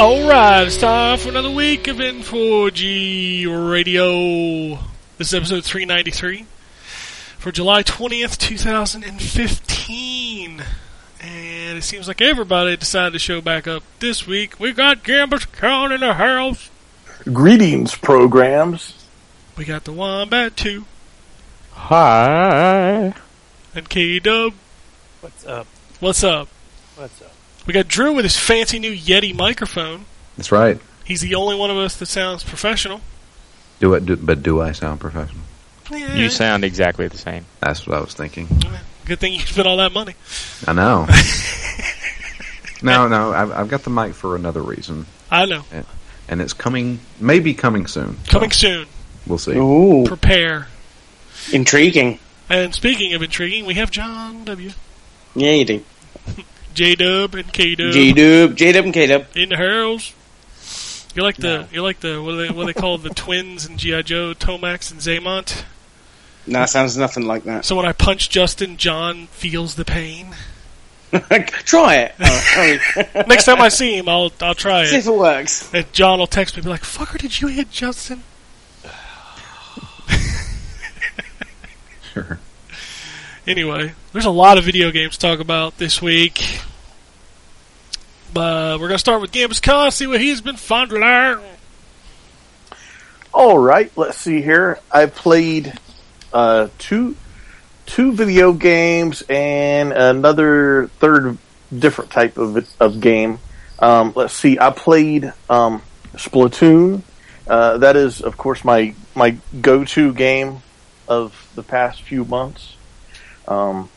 podcast. All right, it's time for another week of N4G Radio. This is episode 393 for July 20th, 2015. And it seems like everybody decided to show back up this week. We got Gambus Count in the house. Greetings, programs. We got the Wombat 2 Hi. and K-Dub. What's up? What's up? What's up? We got Drew with his fancy new Yeti microphone. That's right. He's the only one of us that sounds professional. Do it, do, but do I sound professional? Yeah, You sound exactly the same. That's what I was thinking. Good thing you spent all that money. I know. no, no, I've, I've got the mic for another reason, I know. and it's coming, maybe coming soon. So Coming soon. We'll see. Ooh, Prepare. intriguing. And speaking of intriguing, we have John W, Yeah, you do. J Dub, and K Dub J Dub, J Dub, and K Dub. in the house. You're like the you're like the what do they what do they call the twins in GI Joe, Tomax and Xamot. Nah, sounds nothing like that. So when I punch Justin, John feels the pain. Try it. Oh, Next time I see him, I'll I'll try it. see if it. it works. And John will text me, be like, "Fucker, did you hit Justin?" Sure. Anyway, there's a lot of video games to talk about this week. But we're gonna start with Gambus Khan, see what he's been fondling. All right, let's see here. I played uh, two two video games and another third different type of of game. Um, let's see. I played um, Splatoon. Uh, that is, of course, my my go to game of the past few months. Um,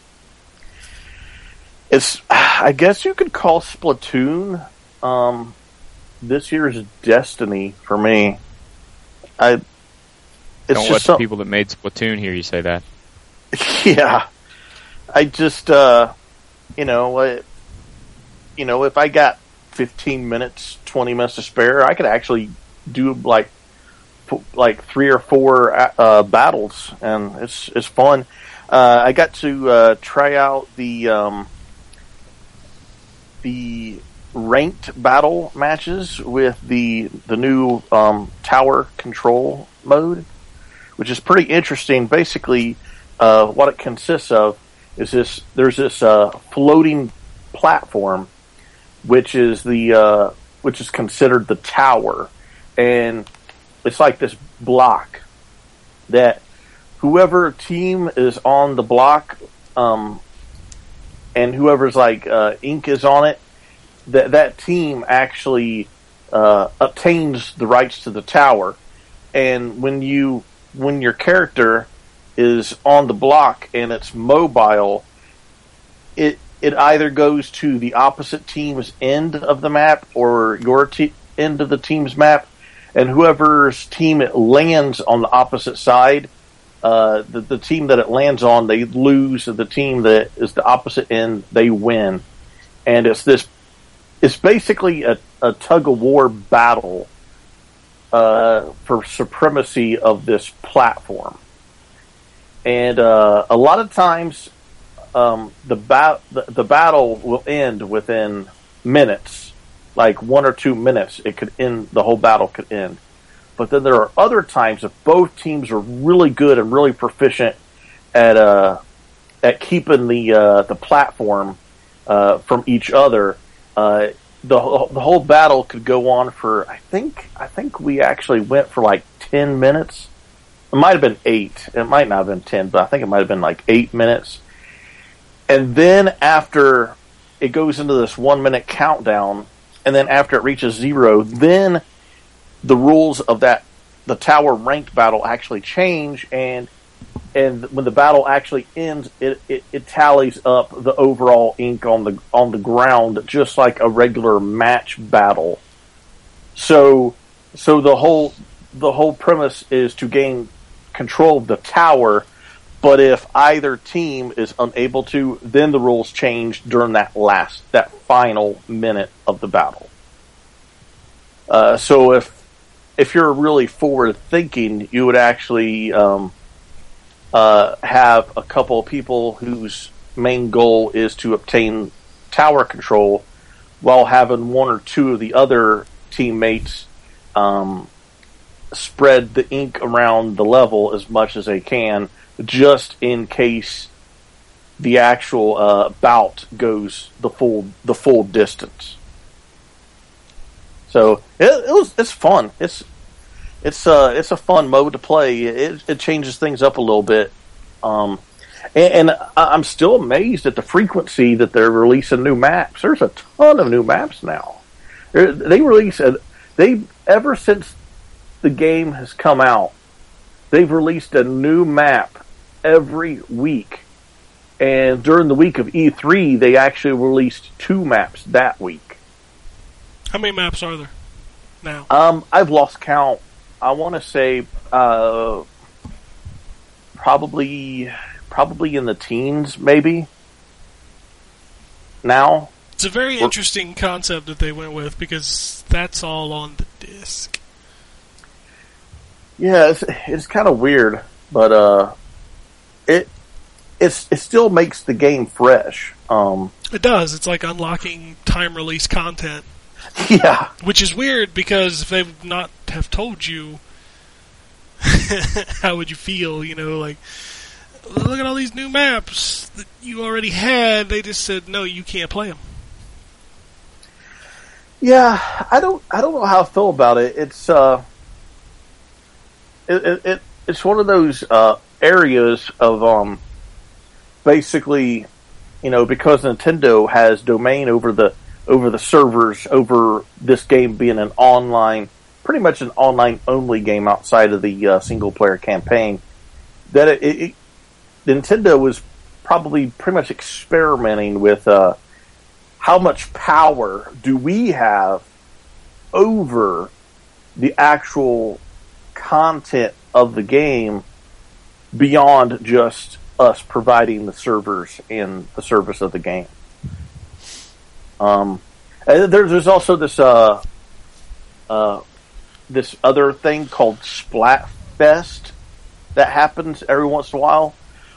it's, I guess you could call Splatoon um, this year's Destiny for me. I. It's Don't let just the people that made Splatoon hear you say that. yeah. I just, uh, you know, uh, you know, if I got 15 minutes, 20 minutes to spare, I could actually do like, like three or four uh, battles, and it's it's fun. Uh, I got to uh, try out the um, the ranked battle matches with the the new um, tower control mode, which is pretty interesting. Basically, uh, what it consists of is this: there's this uh, floating platform, which is the uh, which is considered the tower, and it's like this block that whoever team is on the block, um, and whoever's like uh, ink is on it, that that team actually uh, obtains the rights to the tower, and when you when your character is on the block and it's mobile, it it either goes to the opposite team's end of the map or your te- end of the team's map, and whoever's team it lands on the opposite side, uh, the, the team that it lands on, they lose. The team that is the opposite end, they win. And it's this, it's basically a, a tug of war battle uh, for supremacy of this platform. And uh, a lot of times, um, the, ba- the the battle will end within minutes, like one or two minutes. It could end. The whole battle could end. But then there are other times if both teams are really good and really proficient at uh, at keeping the uh, the platform uh, from each other. Uh, the the whole battle could go on for I think I think we actually went for like ten minutes it might have been eight. It might not have been ten, but I think it might have been like eight minutes. And then after it goes into this one minute countdown, and then after it reaches zero, then the rules of that the tower ranked battle actually change, and and when the battle actually ends, it, it, it tallies up the overall ink on the on the ground just like a regular match battle. So so the whole the whole premise is to gain control of the tower, but if either team is unable to, then the rules change during that last that final minute of the battle. Uh, so if if you're really forward thinking, you would actually um, uh, have a couple of people whose main goal is to obtain tower control, while having one or two of the other teammates um, spread the ink around the level as much as they can, just in case the actual uh, bout goes the full the full distance. So it, it was it's fun. It's it's uh it's a fun mode to play. It it changes things up a little bit. Um, and, and I'm still amazed at the frequency that they're releasing new maps. There's a ton of new maps now. They're, they release a, they ever since the game has come out, they've released a new map every week. And during the week of E3, they actually released two maps that week. How many maps are there now? Um, I've lost count. I want to say uh, probably probably in the teens, maybe. Now, It's a very Well- interesting concept that they went with because that's all on the disc. yeah, it's, it's kind of weird, but uh, it it's it still makes the game fresh. Um, It does. It's like unlocking time release content, yeah, which is weird because if they would not have told you, how would you feel? You know, like look at all these new maps that you already had. They just said no, you can't play them. Yeah, I don't. I don't know how I feel about it. It's uh, it, it, it it's one of those uh areas of um, basically, you know, because Nintendo has domain over the over the servers over this game being an online, pretty much an online only game outside of the uh, single player campaign. That it, it, it Nintendo was probably pretty much experimenting with uh how much power do we have over the actual content of the game beyond just us providing the servers and the service of the game. Um, there's also this uh, uh, this other thing called Splatfest that happens every once in a while,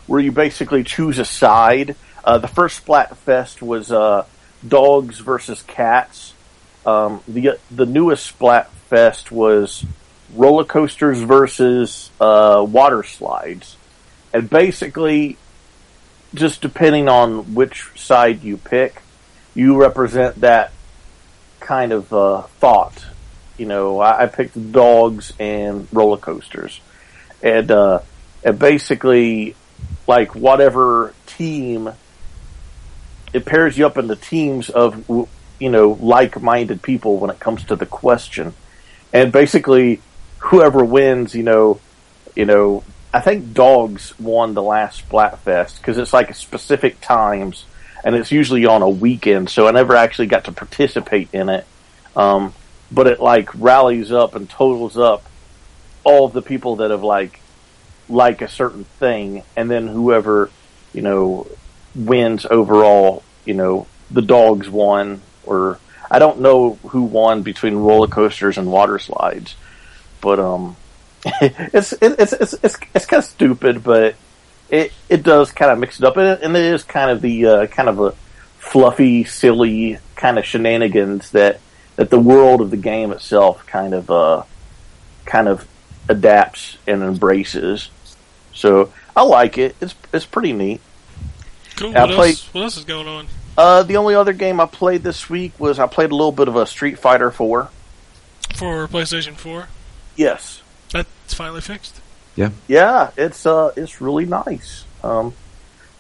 where you basically choose a side. Uh, the first Splatfest was uh, dogs versus cats. Um, the the newest Splatfest was roller coasters versus uh, water slides, and basically, just depending on which side you pick, you represent that kind of uh, thought. You know, I, I picked dogs and roller coasters, and uh, and basically, like whatever team it pairs you up into teams of you know like-minded people when it comes to the question and basically whoever wins you know you know i think dogs won the last splatfest because it's like specific times and it's usually on a weekend so i never actually got to participate in it um, but it like rallies up and totals up all of the people that have like like a certain thing and then whoever you know wins overall. You know, the dogs won, or I don't know who won between roller coasters and water slides, but um, it's it's it's it's it's kind of stupid, but it it does kind of mix it up, and it, and it is kind of the uh, kind of a fluffy, silly kind of shenanigans that that the world of the game itself kind of uh kind of adapts and embraces. So I like it. It's it's pretty neat. Cool. What played- else? What else is going on? Uh, the only other game I played this week was I played a little bit of a Street Fighter Four. For PlayStation 4? Yes. That's finally fixed. Yeah, Yeah, it's uh, it's really nice. Um,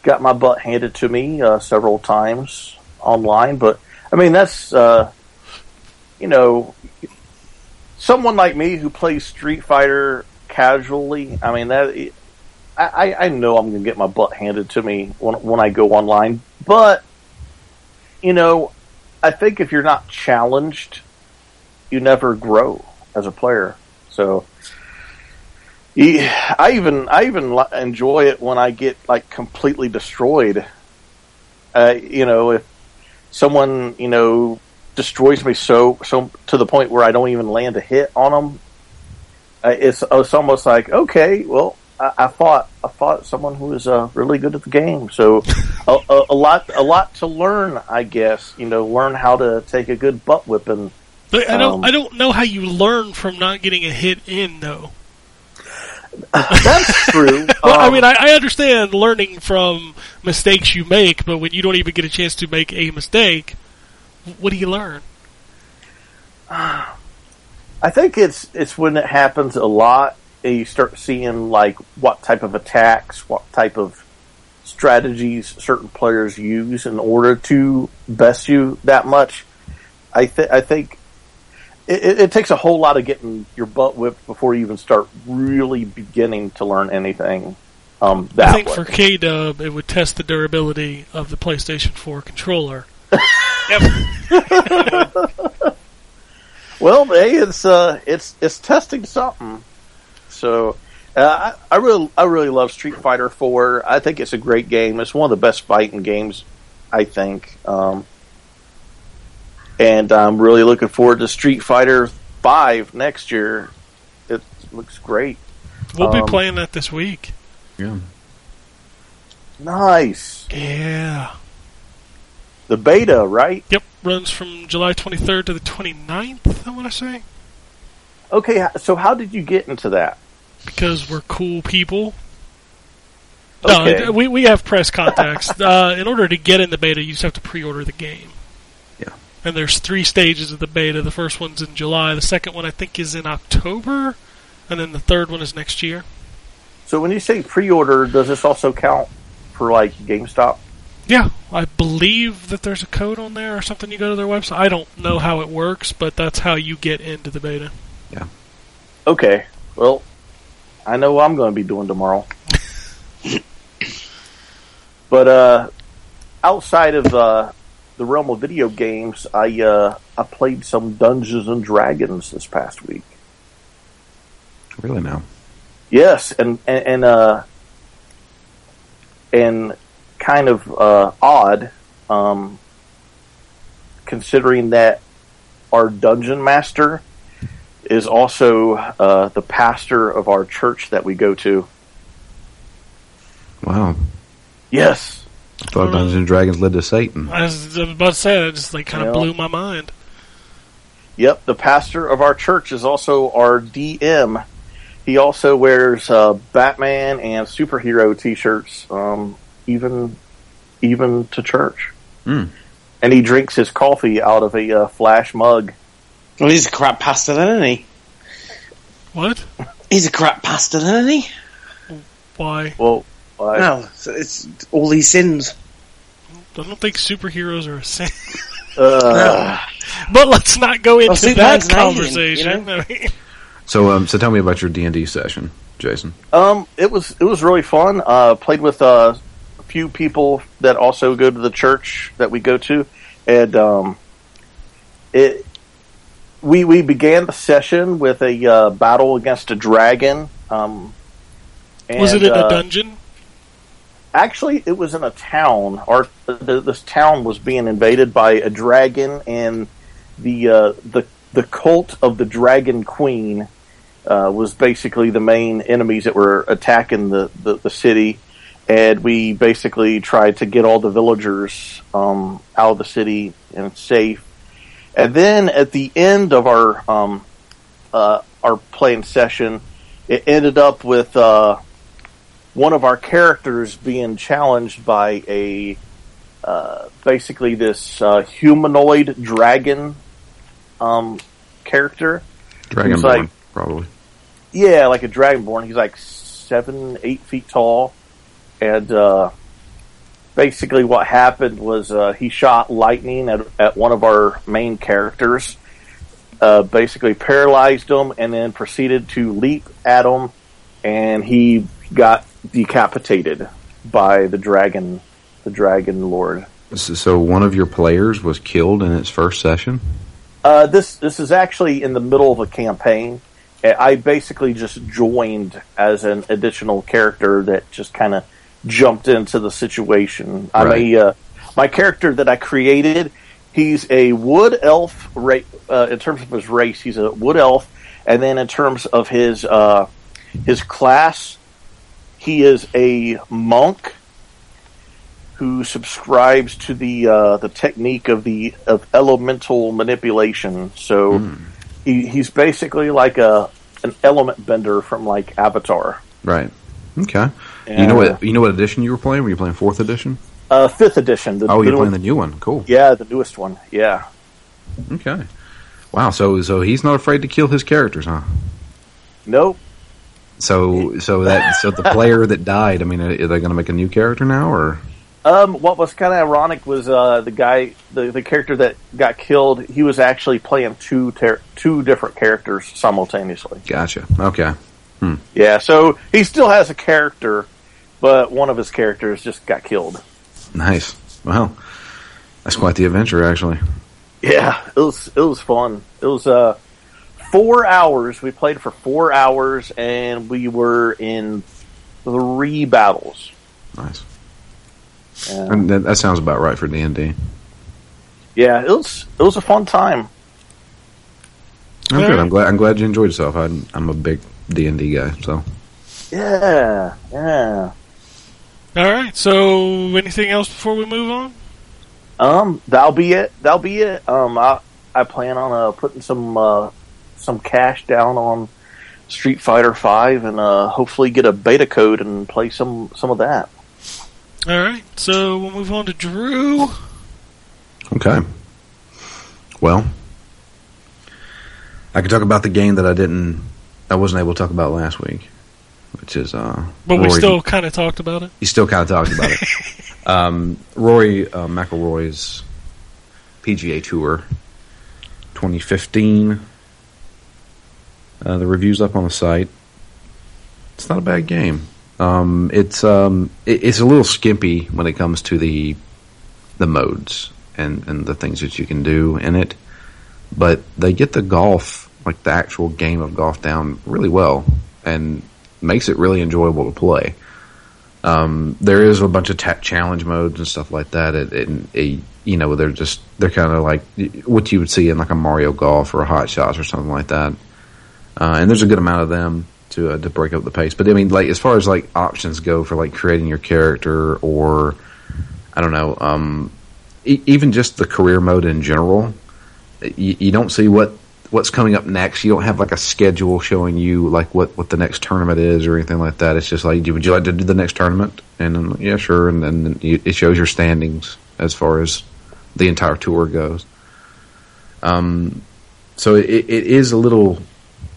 got my butt handed to me uh, several times online, but I mean that's uh, you know, someone like me who plays Street Fighter casually. I mean that I, I- know I'm going to get my butt handed to me when when I go online, but you know, I think if you're not challenged, you never grow as a player. So. I even I even enjoy it when I get like completely destroyed. Uh, you know, if someone you know destroys me so so to the point where I don't even land a hit on them, uh, it's it's almost like okay, well, I, I fought I fought someone who was uh, really good at the game, so a, a, a lot a lot to learn, I guess. You know, learn how to take a good butt whipping. But I don't. Um, I don't know how you learn from not getting a hit in, though. That's true. Well, I Um, mean, I, I understand learning from mistakes you make, but when you don't even get a chance to make a mistake, what do you learn? I think it's it's when it happens a lot. and You start seeing like what type of attacks, what type of strategies certain players use in order to best you that much. I think I think it, it, it takes a whole lot of getting your butt whipped before you even start really beginning to learn anything. Um, that I think way. for K Dub, it would test the durability of the PlayStation 4 controller. Well, hey, it's uh, it's it's testing something. So, uh, I, I really I really love Street Fighter Four. I think it's a great game. It's one of the best fighting games, I think. Um, and I'm really looking forward to Street Fighter Five next year. It looks great. We'll Um, be playing that this week. Yeah. Nice. Yeah. The beta, right? Yep. Runs from July 23rd to the 29th, I want to say. Okay. So, how did you get into that? Because we're cool people. Okay. No, we, we have press contacts. uh, in order to get in the beta, you just have to pre-order the game. And there's three stages of the beta. The first one's in July. The second one, I think, is in October. And then the third one is next year. So, when you say pre-order, does this also count for like GameStop? Yeah, I believe that there's a code on there or something. You go to their website. I don't know how it works, but that's how you get into the beta. Yeah. Okay. Well, I know what I'm going to be doing tomorrow. but uh, outside of uh, the realm of video games, I uh, I played some Dungeons and Dragons this past week. Really now. Yes, and and, and uh, and kind of uh, odd, um, considering that our dungeon master is also uh, the pastor of our church that we go to. Wow. Yes, thought Dungeons and Dragons led to Satan. I was about to say that just like kind of Yeah. blew my mind. Yep, the pastor of our church is also our DM. He also wears uh, Batman and superhero T-shirts, um, even even to church. Hmm. And he drinks his coffee out of a uh, flash mug. Well, he's a crap pastor then, isn't he? What? He's a crap pastor then, isn't he? Why? Well, I- No, it's all these sins. I don't think superheroes are a sin. uh, but let's not go into Superman's that an alien, conversation. you know? So, um, so tell me about your D and D session, Jason. um, it was it was really fun. Uh, played with uh, a few people that also go to the church that we go to, and um, it we we began the session with a uh, battle against a dragon. Um, was it and, in a uh, dungeon? Actually, it was in a town. The, this town was being invaded by a dragon, and the uh, the the cult of the Dragon Queen uh, was basically the main enemies that were attacking the, the, the city. And we basically tried to get all the villagers um, out of the city and safe. And then at the end of our um, uh, our playing session, it ended up with uh, one of our characters being challenged by a uh, basically this uh, humanoid dragon um, character. Dragonborn, like- probably. Yeah, like a dragonborn. He's like seven, eight feet tall, and uh, basically what happened was uh, he shot lightning at, at one of our main characters, uh, basically paralyzed him, and then proceeded to leap at him, and he got decapitated by the dragon, the dragon lord. So, so one of your players was killed in its first session. Uh, this this is actually in the middle of a campaign. I basically just joined as an additional character that just kind of jumped into the situation. I'm Right. a uh, my character that I created. He's a wood elf. Ra- uh, in terms of his race, he's a wood elf, and then in terms of his uh, his class, he is a monk who subscribes to the uh, the technique of the of elemental manipulation. So he, he's basically like a an element bender from like Avatar. Right. Okay. You know what? You know what edition you were playing? Were you playing fourth edition? Uh, fifth edition. The, Oh, you're playing one- the new one. Cool. yeah, the newest one. Yeah. Okay. Wow. So so he's not afraid to kill his characters, huh? Nope. So so that so the player that died. I mean, are they going to make a new character now, or Um, what was kind of ironic was uh, the guy, the, the character that got killed. He was actually playing two ter- two different characters simultaneously. gotcha? Okay. Yeah, so he still has a character, but one of his characters just got killed. Nice. Well, that's quite the adventure, actually. Yeah, it was it was fun. It was uh four hours. We played for four hours, and we were in three battles. Nice. Yeah, And that, that sounds about right for D and D. yeah it was it was a fun time. I'm Yeah. good. I'm glad. I'm glad you enjoyed yourself. I'm, I'm a big D and D guy. So Yeah, yeah. All right. So, anything else before we move on? Um, that'll be it. That'll be it. Um, I I plan on uh putting some uh some cash down on Street Fighter Five and uh hopefully get a beta code and play some some of that. All right. So we'll move on to Drew. okay. Well, I can talk about the game that I didn't. I wasn't able to talk about last week, which is uh. But we still kind of talked about it. You still kind of talked about it. um, Rory uh, McIlroy's PGA Tour 2015. Uh, the review's up on the site. It's not a bad game. Um, it's um, it, it's a little skimpy when it comes to the the modes and, and the things that you can do in it, but they get the golf like the actual game of golf down really well and makes it really enjoyable to play. Um, there is a bunch of ta- challenge modes and stuff like that. It, it, it, you know, they're just they're kind of like what you would see in like a Mario Golf or a Hot Shots or something like that. Uh, and there's a good amount of them to uh, to break up the pace. But I mean, like as far as like options go for like creating your character or I don't know, um, e- even just the career mode in general, you, you don't see what what's coming up next. You don't have like a schedule showing you like what, what the next tournament is or anything like that. It's just like, would you like to do the next tournament? And then, yeah, sure. And then it shows your standings as far as the entire tour goes. Um, so it, it is a little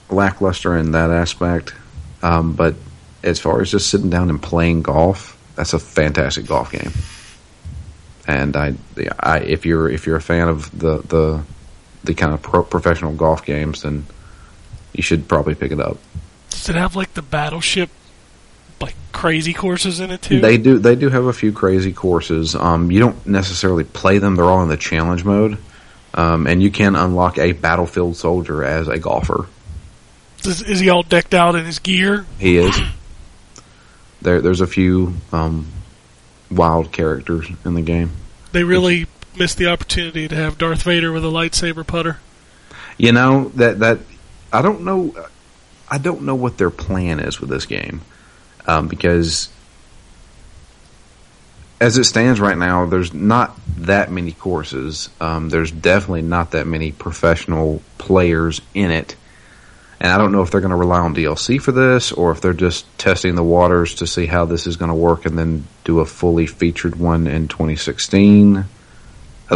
lackluster in that aspect. Um, but as far as just sitting down and playing golf, that's a fantastic golf game. And I, I, if you're if you're a fan of the the the kind of pro- professional golf games, then you should probably pick it up. Does it have like the battleship, like crazy courses in it too? They do they do have a few crazy courses. Um, you don't necessarily play them; they're all in the challenge mode, um, and you can unlock a battlefield soldier as a golfer. Does, is he all decked out in his gear? He is. There, there's a few um, wild characters in the game. They really missed the opportunity to have Darth Vader with a lightsaber putter. You know that that I don't know. I don't know what their plan is with this game um, because, as it stands right now, there's not that many courses. Um, there's definitely not that many professional players in it, and I don't know if they're going to rely on DLC for this or if they're just testing the waters to see how this is going to work and then do a fully featured one in 2016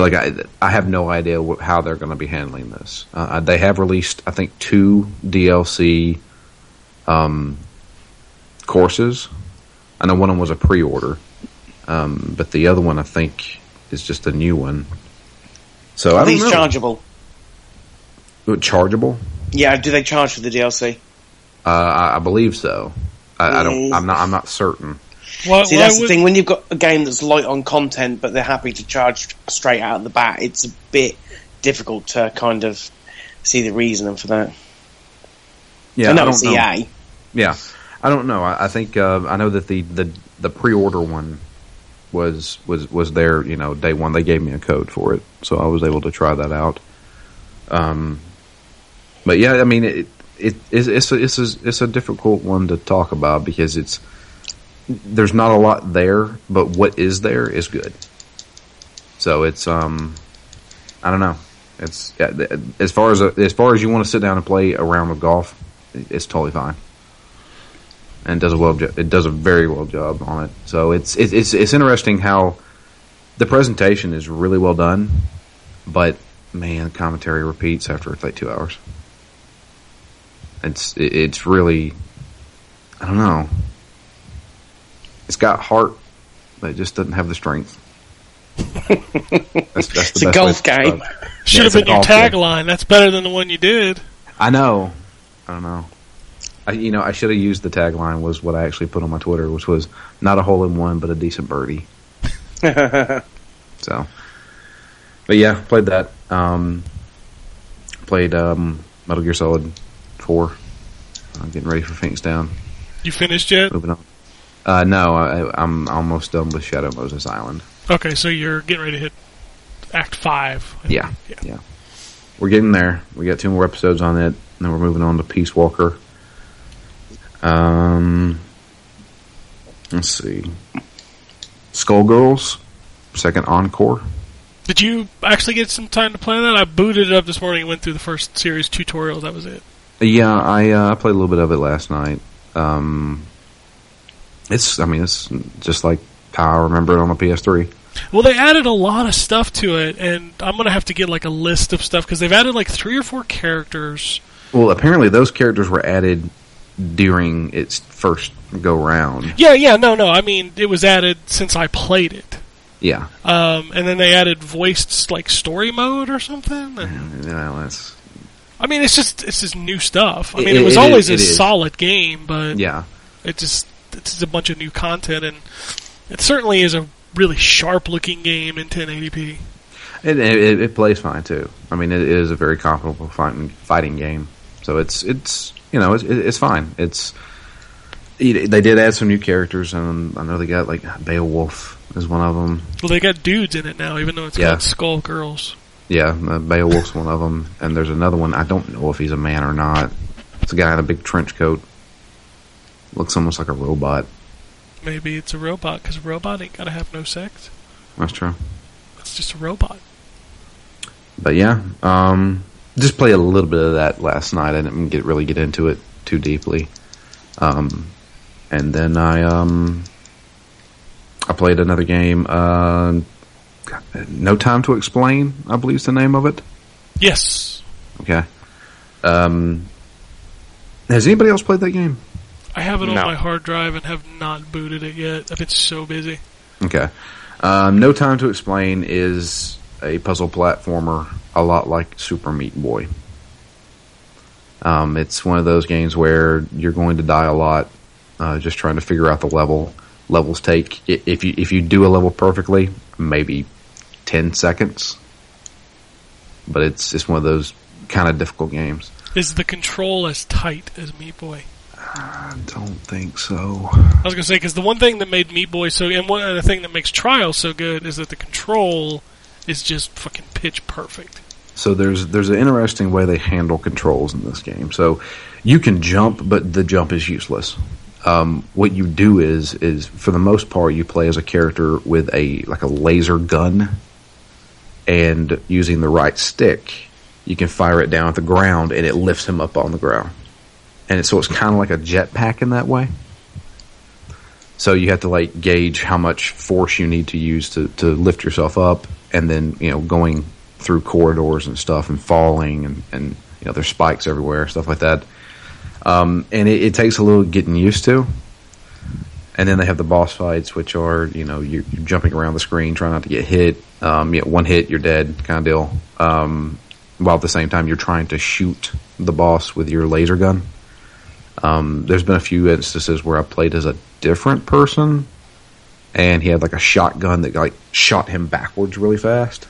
like I, I have no idea how they're going to be handling this. Uh, they have released, I think, two DLC um, courses. I know one of them was a pre-order, um, but the other one I think is just a new one. So I Are don't these know. chargeable? chargeable? Yeah, do they charge for the DLC? Uh, I, I believe so. I, I don't. Mm. I'm not. I'm not certain. Why, See, why that's the thing. When you've got a game that's light on content, but they're happy to charge straight out of the bat, it's a bit difficult to kind of see the reasoning for that. Yeah, I know don't it's know. EA. Yeah, I don't know. I, I think uh, I know that the, the, the pre-order one was was was there. You know, day one they gave me a code for it, so I was able to try that out. Um, but yeah, I mean, it, it it's it's a, it's a, it's a difficult one to talk about because it's there's not a lot there, but what is there is good. So it's um, I don't know. It's as far as as far as you want to sit down and play a round of golf, it's totally fine, and does a well. It does a very well job on it. So it's it's it's, it's interesting how the presentation is really well done, but man, commentary repeats after like two hours. It's it's really I don't know. It's got heart, but it just doesn't have the strength. That's, that's the It's a best way golf game. it. should Yeah, have been your golf game. tagline. That's better than the one you did. I know. I don't know. I, you know, I should have used the tagline was what I actually put on my Twitter, which was not a hole in one, but a decent birdie. So, but yeah, played that. Um, played um, Metal Gear Solid Four. I'm getting ready for Phoenix Down. You finished yet? Moving on. Uh, no, I, I'm almost done with Shadow Moses Island. Okay, so you're getting ready to hit Act Five. Yeah, Yeah. yeah. We're getting there. We got two more episodes on it, and then we're moving on to Peace Walker. Um, let's see. Skullgirls, second encore. Did you actually get some time to play that? I booted it up this morning and went through the first series tutorial. That was it. Yeah, I uh, I played a little bit of it last night. Um, it's I mean it's just like how I remember it on the PS3. Well, they added a lot of stuff to it, and I'm gonna have to get like a list of stuff because they've added like three or four characters. Well, apparently those characters were added during its first go round. Yeah, yeah, no, no. I mean, it was added since I played it. Yeah, Um, and then they added voiced like story mode or something. And, well, that's I mean, it's just it's just new stuff. I mean, It- it, was it always a it is. solid game, but yeah. it just it's just a bunch of new content, and it certainly is a really sharp looking game in 1080p. It, it, it plays fine too. I mean, it is a very comparable fighting fighting game. So it's it's you know it's it's fine. It's they did add some new characters, and I know they got like Beowulf is one of them. Well, they got dudes in it now, even though it's Yeah. called Skull Girls. Yeah, uh, Beowulf's one of them, and there's another one. I don't know if he's a man or not. It's a guy in a big trench coat. Looks almost like a robot. Maybe it's a robot because a robot ain't gotta have no sex. That's true. It's just a robot. But yeah, um, just play a little bit of that last night. I didn't get really get into it too deeply. Um, and then I um, I played another game. Uh, no time to explain. I believe is the name of it. Yes, Okay. Um, has anybody else played that game? I have it on my hard drive and have not booted it yet. I've been so busy. Okay. Um, no Time to Explain is a puzzle platformer, a lot like Super Meat Boy. Um, it's one of those games where you're going to die a lot, uh, just trying to figure out the level. Levels take if you if you do a level perfectly, maybe ten seconds. But it's it's one of those kind of difficult games. Is the control as tight as Meat Boy? I don't think so. I was gonna say because the one thing that made Meat Boy so, and one other thing that makes Trials so good is that the control is just fucking pitch perfect. So there's there's an interesting way they handle controls in this game. So you can jump, but the jump is useless. Um, what you do is is for the most part you play as a character with a like a laser gun, and using the right stick, you can fire it down at the ground, and it lifts him up on the ground. And it, so it's kind of like a jetpack in that way. So you have to like gauge how much force you need to use to, to lift yourself up, and then you know going through corridors and stuff, and falling, and, and you know there's spikes everywhere, stuff like that. Um, and it, it takes a little getting used to. and then they have the boss fights, which are you know you're, you're jumping around the screen trying not to get hit. Um, you know, one hit, you're dead, kind of deal. Um, while at the same time you're trying to shoot the boss with your laser gun. Um, there's been a few instances where I played as a different person, and he had like a shotgun that like shot him backwards really fast.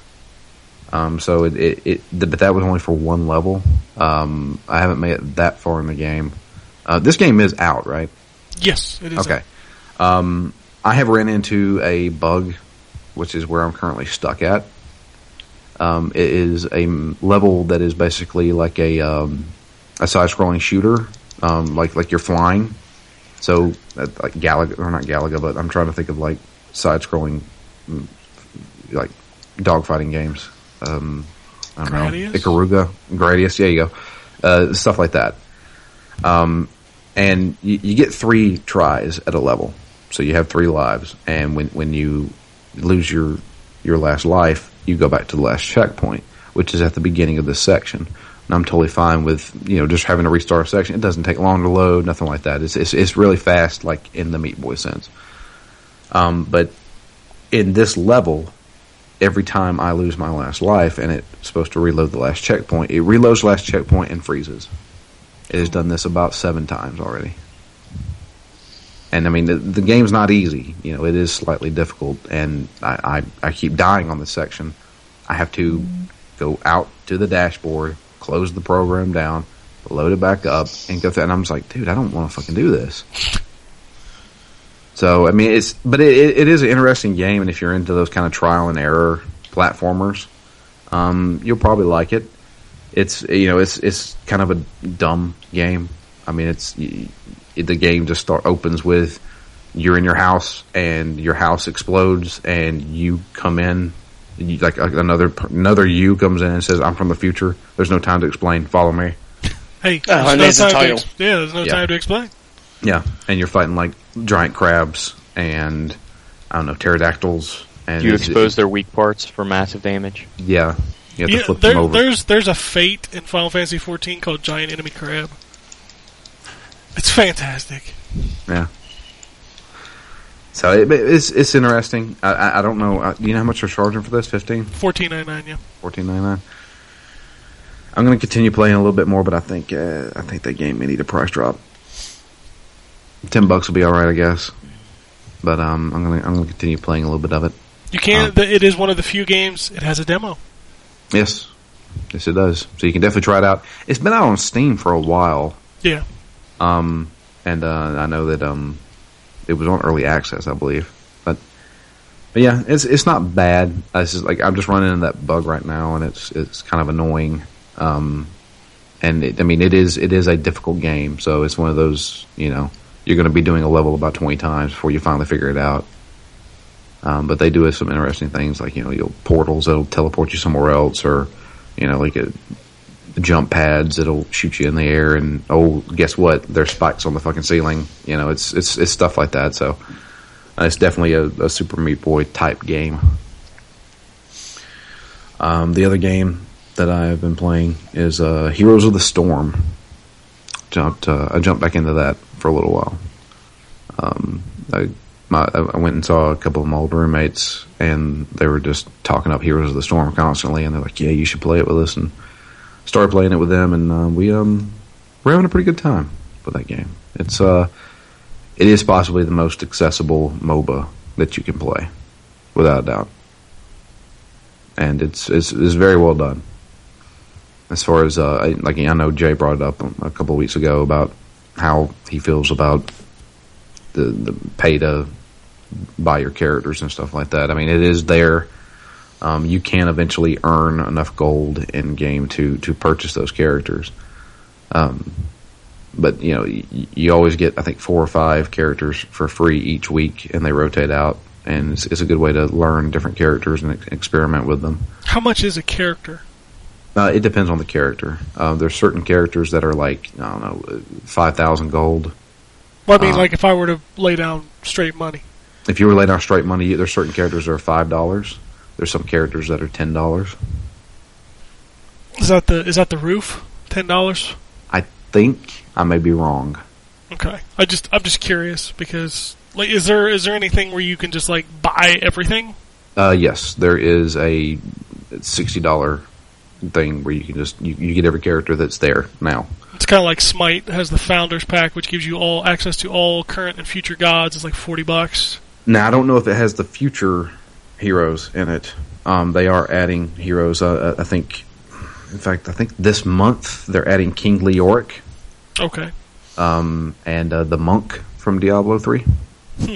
Um, so it, it, it, but that was only for one level. Um, I haven't made it that far in the game. Uh, this game is out, right? Yes, it is. Okay. Um, I have ran into a bug, which is where I'm currently stuck at. Um, it is a level that is basically like a um, a side-scrolling shooter, um, like like you're flying. So uh, like Galaga or not Galaga, but I'm trying to think of like side-scrolling, like dogfighting games. Um, I don't Gradius? know, Ikaruga, Gradius. Yeah, you go. Uh, stuff like that. Um, and you, you get three tries at a level, so you have three lives. And when when you lose your your last life, you go back to the last checkpoint, which is at the beginning of this section. And I'm totally fine with you know just having to restart a section. It doesn't take long to load, nothing like that. It's it's, it's really fast, like in the Meat Boy sense. Um, but in this level, every time I lose my last life and it's supposed to reload the last checkpoint, it reloads the last checkpoint and freezes. It has done this about seven times already. And I mean, the, the game's not easy. You know, it is slightly difficult, and I, I, I keep dying on this section. I have to go out to the dashboard, close the program down, load it back up, and go through. And I'm just like, dude, I don't want to fucking do this. So I mean, it's but it, it, it is an interesting game, and if you're into those kind of trial and error platformers, um, you'll probably like it. It's you know it's it's kind of a dumb game. I mean, it's y- the game just start opens with you're in your house and your house explodes and you come in. You, like like another another you comes in and says, "I'm from the future." There's no time to explain. Follow me. Hey, Oh, and no there's the time to yeah, there's no Yeah. time to explain. Yeah, and you're fighting like giant crabs and I don't know pterodactyls. And Do you it's- expose their weak parts for massive damage? Yeah, you have to Yeah, flip them there, over. there's there's a fate in Final Fantasy 14 called Giant Enemy Crab. It's fantastic. Yeah. So it, it's it's interesting. I, I, I don't know. Uh, do you know how much they're charging for this? Fifteen, 14.99, yeah. fourteen ninety nine. I'm going to continue playing a little bit more, but I think uh, I think that game may need a price drop. Ten bucks will be all right, I guess. But um, I'm going to I'm to continue playing a little bit of it. You. Oh. the- it is one of the few games. It has a demo. Yes, yes, it does. So you can definitely try it out. It's been out on Steam for a while. Yeah. Um, and uh, I know that um, it was on early access, I believe. But but yeah, it's it's not bad. It's just like I'm just running into that bug right now, and it's it's kind of annoying. Um, and it, I mean, it is it is a difficult game, so it's one of those you know you're going to be doing a level about 20 times before you finally figure it out. Um, but they do have some interesting things, like you know, you'll portals that'll teleport you somewhere else, or you know, like a jump pads that'll shoot you in the air and oh guess what? There's spikes on the fucking ceiling. You know it's it's it's stuff like that. So uh, it's definitely a, a super meat boy type game. Um, the other game that I have been playing is uh, Heroes of the Storm. Jumped uh, I jumped back into that for a little while um, I my, I went and saw a couple of my old roommates and they were just talking up Heroes of the Storm constantly and they're like yeah you should play it with us and started playing it with them, and uh, we um we're having a pretty good time with that game. It's uh it is possibly the most accessible MOBA that you can play, without a doubt, and it's it's, it's very well done. As far as uh, I, like I know Jay brought it up a couple of weeks ago about how he feels about the the pay to buy your characters and stuff like that. I mean, it is there um, you can eventually earn enough gold in game to to purchase those characters. Um, but you know, y- you always get I think four or five characters for free each week, and they rotate out, and it's, it's a good way to learn different characters and ex- experiment with them. How much is a character? Uh, it depends on the character. Uh, there's certain characters that are like I don't know, five thousand gold. Well, I mean, Uh, like if I were to lay down straight money. If you were laying down straight money, there's certain characters that are five dollars. There's some characters that are ten dollars. Is that the is that the roof? Ten dollars? I think I may be wrong. Okay. I just I'm just curious because like is there is there anything where you can just like buy everything? Uh, yes, there is a sixty dollar thing where you can just you, you get every character that's there now. It's kind of like Smite has the Founders Pack, which gives you all access to all current and future gods. It's like forty bucks. Now I don't know if it has the future heroes in it. Um, they are adding heroes. Uh, I think, in fact, I think this month they're adding King Leoric Okay. um, and uh, the monk from Diablo three. Hmm.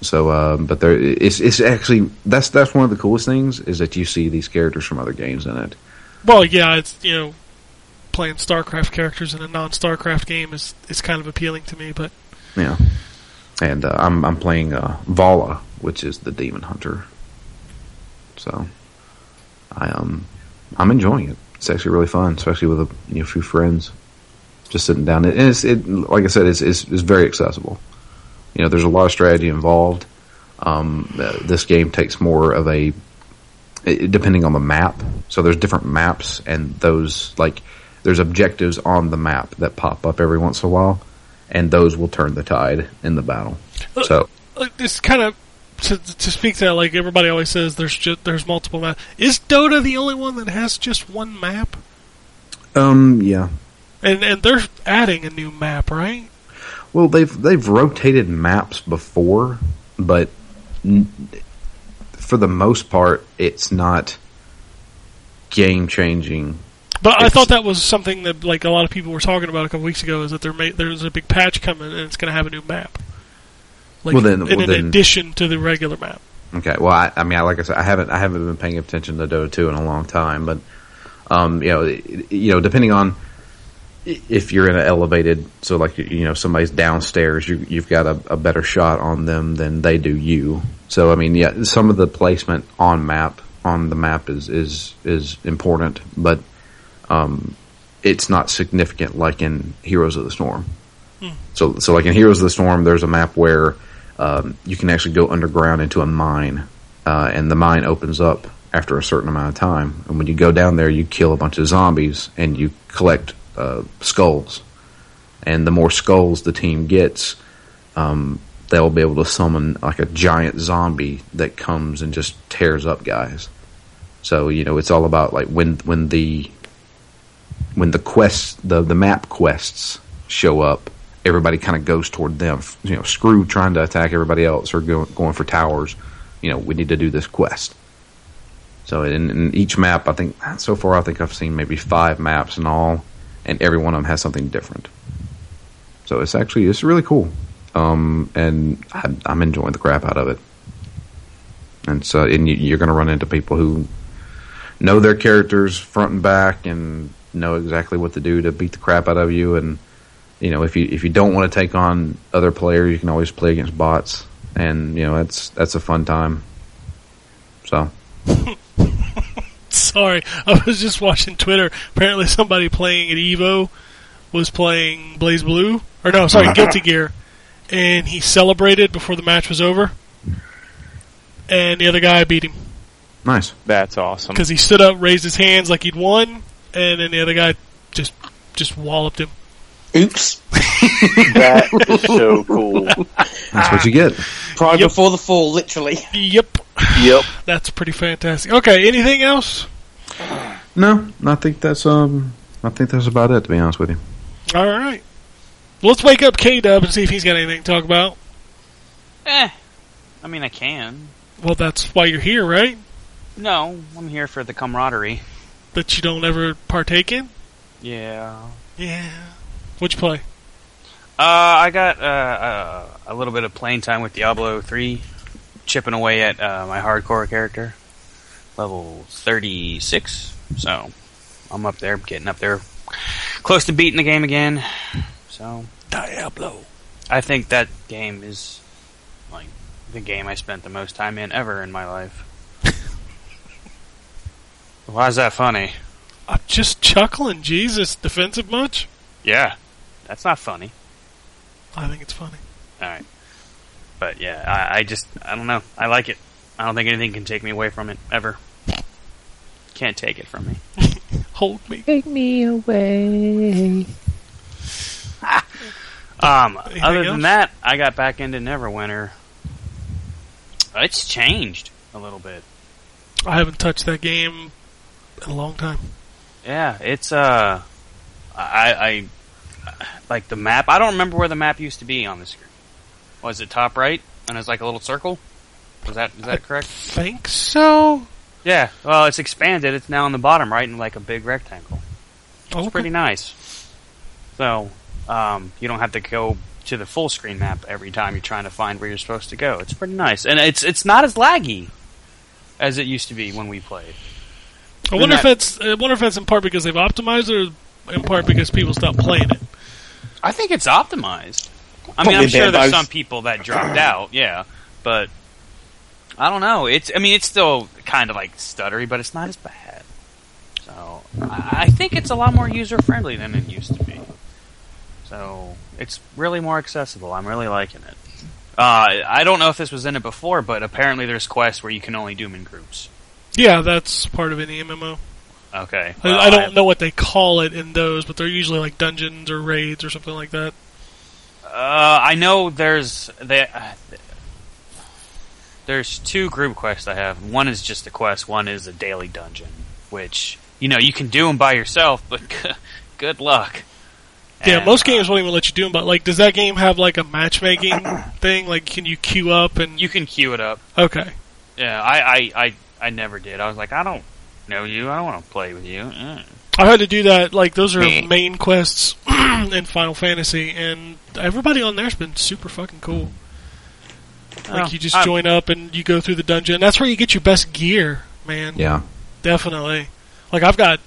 So, um, but there, it's it's actually that's that's one of the coolest things is that you see these characters from other games in it. Well, yeah, it's you know playing StarCraft characters in a non-StarCraft game is is kind of appealing to me, but Yeah, and uh, I'm I'm playing uh, Valla, which is the demon hunter. So, I um I'm enjoying it. It's actually really fun, especially with a you know, few friends. Just sitting down, and it's it like I said, it's, it's it's very accessible. You know, there's a lot of strategy involved. Um, uh, this game takes more of a depending on the map. So there's different maps, and those like there's objectives on the map that pop up every once in a while, and those will turn the tide in the battle. So this kind of to, to speak to that, like everybody always says, there's just there's multiple maps. Is Dota the only one that has just one map? um yeah, And and they're adding a new map, right? well they've they've rotated maps before, but for the most part, it's not game changing. But I thought that was something that like a lot of people were talking about a couple weeks ago. Is that there may, there's a big patch coming and it's going to have a new map. Like Well, then- in, well, in then- addition to the regular map. Okay. Well, I, I mean, I, like I said, I haven't I haven't been paying attention to Dota two in a long time, but um, you know, you know, depending on if you're in an elevated, so like you know, somebody's downstairs, you, you've got a, a better shot on them than they do you. So I mean, yeah, some of the placement on map on the map is is is important, but um, it's not significant like in Heroes of the Storm. So, so like in Heroes of the Storm, there's a map where um, you can actually go underground into a mine, uh, and the mine opens up after a certain amount of time. And when you go down there, you kill a bunch of zombies and you collect uh, skulls. And the more skulls the team gets, um, they'll be able to summon like a giant zombie that comes and just tears up guys. So you know, it's all about like when when the when the quests the the map quests show up, everybody kind of goes toward them. You know, screw trying to attack everybody else or go, going for towers. You know, we need to do this quest. So in, in each map, I think so far I think I've seen maybe five maps in all, and every one of them has something different. So it's actually it's really cool, um, and I, I'm enjoying the crap out of it. And so, and you, you're going to run into people who know their characters front and back and know exactly what to do to beat the crap out of you. And you know, if you if you don't want to take on other players, you can always play against bots, and you know that's that's a fun time. So Sorry, I was just watching Twitter. Apparently, somebody playing at Evo was playing BlazBlue, or no, sorry, Guilty Gear, and he celebrated before the match was over, and the other guy beat him nice. That's awesome. because he stood up, raised his hands like he'd won, and then the other guy just just walloped him. Oops. That is so cool. That's what you get. Pride Yep. before the fall, literally. Yep, Yep. that's pretty fantastic. Okay, anything else? No, I think that's um, I think that's about it. To be honest with you. All right, let's wake up K Dub and see if he's got anything to talk about. Eh. I mean, I can. Well, that's why you're here, right? No, I'm here for the camaraderie. That you don't ever partake in. Yeah. Yeah. What'd you play? Uh, I got uh, uh, a little bit of playing time with Diablo 3, chipping away at uh, my hardcore character, level 36. So I'm up there, getting up there, close to beating the game again. So Diablo. I think that game is like the game I spent the most time in ever in my life. Why is that funny? I'm just chuckling. Jesus, defensive much? Yeah, that's not funny. I think it's funny. All right. But yeah, I, I just I don't know. I like it. I don't think anything can take me away from it ever. Can't take it from me. Hold me. Take me away. Um, Anything other else? than that, I got back into Neverwinter. It's changed a little bit. I haven't touched that game in a long time. Yeah, it's uh, I, I like the map. I don't remember where the map used to be on the screen. Was it top right and it's like a little circle? Was that is that correct? Think so? Yeah. Well, it's expanded. It's now on the bottom right in like a big rectangle. It's pretty nice. So, um, you don't have to go to the full screen map every time you're trying to find where you're supposed to go. It's pretty nice, and it's it's not as laggy as it used to be when we played. I wonder if that- it's. I wonder if that's in part because they've optimized it, or in part because people stopped playing it. I think it's optimized. I Probably mean, I'm sure there's some people that dropped out, yeah, but I don't know. It's I mean, it's still kind of like stuttery, but it's not as bad. So I I think it's a lot more user friendly than it used to be. So it's really more accessible. I'm really liking it. Uh, I don't know if this was in it before, but apparently there's quests where you can only do them in groups. Yeah, that's part of any MMO. Okay, I- well, I don't know what they call it in those, but they're usually like dungeons or raids or something like that. Uh, I know there's there. There's two group quests I have. One is just a quest. One is a daily dungeon, which you know you can do them by yourself, but good luck. Yeah, And, most games won't even let you do them. But like, does that game have like a matchmaking thing? Like, can you queue up and you can queue it up. okay? Yeah, I, I, I, I never did. I was like, I don't know you. I don't want to play with you. Uh. I had to do that. Like, those are main quests in Final Fantasy, and everybody on there's been super fucking cool. Like, Well, you just I'm- join up and you go through the dungeon. That's where you get your best gear, man. Yeah. Definitely. Like I've got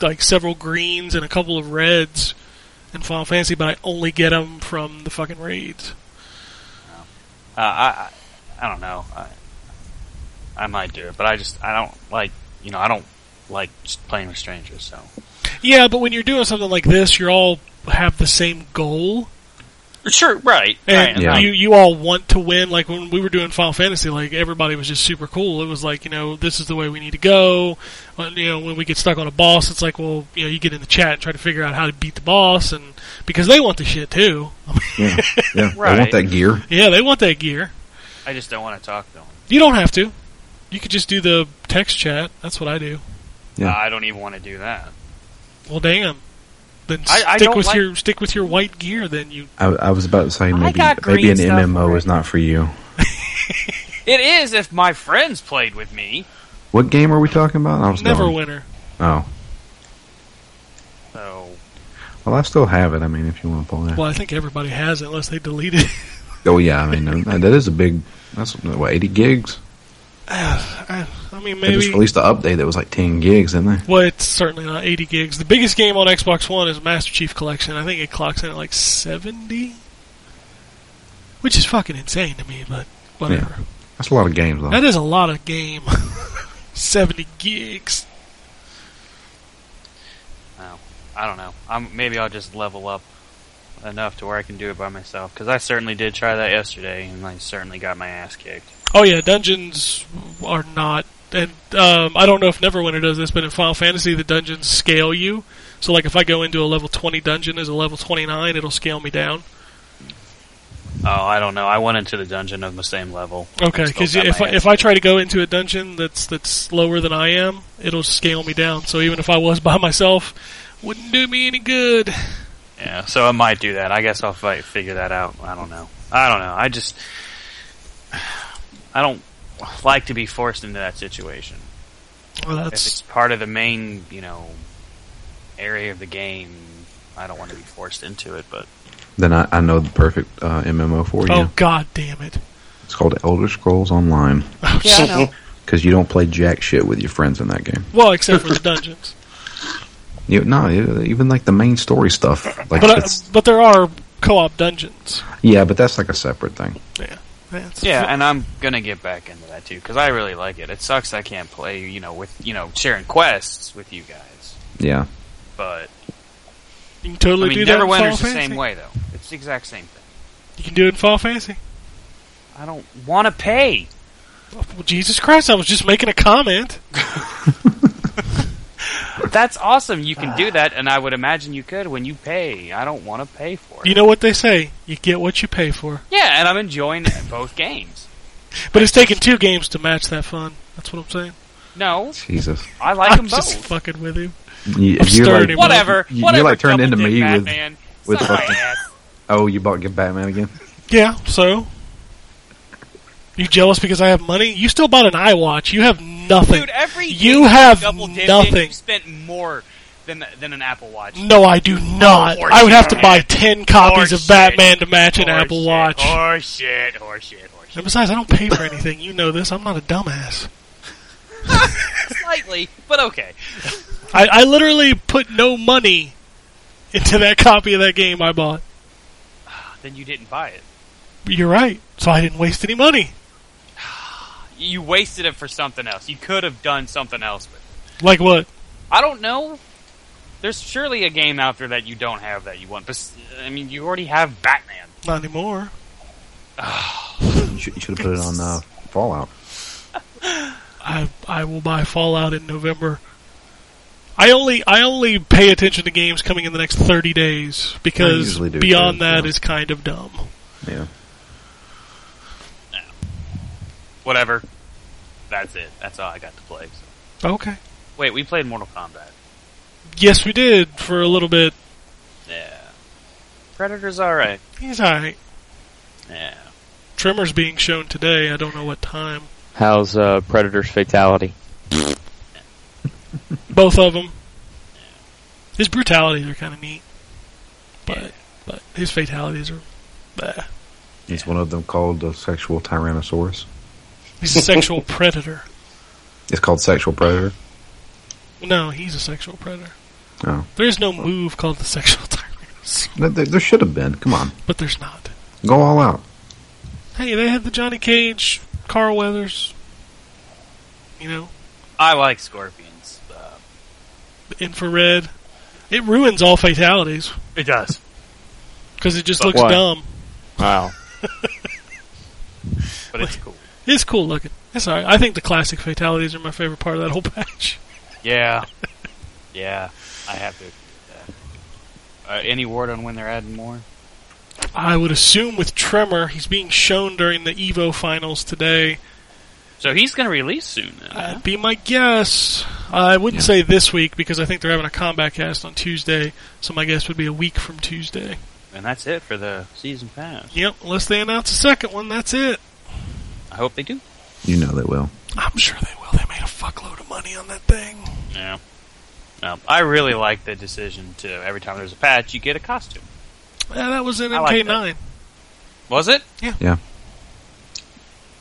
like several greens and a couple of reds in Final Fantasy, but I only get them from the fucking raids. Uh, I, I, I don't know. I, I might do it, but I just, I don't like, you know, I don't like just playing with strangers. So Yeah, but when you're doing something like this, you all have the same goal, sure, right, and right. Yeah. you you all want to win. Like when we were doing Final Fantasy, like everybody was just super cool. It was like you know this is the way we need to go. Uh, you know when we get stuck on a boss, it's like well you know you get in the chat and try to figure out how to beat the boss, and because they want the shit too. Yeah. Yeah. I Right. want that gear. yeah, they want that gear. I just don't want to talk to them. You don't have to. You could just do the text chat. That's what I do. Yeah. I don't even want to do that. Well, damn. Then I- I stick don't with like- your stick with your white gear. Then you. I, I was about to say maybe maybe an green stuff MMO is not for you. It is if my friends played with me. What game are we talking about? I was Never going- winner. Oh, So well, I still have it. I mean, if you want to pull that. Well, I think everybody has it unless they delete it. Oh yeah, I mean that is a big. That's what eighty gigs. I, I mean, They just released an update that was like ten gigs, didn't they? Well, it's certainly not 80 gigs. The biggest game on Xbox One is Master Chief Collection. I think it clocks in at like 70, which is fucking insane to me. But whatever. That's a lot of games though. That is a lot of game. 70 gigs. I don't know. I'm, maybe I'll just level up enough to where I can do it by myself. Because I certainly did try that yesterday, and I certainly got my ass kicked. Oh yeah, dungeons are not, and um, I don't know if Neverwinter does this, but in Final Fantasy, the dungeons scale you. So like, if I go into a level twenty dungeon as a level twenty nine, it'll scale me down. Oh, I don't know. I went into the dungeon of the same level. Okay, because if I, if I try to go into a dungeon that's that's lower than I am, it'll scale me down. So even if I was by myself, wouldn't do me any good. Yeah, so I might do that. I guess I'll fi- figure that out. I don't know. I don't know. I just I don't like to be forced into that situation. Well, If it's part of the main, you know, area of the game, I don't want to be forced into it. But Then I, I know the perfect uh, MMO for you. oh god damn it. It's called Elder Scrolls Online Oh, yeah, because you don't play jack shit with your friends in that game. Well, except for the dungeons, You, no, even like the main story stuff. Like but uh, it's, but there are co-op dungeons. yeah, but that's like a separate thing. Yeah, that's Yeah, and I'm gonna get back into that too because I really like it. It sucks I can't play, you know, with you know sharing quests with you guys. Yeah, But you can totally I mean, do that. in Final Neverwinter's the Fantasy. same way though. It's the exact same thing. You can do it in Final Fantasy. I don't want to pay. Well, Jesus Christ! I was just making a comment. That's awesome. You can do that, and I would imagine you could when you pay. I don't want to pay for it. You know what they say? You get what you pay for. yeah, and I'm enjoying both games. But it's taken two games to match that fun. That's what I'm saying. No, Jesus. I like I'm them just both. fucking with you. You, I'm you're stirring like, Whatever. You- you're whatever. like turned into me dick with- with fucking- oh, you bought Get Batman again? Yeah, so? You jealous because I have money? You still bought an iWatch. You have nothing. Dude, every You have double dipped in, nothing. You spent more than than an Apple Watch. No, I do not. Horse I would have to buy ten copies of Horse Batman to match an Horse Apple Watch. Horse shit. Horse shit. Horse shit. And besides, I don't pay for anything. You know this. I'm not a dumbass. Slightly, but okay. I, I literally put no money into that copy of that game I bought. Ah, then you didn't buy it. You're right. So I didn't waste any money. You wasted it for something else. You could have done something else with it. Like what? I don't know. There's surely a game out there that you don't have that you want. But I mean, you already have Batman. Not anymore. You should, you should have put it on uh, Fallout. I I will buy Fallout in November. I only I only pay attention to games coming in the next 30 days because beyond too, that yeah. is kind of dumb. Yeah. Whatever. That's it. That's all I got to play. So. Okay. Wait, we played Mortal Kombat. Yes, we did for a little bit. Yeah. Predator's alright. He's alright. Yeah. Tremor's being shown today. I don't know what time. How's uh, Predator's fatality? Both of them. His brutalities are kind of neat, but but his fatalities are. Bah. Is one of them called a sexual Tyrannosaurus? He's a sexual predator. It's called Sexual Predator. No, he's a sexual predator. Oh. There is no move called the sexual tyrant, There, there- there should have been. Come on. but there's not. Go all out. Hey, they had the Johnny Cage, Carl Weathers. You know, I like Scorpions. Uh, infrared. It ruins all fatalities it does. because it just But looks why? dumb. Wow. But it's cool. It's cool looking. It's alright. I think the classic fatalities are my favorite part of that whole patch. Yeah. Yeah. I have to agree with that. Uh, any word on when they're adding more? I would assume with Tremor, he's being shown during the Evo finals today. So he's going to release soon then. huh? That'd be my guess. I wouldn't say this week because I think they're having a Kombat Kast on Tuesday, so my guess would be a week from Tuesday. And that's it for the season pass. Yep, unless they announce a second one, that's it. I hope they do. You know they will. I'm sure they will. They made a fuckload of money on that thing. Yeah. No, I really like the decision to every time there's a patch, you get a costume. Yeah, that was in I like MK9. Was it? Yeah. Yeah.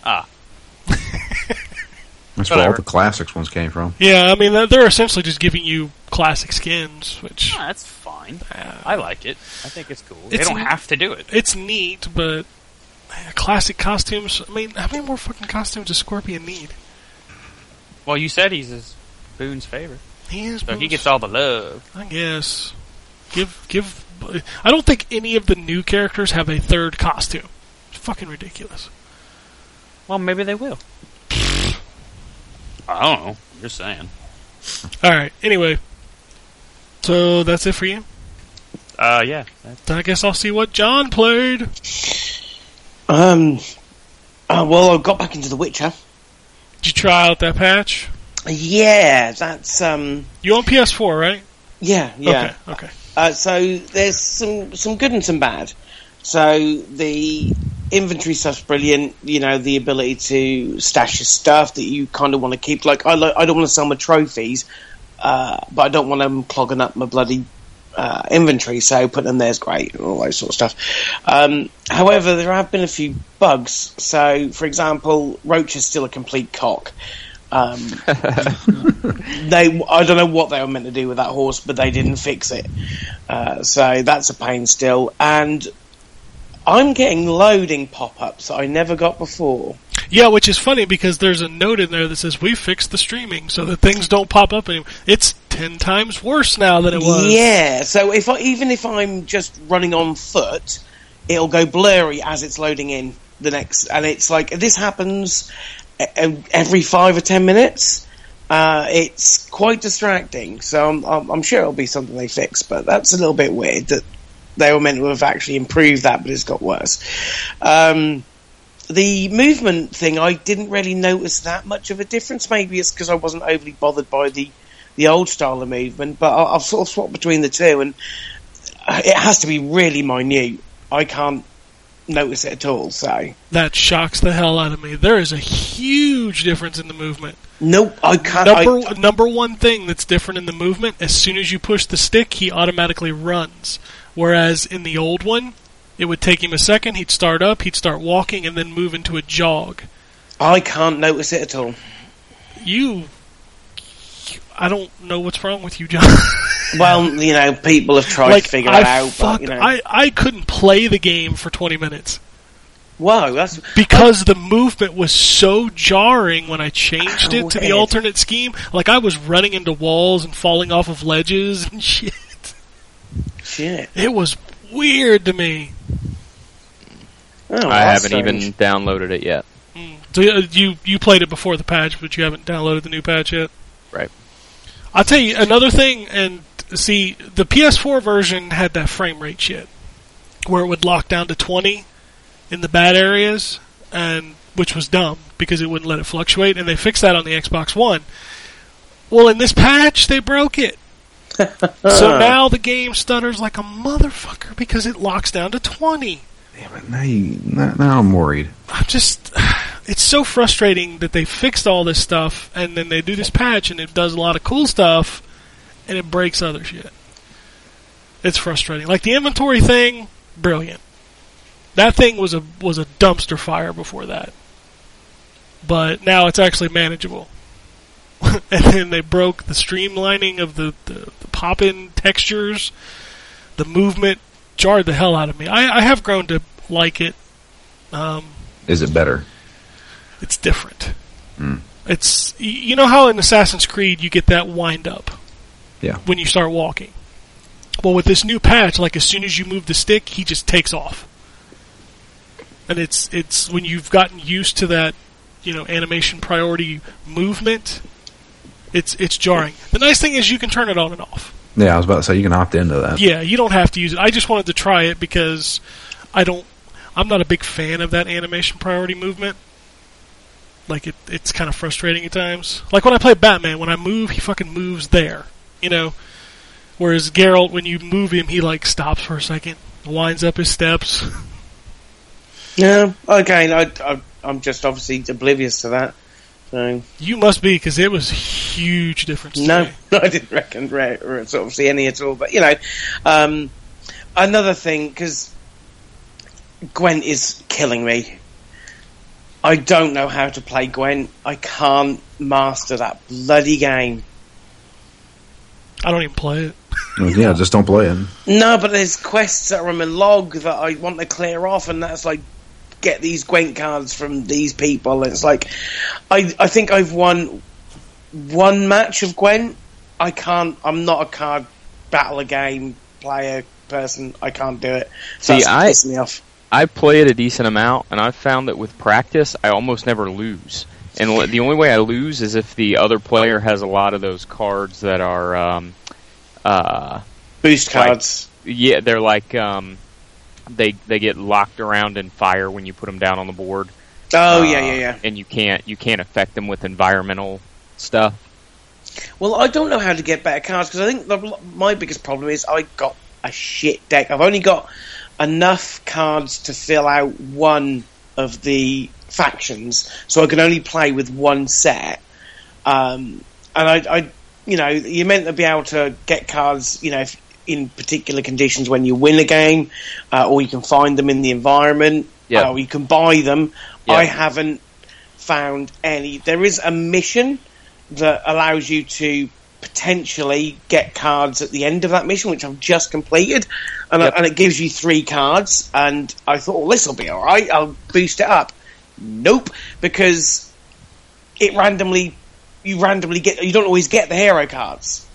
Ah. That's where all the classics ones came from. Yeah, I mean, they're- they're essentially just giving you classic skins, which Ah, that's fine. uh, I like it. I think it's cool. they don't n- have to do it. it's neat, but classic costumes. I mean, how many more fucking costumes does Scorpion need? Well, you said he's his Boon's favorite, He is. so he gets all the love. I guess. Give give. I don't think any of the new characters have a third costume. It's fucking ridiculous. Well, maybe they will. I don't know. I'm just saying. All right. Anyway, so that's it for you. Uh, yeah. I guess I'll see what John played. Um. Uh, well, I got back into The Witcher. Did you try out that patch? Yeah, that's um. You on PS4, right? Yeah, yeah. Okay. Okay. Uh, so there's some some good and some bad. So the inventory stuff's brilliant. You know, the ability to stash your stuff that you kind of want to keep. Like I, lo- I don't want to sell my trophies, uh, but I don't want them clogging up my bloody uh, inventory. So putting them there is great, and all those sort of stuff. Um, however, there have been a few bugs. So, for example, Roach is still a complete cock. Um, they, I don't know what they were meant to do with that horse, but they didn't fix it. Uh, so that's a pain still. And I'm getting loading pop-ups that I never got before. Yeah, which is funny because there's a note in there that says we fixed the streaming so that things don't pop up anymore. It's ten times worse now than it was. Yeah. So if I, even if I'm just running on foot, it'll go blurry as it's loading in the next, and it's like this happens every five or ten minutes. Uh, it's quite distracting. So I'm, I'm, I'm sure it'll be something they fix, but that's a little bit weird that they were meant to have actually improved that, but it's got worse. Um, the movement thing, I didn't really notice that much of a difference. Maybe it's because I wasn't overly bothered by the the old style of movement, but I- I've sort of swapped between the two, and uh, it has to be really minute. I can't notice it at all. So That shocks the hell out of me. There is a huge difference in the movement. nope, I can't. Number I, number one thing that's different in the movement, as soon as you push the stick, he automatically runs. Whereas in the old one, it would take him a second, he'd start up, he'd start walking, and then move into a jog. I can't notice it at all. You I don't know what's wrong with you, John. Well, you know, people have tried like to figure I it out, fuck, but you know, I I couldn't play the game for 20 minutes Wow, that's because the movement was so jarring when I changed it to the alternate scheme. Like I was running into walls and falling off of ledges and shit. shit. It was weird to me. Oh, I haven't even downloaded it yet. So uh, you you played it before the patch, but you haven't downloaded the new patch yet. Right. I'll tell you another thing, and see the PS4 version had that frame rate shit, where it would lock down to 20 in the bad areas, and which was dumb because it wouldn't let it fluctuate, and they fixed that on the Xbox One. Well, in this patch, they broke it. so now the game stutters like a motherfucker because it locks down to 20. Damn it! Now, you, now, now I'm worried. I'm just it's so frustrating that they fixed all this stuff and then they do this patch and it does a lot of cool stuff and it breaks other shit. It's frustrating. Like the inventory thing, brilliant. That thing was a was a dumpster fire before that. But now it's actually manageable. and then they broke the streamlining of the, the, the pop in textures. The movement jarred the hell out of me. I, I have grown to like it. Um, Is it better? it's different. It's you know how in Assassin's Creed you get that wind up Yeah. when you start walking. Well, with this new patch, like as soon as you move the stick, he just takes off, and it's it's when you've gotten used to that, you know, animation priority movement. It's it's jarring. The nice thing is you can turn it on and off. Yeah, I was about to say you can opt into that. Yeah, you don't have to use it. I just wanted to try it because I don't. I'm not a big fan of that animation priority movement. Like it, it's kind of frustrating at times. Like when I play Batman, when I move, he fucking moves there. You know. Whereas Geralt, when you move him, he like stops for a second, winds up his steps. Yeah, okay. I, I, I'm just obviously oblivious to that. So You must be because it was a huge difference. to no. I didn't reckon re- re- sort of see any at all. But you know, um, another thing because Gwent is killing me. I don't know how to play Gwent. I can't master that bloody game. I don't even play it. Well, yeah, just don't play it. No, but there's quests that are on my log that I want to clear off, and that's like get these Gwent cards from these people. And it's like I I think I've won one match of Gwent. I can't. I'm not a card battle game player person. I can't do it. So See, I- me off. I play it a decent amount, and I've found that with practice, I almost never lose. And the only way I lose is if the other player has a lot of those cards that are, um, uh, Boost like- cards. yeah, they're like um, they they get locked around in fire when you put them down on the board. oh Uh, yeah, yeah, yeah. And you can't you can't affect them with environmental stuff. Well, I don't know how to get better cards because I think the, my biggest problem is I got a shit deck. I've only got enough cards to fill out one of the factions, so I can only play with one set. Um, and I, I, you know, you're meant to be able to get cards, you know, if, in particular conditions when you win a game, uh, or you can find them in the environment, Yeah. or you can buy them. Yeah. I haven't found any. There is a mission that allows you to potentially get cards at the end of that mission, which I've just completed, and, Yep. and it gives you three cards. And I thought, well, this will be all right. I'll boost it up. Nope, because it randomly, you randomly get, you don't always get the hero cards.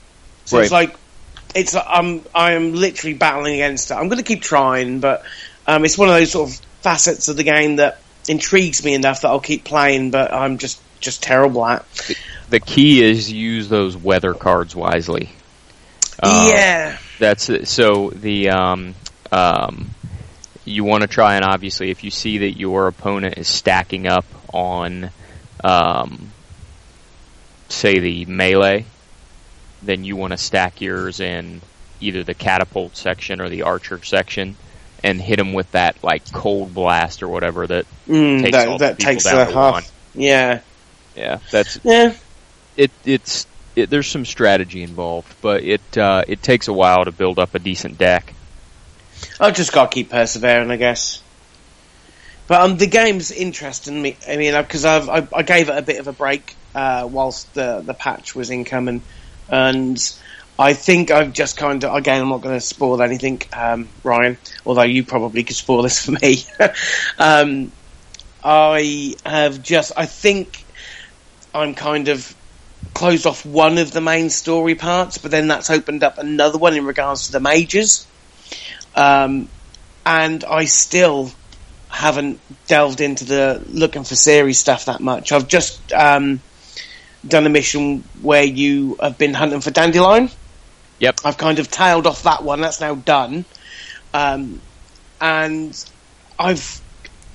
So it's like, it's I'm I am literally battling against it. I'm going to keep trying, but um, it's one of those sort of facets of the game that intrigues me enough that I'll keep playing, but I'm just just terrible at. the key is use those weather cards wisely. Uh, yeah. That's so the um, um, you want to try and obviously if you see that your opponent is stacking up on um, say the melee, then you want to stack yours in either the catapult section or the archer section and hit them with that like cold blast or whatever that Mm, takes all that the takes down the half. one. Yeah. Yeah, that's Yeah. it. It's it, there's some strategy involved, but it uh, it takes a while to build up a decent deck. I've just got to keep persevering, I guess. But um, the game's interesting me. I mean, because I've I, I gave it a bit of a break uh, whilst the the patch was incoming, and I think I've just kind of again I'm not going to spoil anything, um, Ryan. Although you probably could spoil this for me. um, I have just I think I'm kind of closed off one of the main story parts, but then that's opened up another one in regards to the majors. Um, and I still haven't delved into the looking for series stuff that much. I've just um, done a mission where you have been hunting for dandelion. Yep. I've kind of tailed off that one. That's now done. Um, and I've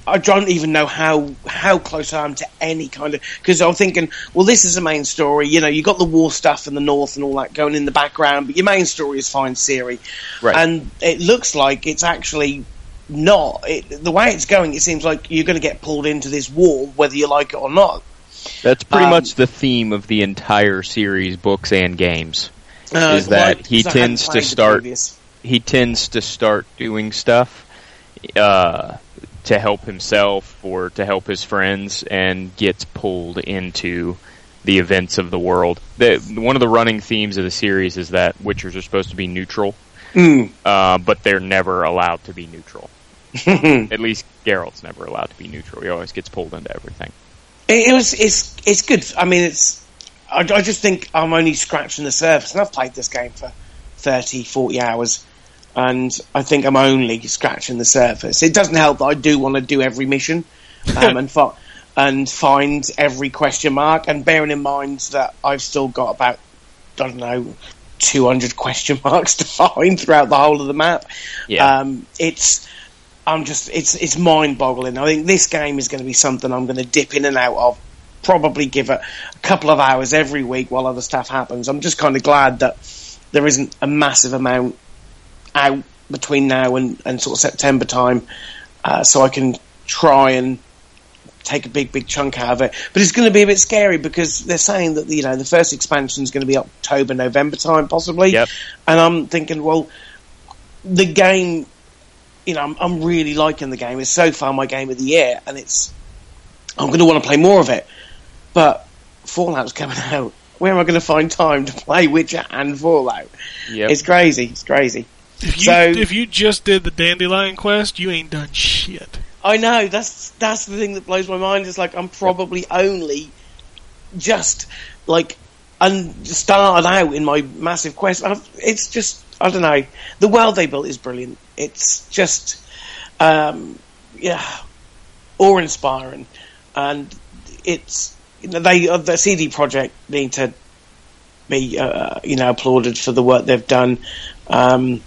I don't even know how how close I am to any kind of because I'm thinking, well, this is the main story. You know, you got the war stuff in the north and all that going in the background, but your main story is find Ciri, Right. and it looks like it's actually not. It, the way it's going, it seems like you're going to get pulled into this war, whether you like it or not. That's pretty Um, much the theme of the entire series, books and games. Uh, Is that he tends to start- He tends to start doing stuff uh, to help himself or to help his friends, and gets pulled into the events of the world. The, one of the running themes of the series is that Witchers are supposed to be neutral, Mm. uh, but they're never allowed to be neutral. At least Geralt's never allowed to be neutral. He always gets pulled into everything. It, it was it's it's good. I mean, it's I, I just think I'm only scratching the surface, and I've played this game for 30, 40 hours, and I think I'm only scratching the surface. It doesn't help that I do want to do every mission um, and and find every question mark, and bearing in mind that I've still got about I don't know. 200 question marks to find throughout the whole of the map. Yeah. Um, it's I'm just it's it's mind boggling. I think this game is going to be something I'm going to dip in and out of. Probably give it a couple of hours every week while other stuff happens. I'm just kind of glad that there isn't a massive amount out between now and, and sort of September time, uh, so I can try and take a big big chunk out of it. But it's going to be a bit scary because they're saying that you know the first expansion is going to be October November time possibly, Yep. and I'm thinking well the game you know, I'm, I'm really liking the game. It's so far my game of the year, and it's I'm going to want to play more of it. But Fallout's coming out. Where am I going to find time to play Witcher and Fallout? Yep. It's crazy. It's crazy. If you So- if you just did the dandelion quest, you ain't done shit. I know that's that's the thing that blows my mind. Is like I'm probably only just like un- started out in my massive quest. I've, it's just I don't know. The world they built is brilliant. It's just um, yeah, awe inspiring, and it's you know, they uh, the CD Projekt need to be uh, you know applauded for the work they've done, um,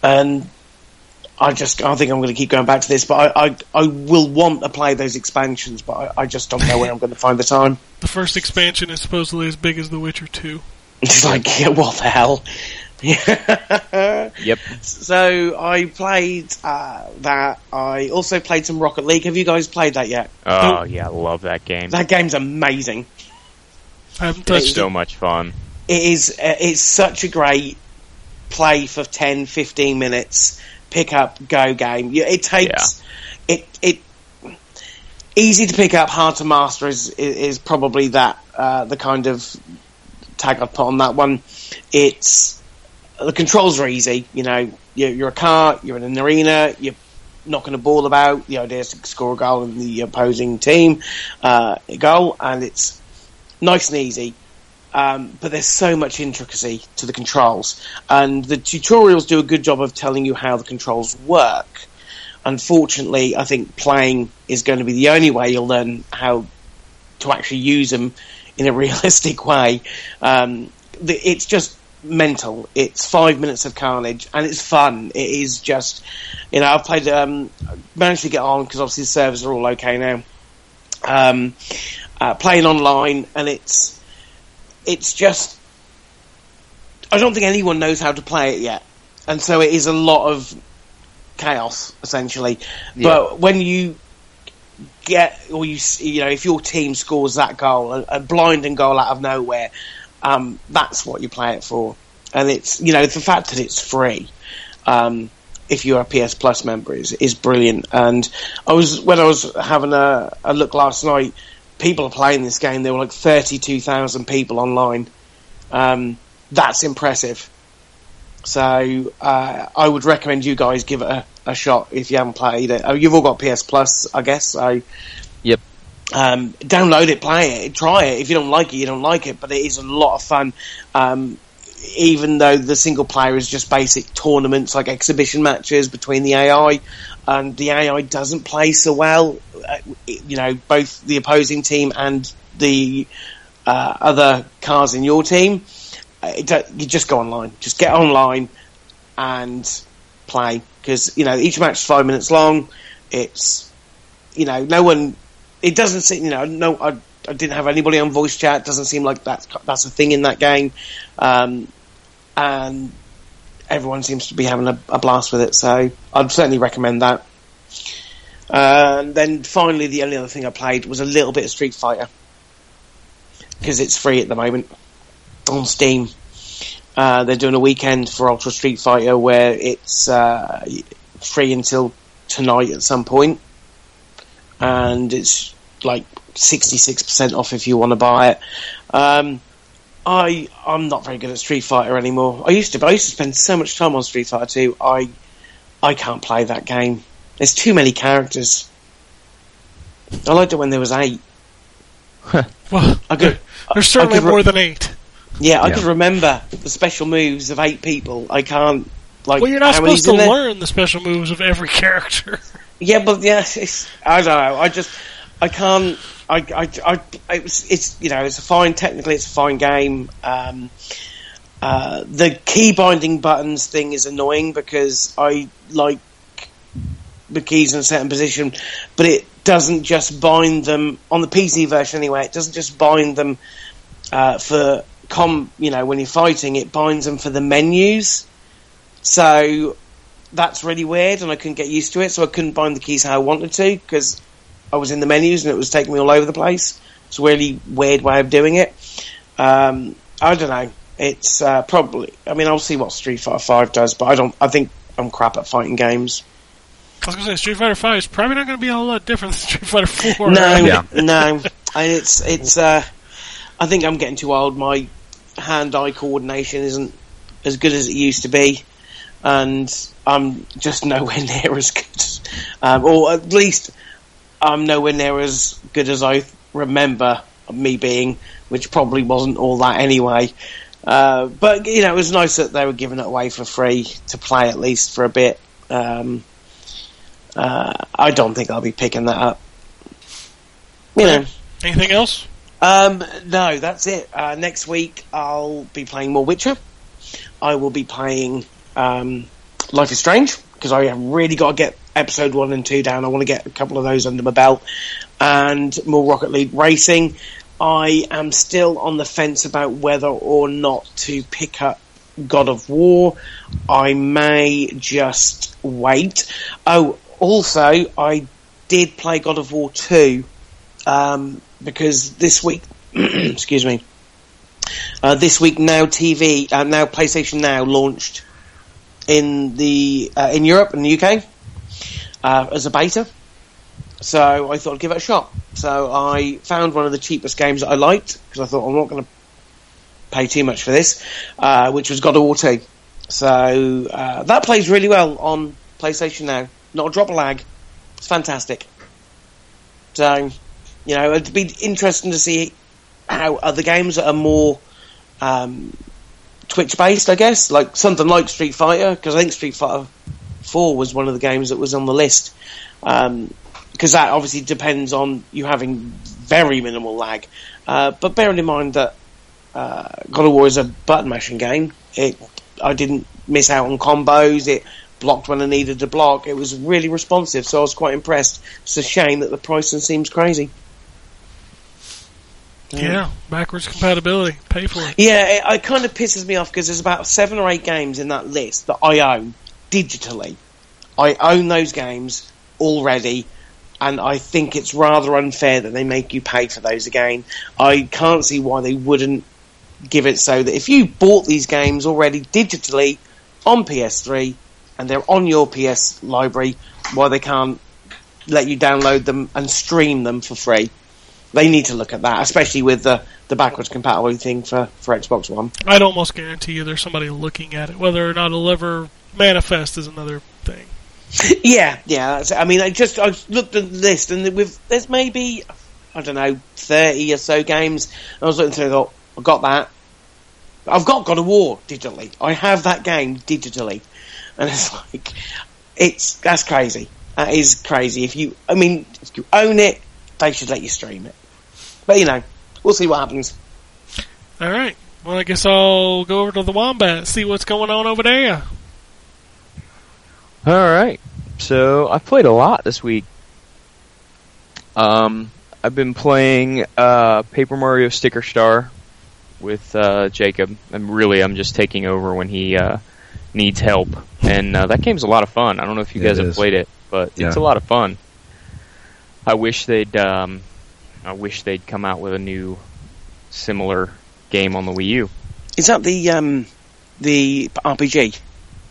and I just I think I'm going to keep going back to this, but I I, I will want to play those expansions, but I, I just don't know where I'm going to find the time. The first expansion is supposedly as big as The Witcher 2. It's like yeah, what the hell. Yep. So I played uh, that. I also played some Rocket League. Have you guys played that yet? Oh yeah, I love that game. That game's amazing. I haven't It's so much fun. it is uh, it's such a great play for 10 15 minutes pick up go game it takes it it easy to pick up hard to master is is, is probably that uh, the kind of tag I'd put on that one it's the controls are easy you know you're, a car you're in an arena you're knocking a ball about the idea is to score a goal in the opposing team uh, a goal and it's nice and easy um, but there's so much intricacy to the controls, and the tutorials do a good job of telling you how the controls work. Unfortunately, I think playing is going to be the only way you'll learn how to actually use them in a realistic way. Um, it's just mental. It's five minutes of carnage, and it's fun. It is just, you know, I've played, um, managed to get on because obviously the servers are all okay now. Um, uh, playing online, and it's, it's just, I don't think anyone knows how to play it yet, and so it is a lot of chaos essentially. But when you get, or you, you know, if your team scores that goal, a, a blinding goal out of nowhere, um, that's what you play it for. And it's, you know, the fact that it's free, um, if you're a PS Plus member is, is brilliant. And I was, when I was having a, a look last night, people are playing this game. There were like 32,000 people online. Um, that's impressive. So, uh, I would recommend you guys give it a, a shot if you haven't played it. Oh, you've all got PS Plus, I guess, so. Um, download it, play it, try it. If you don't like it, you don't like it, but it is a lot of fun. Um, even though the single player is just basic tournaments like exhibition matches between the AI, and the AI doesn't play so well. Uh, you know, both the opposing team and the uh, other cars in your team. Uh, you just go online, just get online and play because you know each match is five minutes long. It's you know no one it doesn't seem, you know, no, I, I didn't have anybody on voice chat. It doesn't seem like that's that's a thing in that game, um, and everyone seems to be having a, a blast with it. So I'd certainly recommend that. And then finally, the only other thing I played was a little bit of Street Fighter because it's free at the moment on Steam. Uh, they're doing a weekend for Ultra Street Fighter where it's uh, free until tonight at some point and it's like 66% off if you want to buy it. Um, I I'm not very good at Street Fighter anymore. I used to, but I used to spend so much time on Street Fighter 2. I I can't play that game. There's too many characters. I liked it when there was eight. Well, I could, there's I certainly could re- more than eight. yeah, I Yeah. could remember the special moves of eight people. I can't like. Well, you're not supposed to learn the special moves of every character. Yeah, but yeah, I don't know. I just I can't. I I, I it's, it's you know it's a fine technically it's a fine game. Um, uh, the key binding buttons thing is annoying because I like the keys in a certain position, but it doesn't just bind them on the PC version anyway. It doesn't just bind them uh, for com. You know when you're fighting, it binds them for the menus. So that's really weird, and I couldn't get used to it. So I couldn't bind the keys how I wanted to because I was in the menus and it was taking me all over the place. It's a really weird way of doing it. Um, I don't know. It's uh, probably. I mean, I'll see what Street Fighter Five does, but I don't. I think I'm crap at fighting games. I was going to say Street Fighter Five is probably not going to be a whole lot different than Street Fighter Four. No, Yeah. no. And it's it's. Uh, I think I'm getting too old. My hand-eye coordination isn't as good as it used to be, and I'm just nowhere near as good, um, or at least I'm nowhere near as good as I remember me being, which probably wasn't all that anyway. Uh, but you know, it was nice that they were giving it away for free to play at least for a bit. Um, uh, I don't think I'll be picking that up. You know. Anything else? Um, no, that's it. Uh, next week I'll be playing more Witcher. I will be playing um, Life is Strange because I have really got to get episode one and two down. I want to get a couple of those under my belt, and more Rocket League Racing. I am still on the fence about whether or not to pick up God of War. I may just wait. Oh, also, I did play God of War 2 um, because this week, excuse me, uh, this week now TV, uh, now PlayStation Now launched in the uh, in Europe and the UK uh, as a beta. So I thought I'd give it a shot. So I found one of the cheapest games that I liked because I thought I'm not going to pay too much for this, uh, which was God of War 2. So uh, that plays really well on PlayStation Now. Not a drop of lag. It's fantastic. So, you know, it'd be interesting to see how other games that are more um, Twitch based, I guess, like something like Street Fighter, because I think Street Fighter 4 was one of the games that was on the list. Because that obviously depends on you having very minimal lag. Uh, but bearing in mind that uh, God of War is a button mashing game, it I didn't miss out on combos. It blocked when I needed to block. It was really responsive, so I was quite impressed. It's a shame that the pricing seems crazy. Yeah, backwards compatibility. Pay for it. Yeah, it, it kind of pisses me off because there's about seven or eight games in that list that I own digitally. I own those games already, and I think it's rather unfair that they make you pay for those again. I can't see why they wouldn't give it so that if you bought these games already digitally on PS3 and they're on your PS library, why they can't let you download them and stream them for free. They need to look at that, especially with the, the backwards compatibility thing for, for Xbox One. I'd almost guarantee you there's somebody looking at it. Whether or not it'll ever manifest is another thing. Yeah, yeah. That's, I mean, I just I looked at the list, and with there's maybe I don't know thirty or so games. I was looking through, and thought I got that. I've got God of War digitally. I have that game digitally, and it's like it's that's crazy. That is crazy. If you, I mean, if you own it, they should let you stream it. But you know, we'll see what happens. All right. Well, I guess I'll go over to the Wombat, see what's going on over there. All right. So I've played a lot this week. Um, I've been playing uh, Paper Mario Sticker Star with uh, Jacob, and really, I'm just taking over when he uh, needs help. And uh, that game's a lot of fun. I don't know if you It guys have is. played it, but Yeah. it's a lot of fun. I wish they'd. Um, I wish they'd come out with a new, similar game on the Wii U. Is that the um the RPG?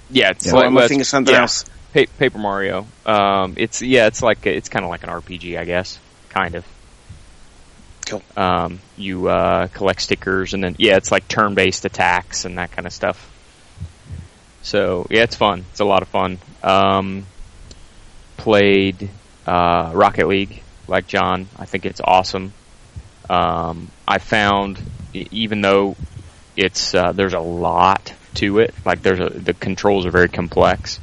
Yeah, it's Or like I well, something yeah. else? Pa- Paper Mario. Um, it's yeah, it's like it's kind of like an RPG, I guess, kind of. Cool. Um, you uh, collect stickers, and then yeah, it's like turn-based attacks and that kind of stuff. So yeah, it's fun. It's a lot of fun. Um, played uh, Rocket League like John. I think it's awesome. Um, I found even though it's uh, there's a lot to it, like there's a, the controls are very complex.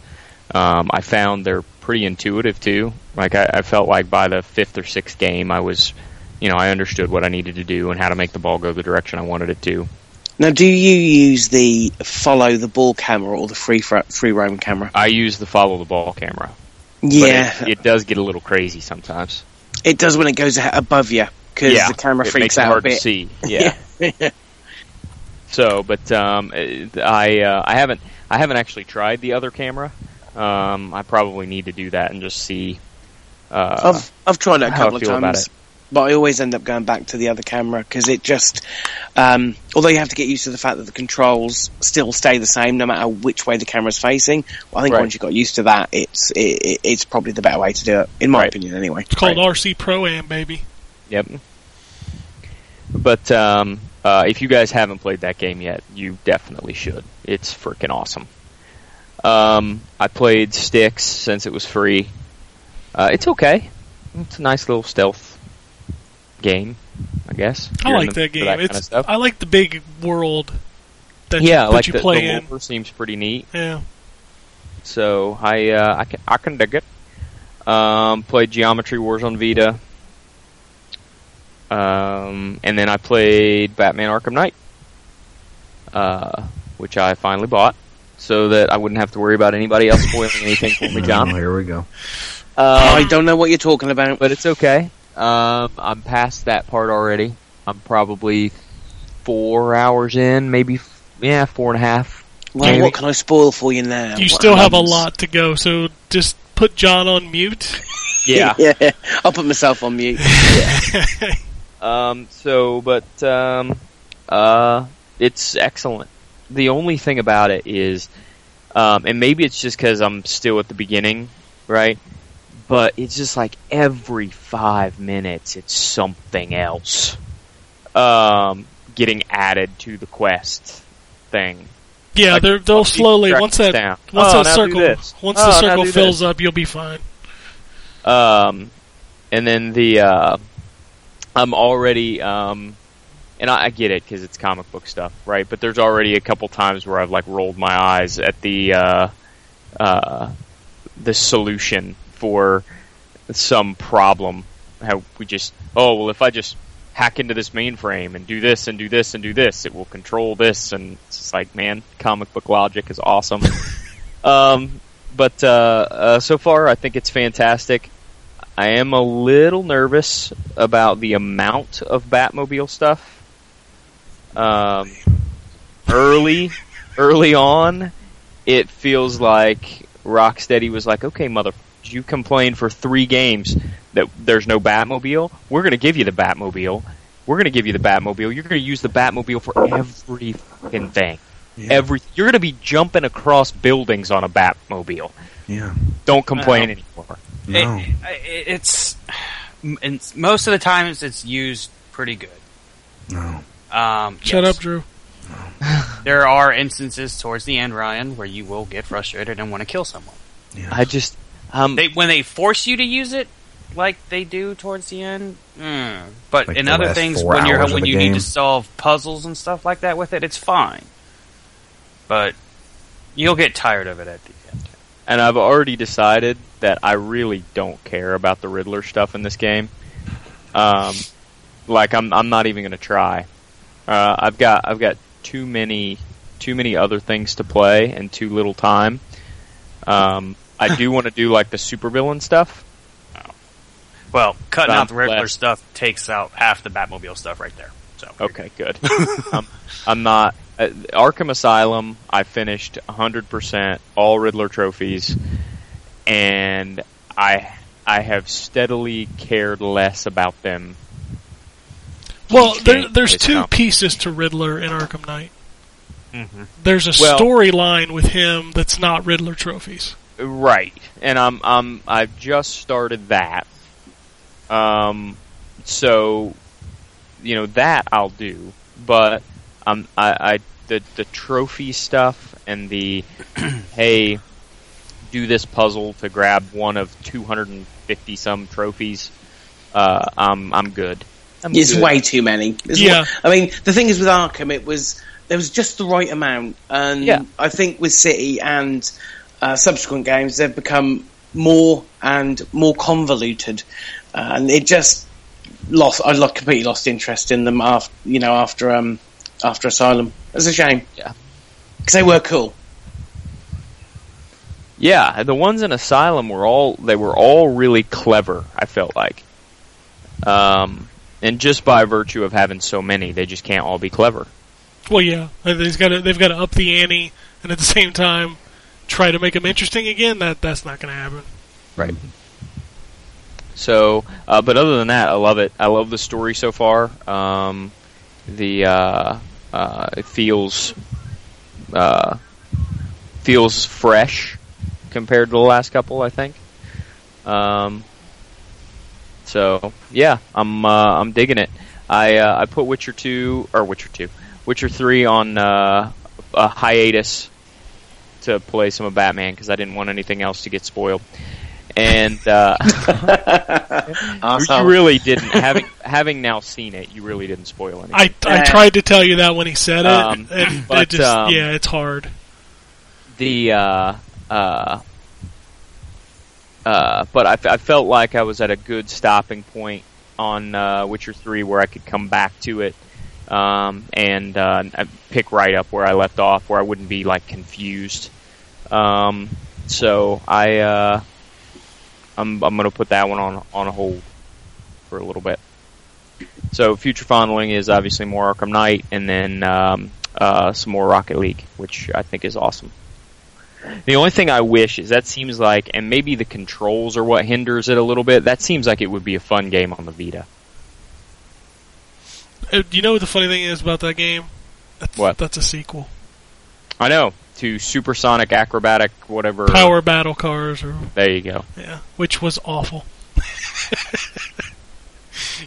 Um, I found they're pretty intuitive too. Like I, I felt like by the fifth or sixth game, I was, you know, I understood what I needed to do and how to make the ball go the direction I wanted it to. Now, do you use the follow the ball camera or the free fr- free roam camera? I use the follow the ball camera. Yeah, it, it does get a little crazy sometimes. It does when it goes above you because yeah, the camera it freaks makes it out hard a bit. to see. Yeah. So, but um, uh, I uh, I haven't I haven't actually tried the other camera. Um, I probably need to do that and just see. Uh, I've I've tried it a couple of times, it. But I always end up going back to the other camera because it just. Um, although you have to get used to the fact that the controls still stay the same no matter which way the camera's facing. I think Right. once you got used to that, it's it, it, it's probably the better way to do it, in my Right. opinion, anyway. It's called RC Pro Am, baby. Yep. But um, uh, if you guys haven't played that game yet, you definitely should. It's freaking awesome. Um, I played Styx since it was free. Uh, it's okay. It's a nice little stealth game, I guess. I you're in like that for game. kind of it's. I like the big world that yeah, you, that like you the, play the in. lore seems pretty neat. Yeah. So I uh, I can I can dig it. Um, played Geometry Wars on Vita. Um, and then I played Batman Arkham Knight, uh, which I finally bought, so that I wouldn't have to worry about anybody else spoiling anything for me, John. Oh, John. here we go. I don't know what you're talking about. But it's okay. Um, I'm past that part already. I'm probably four hours in, maybe yeah, four and a half. Well, maybe. what can I spoil for you now? You What still have a lot to go, so just put John on mute. Yeah. yeah, I'll put myself on mute. Um, so, but um, uh, it's excellent. The only thing about it is, um, and maybe it's just because I'm still at the beginning, right? But it's just like every five minutes, it's something else um, getting added to the quest thing. Yeah, Like, they're, they'll slowly once that down. once Oh, that circle once Oh, the circle fills this. up, you'll be fine. Um, and then the uh, I'm already um, and I, I get it because it's comic book stuff, right? But there's already a couple times where I've like rolled my eyes at the uh, uh, the solution for some problem. How we just oh well, if I just hack into this mainframe and do this and do this and do this, it will control this, and it's just like, man, comic book logic is awesome. um, but uh, uh, so far, I think it's fantastic. I am a little nervous about the amount of Batmobile stuff. Um, early, early on, it feels like Rocksteady was like, "Okay, mother, you complained for three games that there's no Batmobile. We're going to give you the Batmobile. We're going to give you the Batmobile. You're going to use the Batmobile for every fucking thing. Every you're going to be jumping across buildings on a Batmobile. Yeah. Don't complain Well. anymore." No. It, it, it's and most of the times it's used pretty good. no. Um, Shut yes. up, Drew. There are instances towards the end, Ryan, where you will get frustrated and want to kill someone. Yeah. I just um, They when they force you to use it, like they do towards the end. Mm. But Like in other things, when you're when the you need to solve puzzles and stuff like that with it, it's fine. But you'll get tired of it at the end. and I've already decided that I really don't care about the Riddler stuff in this game. Um, like I'm, I'm not even going to try. Uh, I've got, I've got too many, too many other things to play and too little time. Um, I do want to do like the supervillain stuff. Well, cutting Sounds out the Riddler less. stuff takes out half the Batmobile stuff right there. So Okay, good. um, I'm not. Uh, Arkham Asylum, I finished 100% all Riddler trophies, and I I have steadily cared less about them. Well, there, there's two comp- pieces to Riddler in Arkham Knight. Mhm. There's a Well- storyline with him that's not Riddler trophies. Right, and I'm I'm I've just started that. Um, so you know that I'll do, but um, I, I the the trophy stuff and the hey, do this puzzle to grab one of 250 some trophies. Uh, I'm I'm good. I'm It's good. way too many. It's Yeah. wa- I mean, the thing is with Arkham, it was there was just the right amount, and Yeah. I think with City and uh, subsequent games, they've become more and more convoluted, uh, and it just lost. I lo- completely lost interest in them after you know after um after Asylum. It's a shame. Yeah. because they were cool. Yeah, the ones in Asylum were all they were all really clever. I felt like, um, and just by virtue of having so many, they just can't all be clever. Well, yeah, they've got to they've got to up the ante, and at the same time try to make them interesting again. That that's not going to happen. Right. So, uh, but other than that, I love it. I love the story so far. Um, the uh, uh, it feels uh, feels fresh compared to the last couple. I think. Um, so yeah, I'm uh, I'm digging it. I uh, I put Witcher two or Witcher two, Witcher three on uh, a hiatus to play some of Batman because I didn't want anything else to get spoiled. And uh, you really didn't having having now seen it. You really didn't spoil anything. I I tried to tell you that when he said it, Um, and but, it just um, yeah, it's hard. the uh, uh, uh, but I, f- I felt like I was at a good stopping point on uh, Witcher Three where I could come back to it um, and uh, pick right up where I left off, where I wouldn't be like confused. Um, so I uh, I'm I'm gonna put that one on on hold for a little bit. So future fondling is obviously more Arkham Knight, and then um, uh, some more Rocket League, which I think is awesome. The only thing I wish is that seems like, and maybe the controls are what hinders it a little bit. That seems like it would be a fun game on the Vita. Uh, do you know what the funny thing is about that game? That's, What? That's a sequel. I know to Supersonic Acrobatic, whatever. Power Battle Cars, or There you go. yeah, which was awful.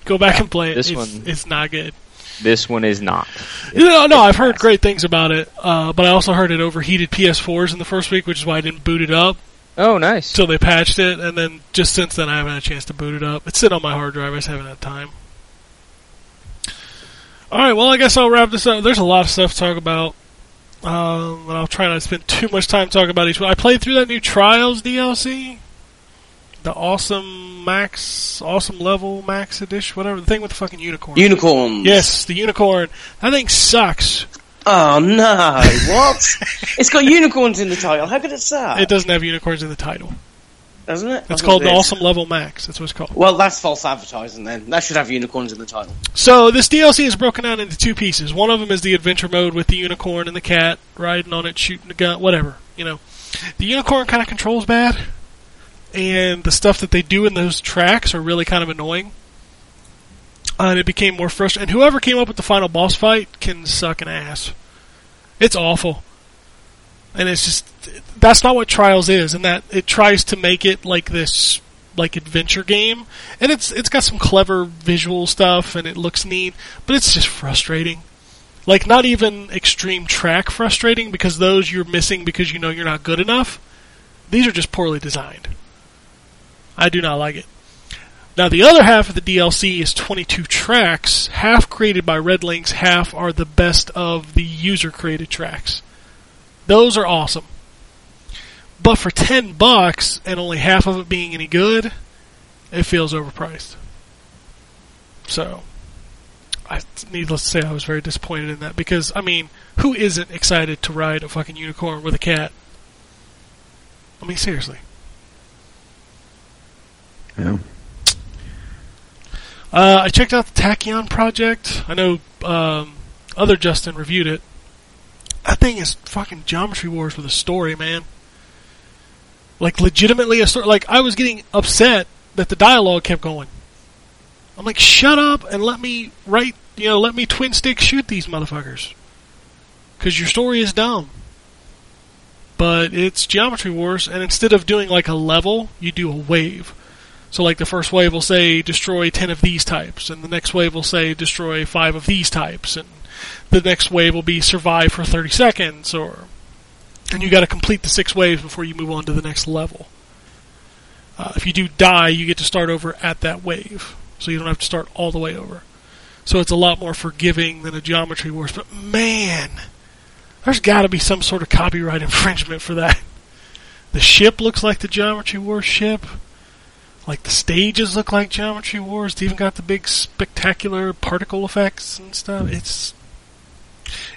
Go back and play it. this it's, one- it's not good. This one is not. No, no, I've heard great things about it, uh, but I also heard it overheated PS4s in the first week, which is why I didn't boot it up Oh, nice. until they patched it, and then just since then I haven't had a chance to boot it up. It's sitting on my hard drive. I just haven't had time. All right, well, I guess I'll wrap this up. There's a lot of stuff to talk about, um, and I'll try not to spend too much time talking about each one. I played through that new Trials DLC. The awesome max, awesome level max edition, whatever the thing with the fucking unicorn. Unicorns. yes, the unicorn. That thing sucks. Oh no! What? it's got unicorns in the title. How could it suck? It doesn't have unicorns in the title. Doesn't it? It's called thought the awesome level max. That's what it's called. Well, that's false advertising. Then that should have unicorns in the title. So this DLC is broken down into two pieces. One of them is the adventure mode with the unicorn and the cat riding on it, shooting the gun, whatever. You know, the unicorn kind of controls bad, and the stuff that they do in those tracks are really kind of annoying. Uh, and it became more frustrating. And whoever came up with the final boss fight can suck an ass. It's awful, and it's just that's not what Trials is. And that it tries to make it like this like adventure game, and it's it's got some clever visual stuff, and it looks neat, but it's just frustrating. Like not even extreme track frustrating because those you're missing because you know you're not good enough. These are just poorly designed. I do not like it. Now the other half of the DLC is 22 tracks, half created by RedLynx, half are the best of the user created tracks. Those are awesome. But for 10 bucks and only half of it being any good, it feels overpriced. So, I, needless to say, I was very disappointed in that because, I mean, who isn't excited to ride a fucking unicorn with a cat? I mean, seriously. Yeah. Uh, I checked out the Tachyon project. I know um, other Justin reviewed it. That thing is fucking Geometry Wars with a story, man. Like legitimately a story. Like I was getting upset that the dialogue kept going. I'm like, shut up and let me write. You know, let me twin stick shoot these motherfuckers. Because your story is dumb. But it's Geometry Wars, and instead of doing like a level, you do a wave. So, like the first wave will say destroy 10 of these types, and the next wave will say destroy 5 of these types, and the next wave will be survive for 30 seconds, or. And you gotta complete the six waves before you move on to the next level. Uh, if you do die, you get to start over at that wave, so you don't have to start all the way over. So it's a lot more forgiving than a Geometry Wars, but man, there's gotta be some sort of copyright infringement for that. The ship looks like the Geometry Wars ship. Like the stages look like Geometry Wars. It's even got the big spectacular particle effects and stuff. It's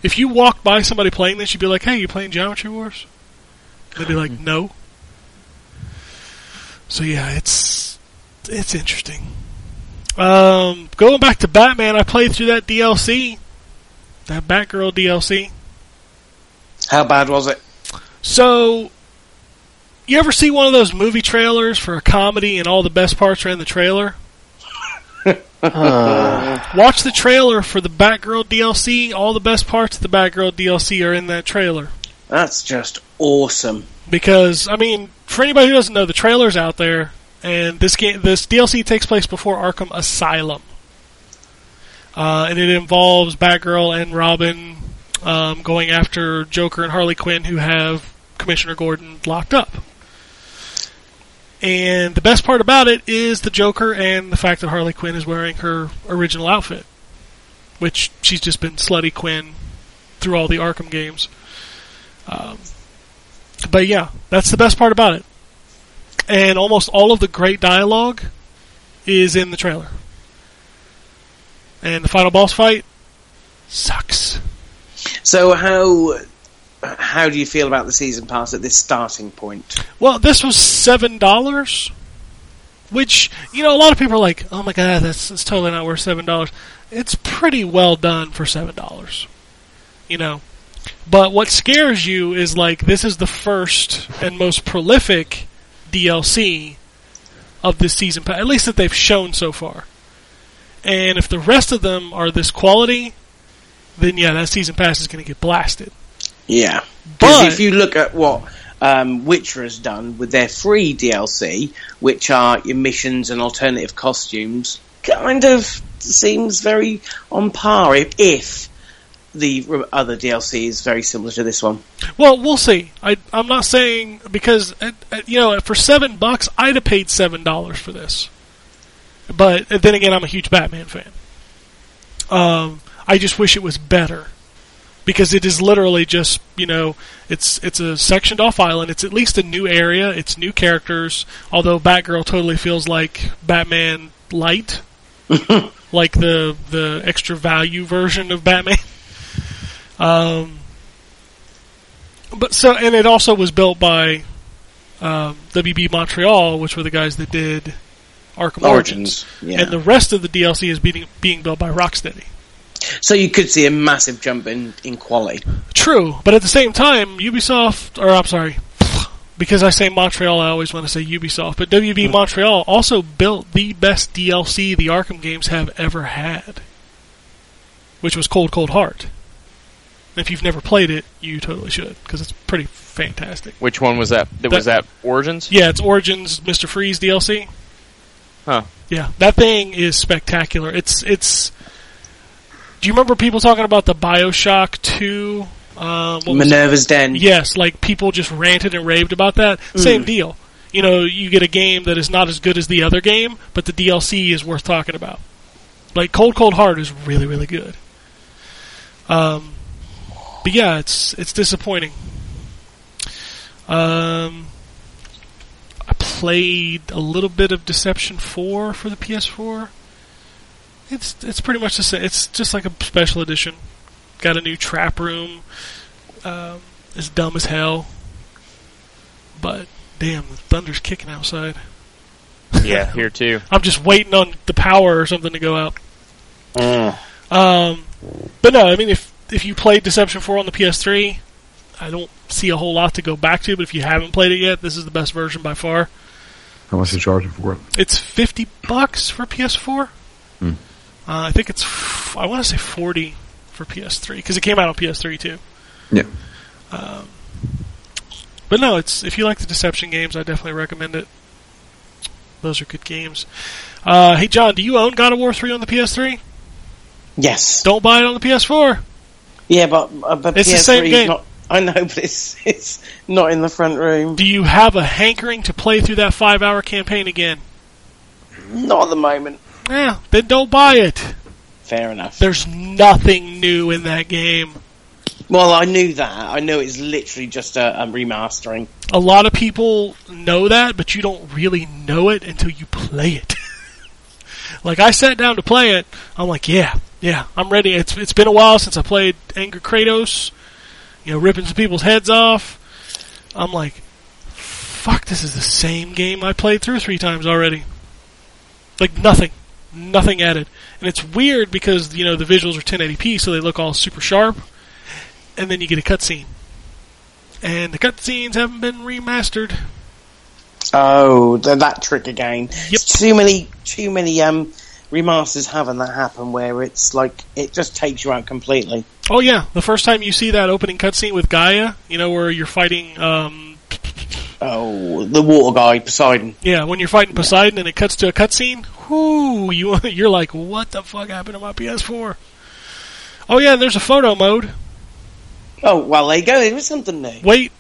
if you walk by somebody playing this, you'd be like, "Hey, you playing Geometry Wars?" They'd be like, "No." So yeah, it's it's interesting. Um, going back to Batman, I played through that DLC, that Batgirl DLC. How bad was it? So, you ever see one of those movie trailers for a comedy and all the best parts are in the trailer? Watch the trailer for the Batgirl DLC. All the best parts of the Batgirl DLC are in that trailer. That's just awesome. Because, I mean, for anybody who doesn't know, the trailer's out there, and this game, this DLC takes place before Arkham Asylum. Uh, and it involves Batgirl and Robin um, going after Joker and Harley Quinn, who have Commissioner Gordon locked up. And the best part about it is the Joker and the fact that Harley Quinn is wearing her original outfit, which she's just been Slutty Quinn through all the Arkham games. Um, but yeah, that's the best part about it. And almost all of the great dialogue is in the trailer. And the final boss fight sucks. So how how do you feel about the season pass at this starting point? Well, this was seven dollars, which you know a lot of people are like, "Oh my god, that's, that's totally not worth seven dollars." It's pretty well done for seven dollars, you know. But what scares you is like this is the first and most prolific DLC of this season, pa- at least that they've shown so far. And if the rest of them are this quality, then yeah, that season pass is going to get blasted. Yeah, But- because if you look at what um, Witcher has done with their free DLC, which are your missions and alternative costumes, kind of seems very on par. If, if the other DLC is very similar to this one, Well, we'll see. I, I'm not saying because uh, uh, you know for seven bucks I'd have paid seven dollars for this, but then again I'm a huge Batman fan. Um, I just wish it was better. Because it is literally just you know it's it's a sectioned off island. It's at least a new area. It's new characters. Although Batgirl totally feels like Batman light, like the the extra value version of Batman. Um, but so and it also was built by um, WB Montreal, which were the guys that did Arkham Origins, Origins. Yeah. and the rest of the DLC is being being built by Rocksteady. So you could see a massive jump in, in quality. True, but at the same time, Ubisoft, or I'm sorry, because I say Montreal, I always want to say Ubisoft, but WB mm. Montreal also built the best DLC the Arkham games have ever had, which was Cold Cold Heart. If you've never played it, you totally should, because it's pretty fantastic. Which one was that? That was that Origins? Yeah, it's Origins Mr. Freeze DLC. Huh. Yeah, that thing is spectacular. It's it's. Do you remember people talking about the Bioshock Two? Um, what it? Minerva's Den. Yes, like people just ranted and raved about that. Same deal. You know, you get a game that is not as good as the other game, but the DLC is worth talking about. Like Cold Cold Heart is really really good. Um, but yeah, it's it's disappointing. Um, I played a little bit of Deception Four for the PS4. It's it's pretty much the same. It's just like a special edition. Got a new trap room. Um, it's dumb as hell. But damn, the thunder's kicking outside. Yeah, here too. I'm just waiting on the power or something to go out. Mm. Um, but no, I mean, if if you played Deception 4 on the PS3, I don't see a whole lot to go back to. But if you haven't played it yet, this is the best version by far. How much they charging for it? It's fifty bucks for PS4. Hmm. Uh, I think it's f- I want to say forty for PS3 because it came out on PS3 too. Yeah. But no, it's if you like the Deception games, I definitely recommend it. Those are good games. Uh, hey John, do you own God of War 3 on the PS3? Yes. Don't buy it on the PS4. Yeah, but, uh, but It's the PS3 same is game. Not, I know, but it's it's not in the front room. Do you have a hankering to play through that five-hour campaign again? Not at the moment. Yeah, then don't buy it. Fair enough. There's nothing new in that game. Well, I knew that. I know it's literally just a, a remastering. A lot of people know that, but you don't really know it until you play it. like I sat down to play it, I'm like, yeah, yeah, I'm ready. It's it's been a while since I played Anger Kratos, you know, ripping some people's heads off. I'm like, fuck, this is the same game I played through three times already. Like nothing, nothing added, and it's weird because you know the visuals are 1080p, so they look all super sharp, and then you get a cutscene and the cutscenes haven't been remastered. Oh, that trick again. Yep. Too many, too many um, remasters having that happen where it's like it just takes you out completely. Oh yeah, the first time you see that opening cutscene with Gaia, you know where you're fighting, um, Oh, the water guy Poseidon. yeah, when you're fighting Poseidon and it cuts to a cutscene, whoo, you you're like, what the fuck happened to my PS4? Oh yeah, and there's a photo mode. Oh, well, there you go. There was something new. Wait,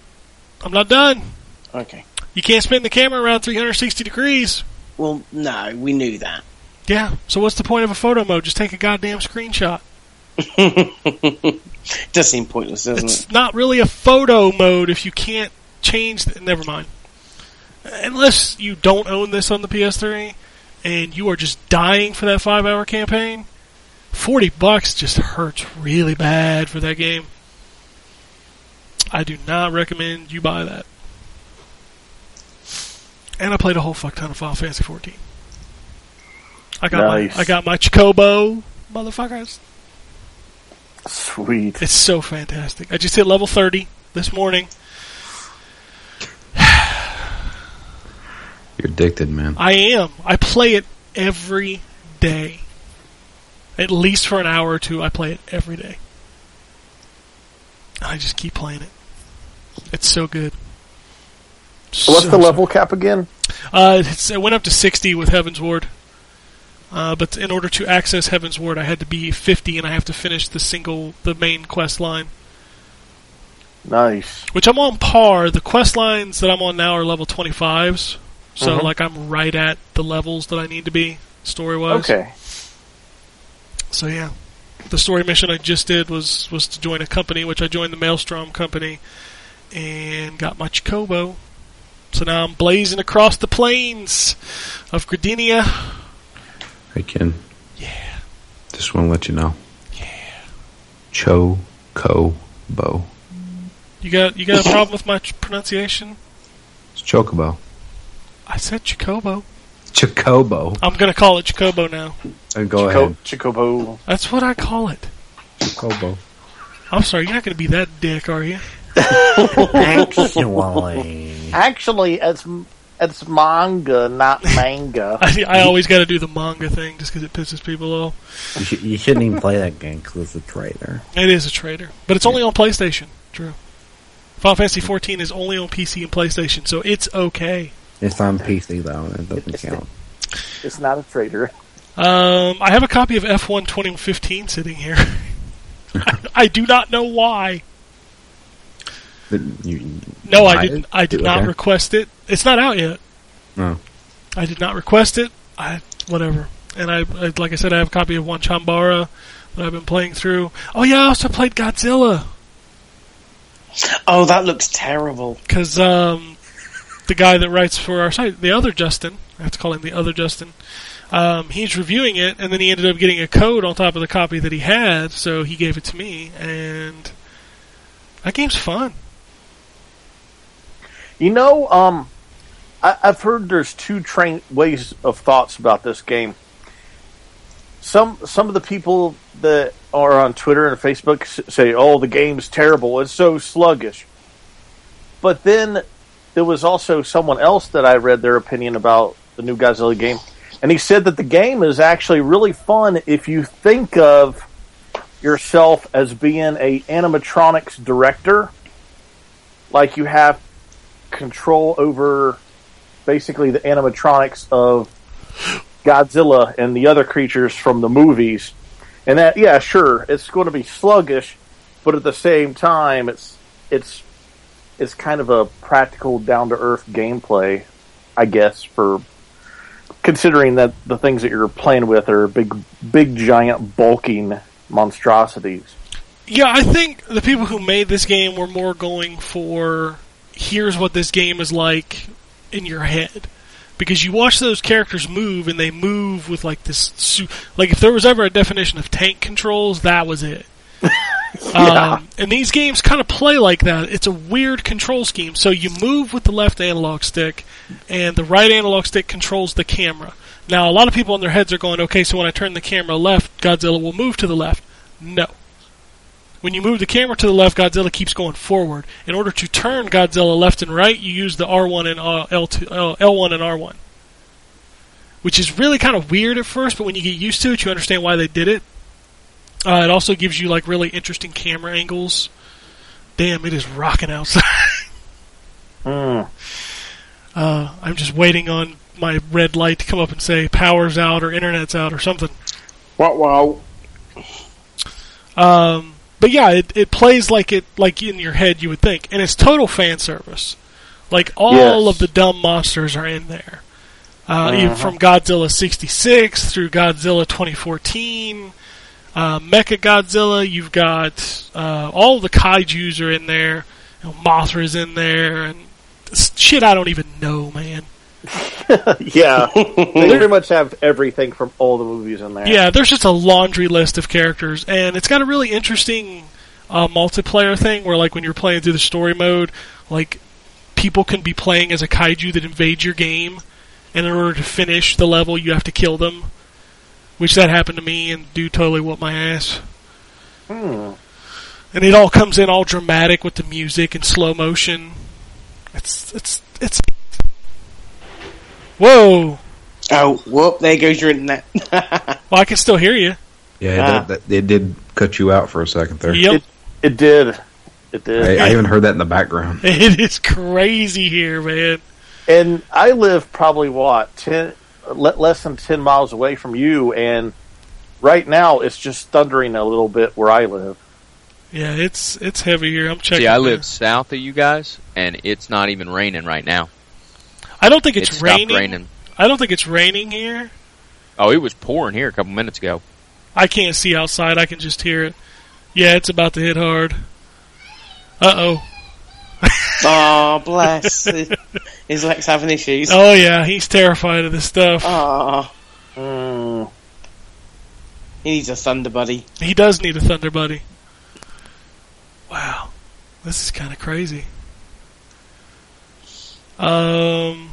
I'm not done. Okay. You can't spin the camera around 360 degrees. Well, no, we knew that. Yeah, so what's the point of a photo mode? Just take a goddamn screenshot. It does seem pointless, doesn't it? It's not really a photo mode if you can't change. The, never mind. Unless you don't own this on the PS3 and you are just dying for that five-hour campaign, forty bucks just hurts really bad for that game. I do not recommend you buy that. And I played a whole fuck ton of Final Fantasy 14. I got Nice. my I got my Chocobo, motherfuckers. Sweet. It's so fantastic. I just hit level 30 this morning. You're addicted, man. I am. I play it every day. At least for an hour or two, I play it every day. I just keep playing it. It's so good. So what's the level cap again? Uh, it's, it went up to 60 with Heavensward. Uh, but in order to access Heavensward, I had to be 50, and I have to finish the single, the main quest line. Nice. which I'm on par. The quest lines that I'm on now are level 25s, so Mhm. like I'm right at the levels that I need to be story wise. Okay. So yeah, the story mission I just did was was to join a company, which I joined the Maelstrom company, and got my Chocobo. So now I'm blazing across the plains of Gardenia. Hey, Ken. Yeah. Just want to let you know. Yeah. Cho Co Bo. You got you got a problem with my pronunciation? It's Chocobo. I said Chocobo. Chocobo. I'm gonna call it Chocobo now. And go Chico- ahead. Chicobo. That's what I call it. Chocobo. I'm sorry, you're not gonna be that dick, are you? Actually. Actually, it's it's manga, not manga. I, I always got to do the manga thing just because it pisses people off. You, sh- you shouldn't even play that game because it's a traitor. It is a traitor, but it's only on PlayStation. True. Final Fantasy 14 is only on PC and PlayStation, so it's okay. It's on PC though, and it doesn't count. It's not a traitor. Um, I have a copy of F1 2015 sitting here. I, I do not know why. But you- No, I Hide did. it? I did not request it. It's not out yet. No. I did not request it. I whatever. And I, I like I said, I have a copy of Onechanbara that I've been playing through. Oh yeah, I also played Godzilla Oh, that looks terrible. because um, the guy that writes for our site, the other Justin, I have to call him the other Justin. Um, he's reviewing it, and then he ended up getting a code on top of the copy that he had, so he gave it to me, and that game's fun. You know, um, I, I've heard there's two train ways of thoughts about this game. Some some of the people that are on Twitter and Facebook say, "Oh, the game's terrible. It's so sluggish." But then there was also someone else that I read their opinion about the new Godzilla game, and he said that the game is actually really fun if you think of yourself as being a animatronics director, like you have control over basically the animatronics of Godzilla and the other creatures from the movies. And that, yeah, sure, it's going to be sluggish, but at the same time, it's it's it's kind of a practical, down to earth gameplay, I guess, for considering that the things that you're playing with are big, big, giant, bulking monstrosities. Yeah, I think the people who made this game were more going for here's what this game is like in your head. Because you watch those characters move and they move with like this like if there was ever a definition of tank controls, that was it. um, and these games kind of play like that. It's a weird control scheme. So you move with the left analog stick, and the right analog stick controls the camera. Now, a lot of people in their heads are going, okay, so when I turn the camera left, Godzilla will move to the left. No. When you move the camera to the left, Godzilla keeps going forward. In order to turn Godzilla left and right, you use the R1 and uh, L2, uh, L1 and R1. Which is really kind of weird at first, but when you get used to it, you understand why they did it. Uh, it also gives you like really interesting camera angles. Damn, it is rocking outside. Hmm. Uh, I'm just waiting on my red light to come up and say power's out or internet's out or something. Wow, wow. Um, but yeah, it, it plays like it like in your head you would think, and it's total fan service. Like all Yes. of the dumb monsters are in there, uh, even Uh-huh. from Godzilla '66 through Godzilla 2014, uh, Mecha Godzilla. You've got uh, all the kaiju's are in there. You know, Mothra's in there, and shit I don't even know, man. yeah, they pretty much have everything from all the movies in there. Yeah, there's just a laundry list of characters, and it's got a really interesting uh, multiplayer thing where, like, when you're playing through the story mode, like, people can be playing as a kaiju that invades your game, and in order to finish the level, you have to kill them. Which that happened to me, and do totally whoop my ass. Hmm. And it all comes in all dramatic with the music and slow motion. It's it's it's. Whoa! Oh, whoop, there goes your internet. Well, I can still hear you. Yeah, Ah. that, that, it did cut you out for a second there. Yep. It did. It did. I, I even heard that in the background. It is crazy here, man. And I live probably what ten, le- less than ten miles away from you, and right now it's just thundering a little bit where I live. Yeah, it's it's heavy here. I'm checking. See, I the- live south of you guys, and it's not even raining right now. I don't think it's it raining. raining. I don't think it's raining here. Oh, it was pouring here a couple minutes ago. I can't see outside. I can just hear it. Yeah, it's about to hit hard. Uh oh. Oh, bless. Is Lex having issues? Oh yeah, he's terrified of this stuff. Oh, Mm, he needs a Thunder Buddy. He does need a Thunder Buddy. Wow, this is kind of crazy. Um,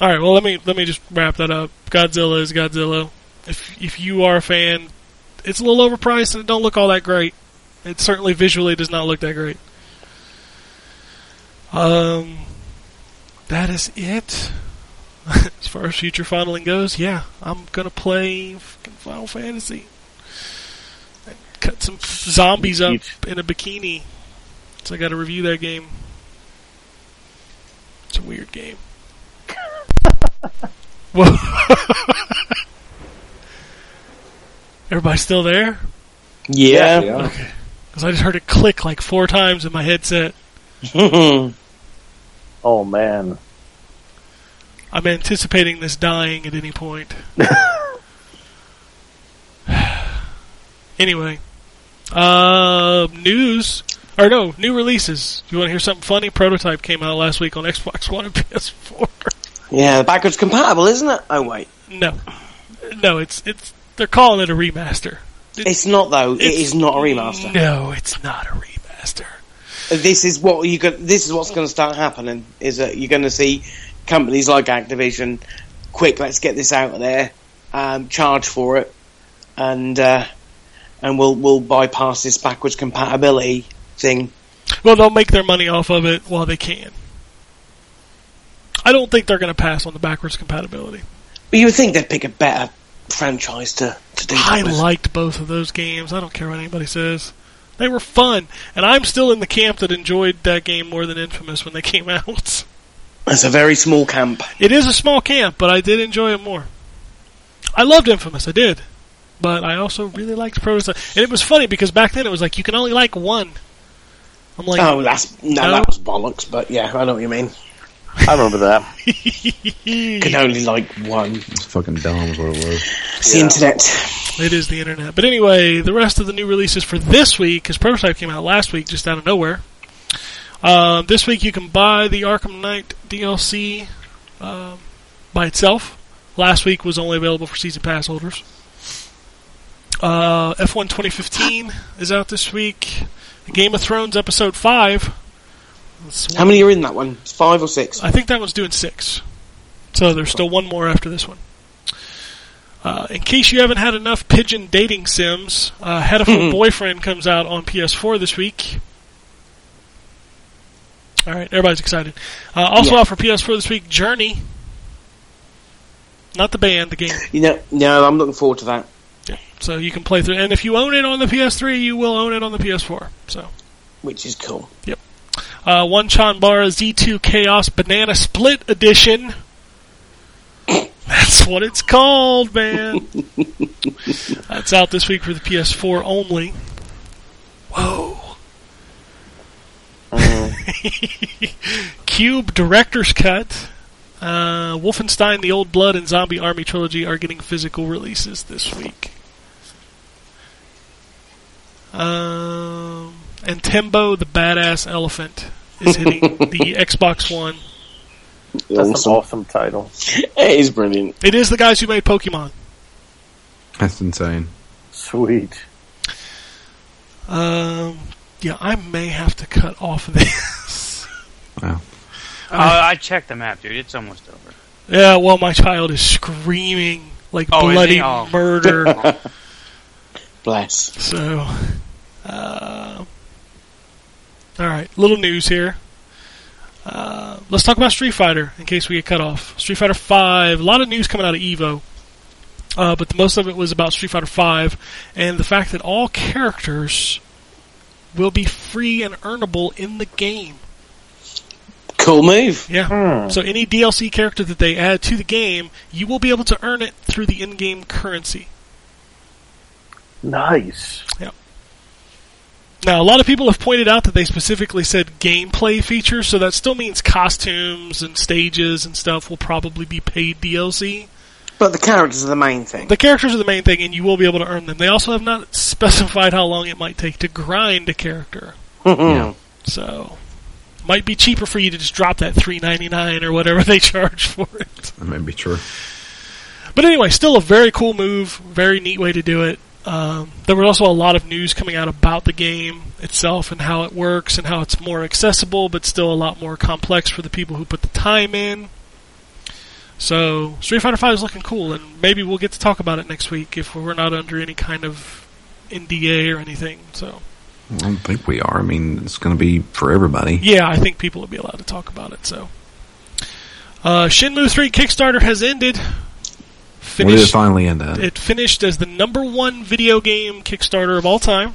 all right. Well, let me let me just wrap that up. Godzilla is Godzilla. If if you are a fan, it's a little overpriced and it don't look all that great. It certainly visually does not look that great. Um, that is it. as far as future funneling goes, yeah, I'm gonna play Final Fantasy. And cut some zombies up in a bikini. So I got to review that game. It's a weird game. Whoa. Everybody still there? Yeah. Yeah. Because I just heard it click like four times in my headset. oh man. I'm anticipating this dying at any point. anyway, uh, news or no new releases. You want to hear something funny? Prototype came out last week on Xbox One and PS4. yeah, backwards compatible, isn't it? Oh wait, no, no, it's it's they're calling it a remaster. it's not though. It It's- not a remaster. No, it's not a remaster. This is what you. This is what's going to start happening. Is that you're going to see companies like Activision, quick, let's get this out of there, um, charge for it, and uh, and we'll we'll bypass this backwards compatibility thing. Well, they'll make their money off of it while they can. I don't think they're going to pass on the backwards compatibility. But you would think they'd pick a better franchise to to do I with. liked both of those games. I don't care what anybody says. They were fun, and I'm still in the camp that enjoyed that game more than Infamous when they came out. It's a very small camp. It is a small camp, but I did enjoy it more. I loved Infamous, I did. But I also really liked Prototype. And it was funny because back then it was like you can only like one. I'm like, Oh, that's no, No. that was bollocks. But yeah, I know what you mean. I remember that. Can only like one. It's fucking dumb is what it was. It's the internet. It is the internet. But anyway, the rest of the new releases for this week, because Prototype came out last week just out of nowhere. Um, this week you can buy the Arkham Knight DLC um, by itself. Last week was only available for season pass holders. Uh, F1 2015 is out this week. Game of Thrones episode 5. How many are in that one? Five or six? I think that one's doing six. So there's still one more after this one. Uh, in case you haven't had enough pigeon dating sims, uh, Hatoful Boyfriend comes out on PS4 this week. All right, everybody's excited. Uh, also Yeah. out for PS4 this week, Journey. Not the band, the game. You know, no, I'm looking forward to that. Yeah. So you can play through, and if you own it on the PS3, you will own it on the PS4. So Which is cool. Uh, Onechanbara Z2 Chaos Banana Split Edition. That's what it's called, man. That's out this week for the PS4 only. Whoa. Qube Director's Cut. Uh, Wolfenstein, The Old Blood, and Zombie Army Trilogy are getting physical releases this week. Um, and Tembo, the Badass Elephant, is hitting the Xbox One. That's an awesome title. It is brilliant. It is the guys who made Pokemon. That's insane. Sweet. Um, yeah, I may have to cut off this. Wow. Uh, I checked the map, dude. It's almost over. yeah, well, my child is screaming like Oh, bloody? Oh. murder. Bless. so, uh, all right, little news here. Uh, let's talk about Street Fighter in case we get cut off. Street Fighter Five. A lot of news coming out of Evo. Uh, but the most of it was about Street Fighter Five and the fact that all characters will be free and earnable in the game. Cool move. Yeah. Hmm. So any DLC character that they add to the game, you will be able to earn it through the in-game currency. Nice. Now, a lot of people have pointed out that they specifically said gameplay features, so that still means costumes and stages and stuff will probably be paid DLC. But the characters are the main thing. The characters are the main thing, and you will be able to earn them. They also have not specified how long it might take to grind a character. Mm-hmm. Yeah. So, might be cheaper for you to just drop that three ninety nine or whatever they charge for it. That may be true. But anyway, still a very cool move, very neat way to do it. Um, there was also a lot of news coming out about the game itself and how it works and how it's more accessible, but still a lot more complex for the people who put the time in. So Street Fighter V is looking cool, and maybe we'll get to talk about it next week if we're not under any kind of NDA or anything. So I don't think we are. I mean, it's going to be for everybody. yeah, I think people will be allowed to talk about it. So uh, Shenmue 3 Kickstarter has ended. Where did it finally end at? It finished as the number one video game Kickstarter of all time,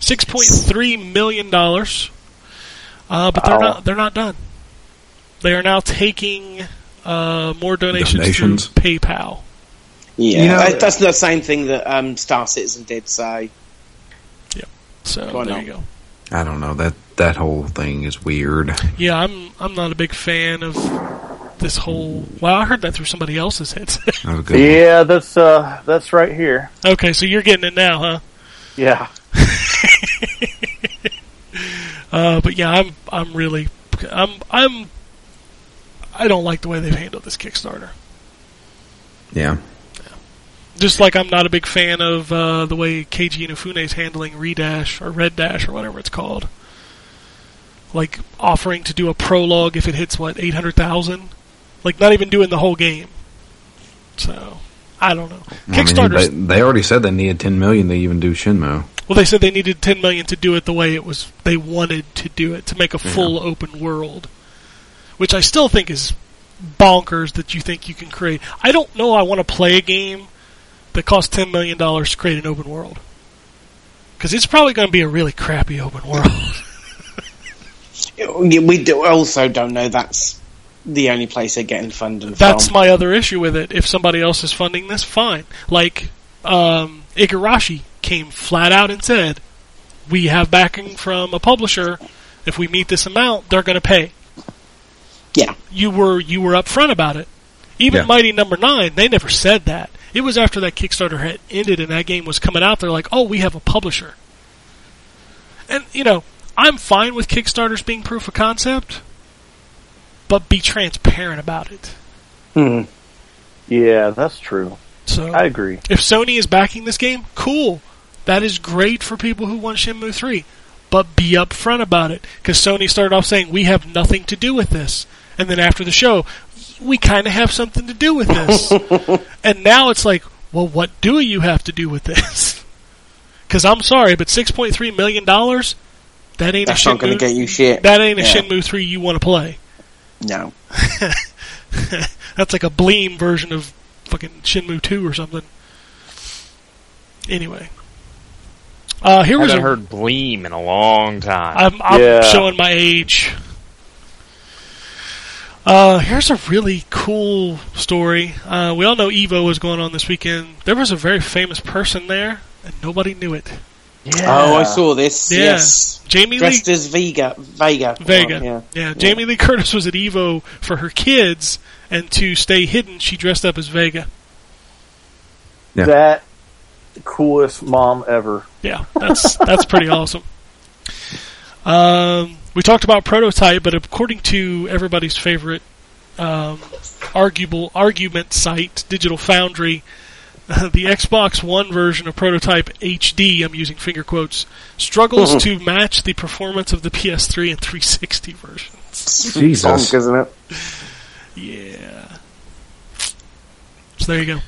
six point three million dollars. Uh, but they're Wow. not they're not done. They are now taking uh, more donations, Donations. through PayPal. Yeah, You know- that's the same thing that um, Star Citizen did. So yeah. So Why there not? you go. I don't know. That that whole thing is weird. Yeah, I'm I'm not a big fan of this whole. Well, I heard that through somebody else's headset. That was a good one. Yeah, that's uh, that's right here. okay, so you're getting it now, huh? Yeah. Uh, but yeah, I'm I'm really I'm I'm I don't like the way they've handled this Kickstarter. Yeah. Just like I'm not a big fan of uh, the way Keiji Inafune is handling Red Ash or Red Dash or whatever it's called. Like offering to do a prologue if it hits what eight hundred thousand, like not even doing the whole game. So I don't know. I mean, Kickstarter's they, they already said they needed 10 million to even do Shenmue. well, they said they needed ten million to do it the way it was they wanted to do it to make a full open world, which I still think is bonkers that you think you can create. I don't know. I want to play a game that costs ten million dollars to create an open world because it's probably going to be a really crappy open world. we also don't know that's the only place they're getting funding That's from. my other issue with it. If somebody else is funding this, fine. Like um, Igarashi came flat out and said, "We have backing from a publisher. If we meet this amount, they're going to pay." Yeah. you were you were upfront about it. Even Yeah. Mighty Number Nine, they never said that. It was after that Kickstarter had ended and that game was coming out. They're like, "Oh, we have a publisher," and you know, I'm fine with Kickstarters being proof of concept, but be transparent about it. Hmm. Yeah, that's true. So, I agree. if Sony is backing this game, cool. That is great for people who want Shenmue 3. But be upfront about it. Because Sony started off saying, we have nothing to do with this. And then after the show, we kind of have something to do with this. and now it's like, well, what do you have to do with this? Because I'm sorry, but $6.3 million, that ain't That's a not going to get you shit. that ain't a Yeah. Shenmue 3 you want to play. No. That's like a Bleem version of fucking Shenmue 2 or something. Anyway. Uh, here I was haven't a, heard Bleem in a long time. I'm, I'm Yeah. showing my age. Uh, here's a really cool story. Uh, we all know Evo was going on this weekend. There was a very famous person there, and nobody knew it. Oh, I saw this. Yeah. Yes. Jamie Lee Dressed as Vega. Vega. Vega. Oh, yeah. yeah, Jamie Lee Curtis was at Evo for her kids, and to stay hidden, she dressed up as Vega. Yeah. That coolest mom ever. Yeah, that's that's pretty awesome. Um, we talked about prototype, but according to everybody's favorite um, arguable argument site, Digital Foundry, the Xbox One version of prototype HD, I'm using finger quotes, struggles mm-hmm. to match the performance of the PS3 and 360 versions. Jesus. Bonk, isn't it? Yeah. So there you go.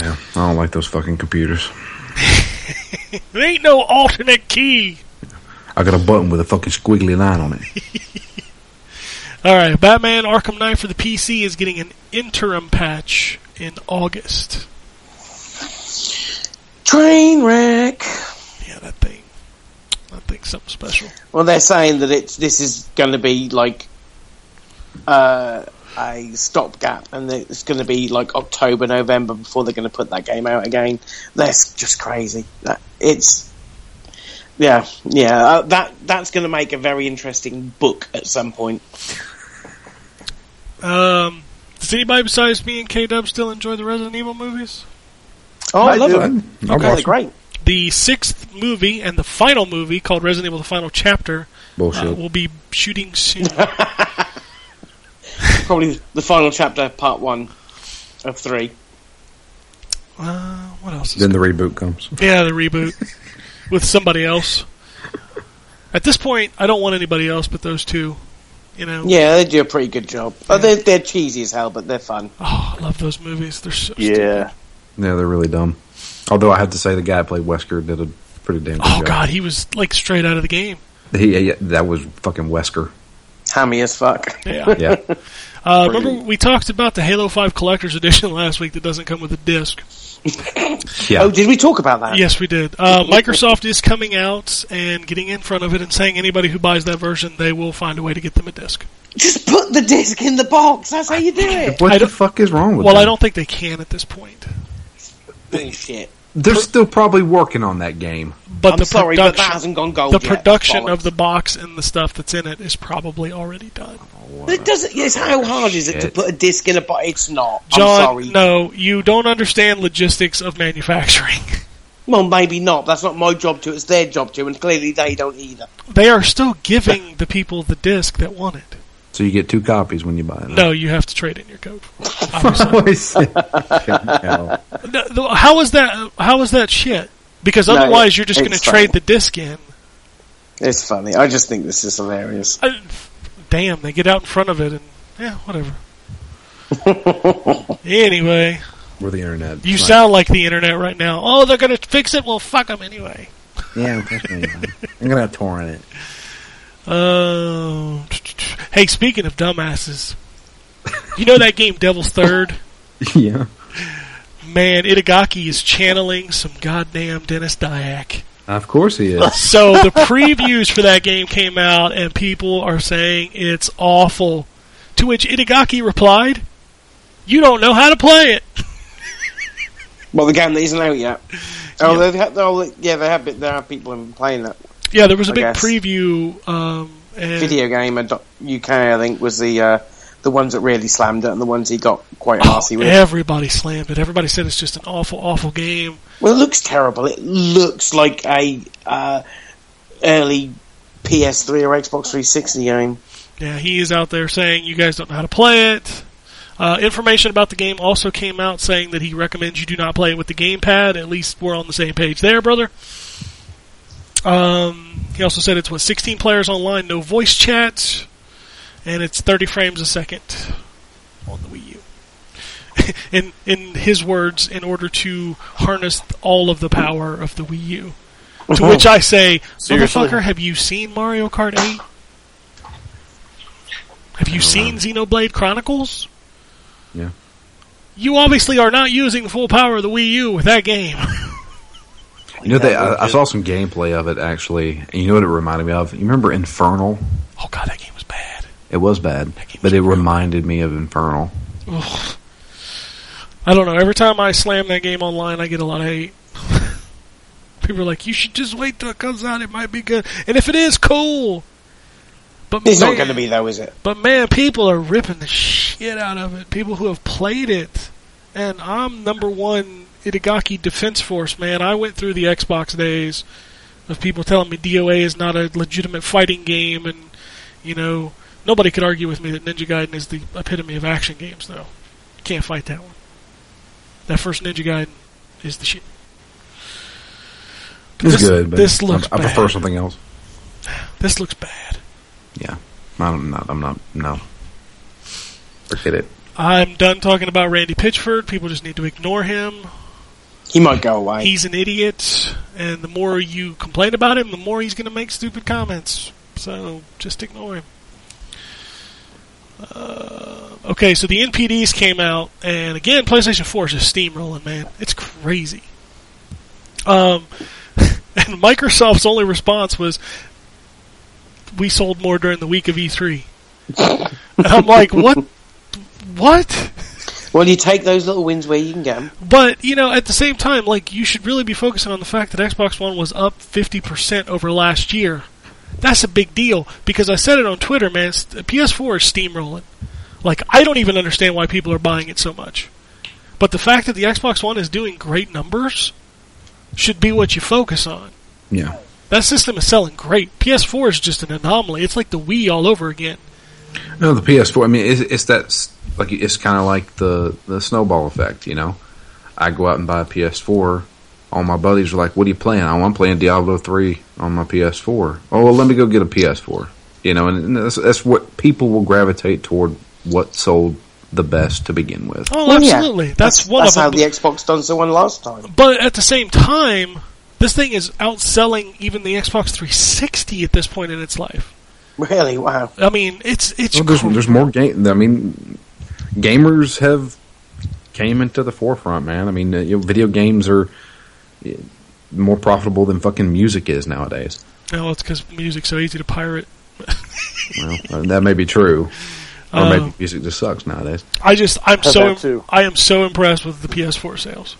Yeah, I don't like those fucking computers. There ain't no alternate key. I got a button with a fucking squiggly line on it. All right, Batman Arkham Knight for the PC is getting an interim patch in August. Train wreck. Yeah, that thing. That thing's something special. Well, they're saying that it's this is going to be like uh, a stopgap, and it's going to be like October, November before they're going to put that game out again. That's just crazy. That it's yeah, yeah. Uh, that that's going to make a very interesting book at some point. Um, Does anybody besides me and K Dub still enjoy the Resident Evil movies? Oh, I, I love do. them. Okay, watch great. The sixth movie and the final movie, called Resident Evil: The Final Chapter, uh, will be shooting soon. Probably the final chapter, part one of three. uh, what else? Is then the reboot comes. Yeah, the reboot with somebody else. At this point, I don't want anybody else but those two. You know. Yeah, they do a pretty good job. Oh, they're, they're cheesy as hell, but they're fun. Oh, I love those movies. They're so stupid. Yeah. Yeah, they're really dumb. Although I have to say, the guy who played Wesker did a pretty damn good job. Oh job. God, he was like straight out of the game. He, he- that was fucking Wesker. Hammy as fuck. Yeah. Yeah. Uh, remember we talked about the Halo Five Collector's Edition last week that doesn't come with a disc. Yeah. Oh, did we talk about that? Yes, we did. Uh, Microsoft is coming out and getting in front of it and saying anybody who buys that version, they will find a way to get them a disc. Just put the disc in the box. That's how you do it. what I the fuck is wrong with Well, them? I don't think they can at this point. Bullshit. They're still probably working on that game. But I'm the sorry, but that production, hasn't gone gold the yet. production Bollocks. of the box and the stuff that's in it is probably already done. But it doesn't. Yes, how hard is it to put a disc in a box? It's not. I'm John, sorry. no, you don't understand logistics of manufacturing. Well, maybe not. That's not my job to. It's their job to, and clearly they don't either. They are still giving the people the disc that want it. So you get two copies when you buy it. No, you have to trade in your code. No. No, how is that? How is that shit? Because No, otherwise, you're just going to trade the disc in. It's funny. I just think this is hilarious. Uh, damn, they get out in front of it and yeah, whatever. anyway, We're the internet. you Right. sound like the internet right now. Oh, they're going to fix it. Well, fuck them anyway. Yeah, definitely. I'm gonna torrent it. Uh, hey, speaking of dumbasses, you know that game Devil's Third? yeah. Man, Itagaki is channeling some goddamn Denis Dyack. Of course he is. So the previews for that game came out, and people are saying it's awful. To which Itagaki replied, "You don't know how to play it." Well, the game that isn't out yet. Oh, they've oh, yeah, they have. been- There are people been playing that Yeah, there was a I big guess. preview. Um, and video game. UK, I think, was the uh, the ones that really slammed it, and the ones he got quite oh, with. everybody slammed it. Everybody said it's just an awful, awful game. Well, it looks terrible. It looks like a uh, early PS3 or Xbox 360 game. Yeah, he is out there saying you guys don't know how to play it. Uh, information about the game also came out saying that he recommends you do not play it with the gamepad. At least we're on the same page there, brother. Um, he also said it's what 16 players online, no voice chat, and it's 30 frames a second on the Wii U. in in his words, in order to harness all of the power of the Wii U. To which I say, Seriously? motherfucker, have you seen Mario Kart 8? Have you seen Xenoblade Chronicles? Yeah. You obviously are not using the full power of the Wii U with that game. You know, they, I, I saw some gameplay of it actually, and you know what it reminded me of? You remember Infernal? oh god, that game was bad. It was bad, game but was it brutal. reminded me of Infernal. Ugh. I don't know. Every time I slam that game online, I get a lot of hate. People are like, "You should just wait till it comes out. It might be good." And if it is, cool. But It's man, not going to be though, is it? But man, people are ripping the shit out of it. People who have played it, and I'm number one Itagaki Defense Force. Man, I went through the Xbox days of people telling me DOA is not a legitimate fighting game, and you know nobody could argue with me that Ninja Gaiden is the epitome of action games. Though, can't fight that one. That first Ninja Gaiden is the shit. It's This- good, but this looks I, I prefer bad. something else. This looks bad. Yeah, I'm not. I'm not. No, forget it. I'm done talking about Randy Pitchford. People just need to ignore him. He might go away. He's an idiot, and the more you complain about him, the more he's going to make stupid comments. So just ignore him. Uh, okay, so the NPDs came out, and again, PlayStation 4 is just steamrolling, man. It's crazy. Um, and Microsoft's only response was, "We sold more during the week of E3." and I'm like, "What? What?" Well, you take those little wins where you can get them. But you know, at the same time, like you should really be focusing on the fact that Xbox One was up fifty percent over last year. That's a big deal because I said it on Twitter, man. PS4 is steamrolling. Like I don't even understand why people are buying it so much. But the fact that the Xbox One is doing great numbers should be what you focus on. Yeah. That system is selling great. PS4 is just an anomaly. It's like the Wii all over again. No, the PS4. I mean, it's, it's that like it's kind of like the the snowball effect. You know, I go out and buy a PS4. All my buddies are like, "What are you playing?" "Oh, I'm playing Diablo three on my PS4. Oh, well, let me go get a PS4. You know, and that's, that's what people will gravitate toward. What sold the best to begin with. Oh, Well, yeah. absolutely. That's, one that's of how them. the Xbox done so one last time. But at the same time, this thing is outselling even the Xbox 360 at this point in its life. Really? Wow. I mean, it's it's Well, there's cr- there's more game. I mean, gamers have came into the forefront, man. I mean, uh, you know, video games are uh, more profitable than fucking music is nowadays. no, it's because music's so easy to pirate. Well, uh, that may be true, or Uh, maybe music just sucks nowadays. I just I'm so that. I am so impressed with the PS4 sales.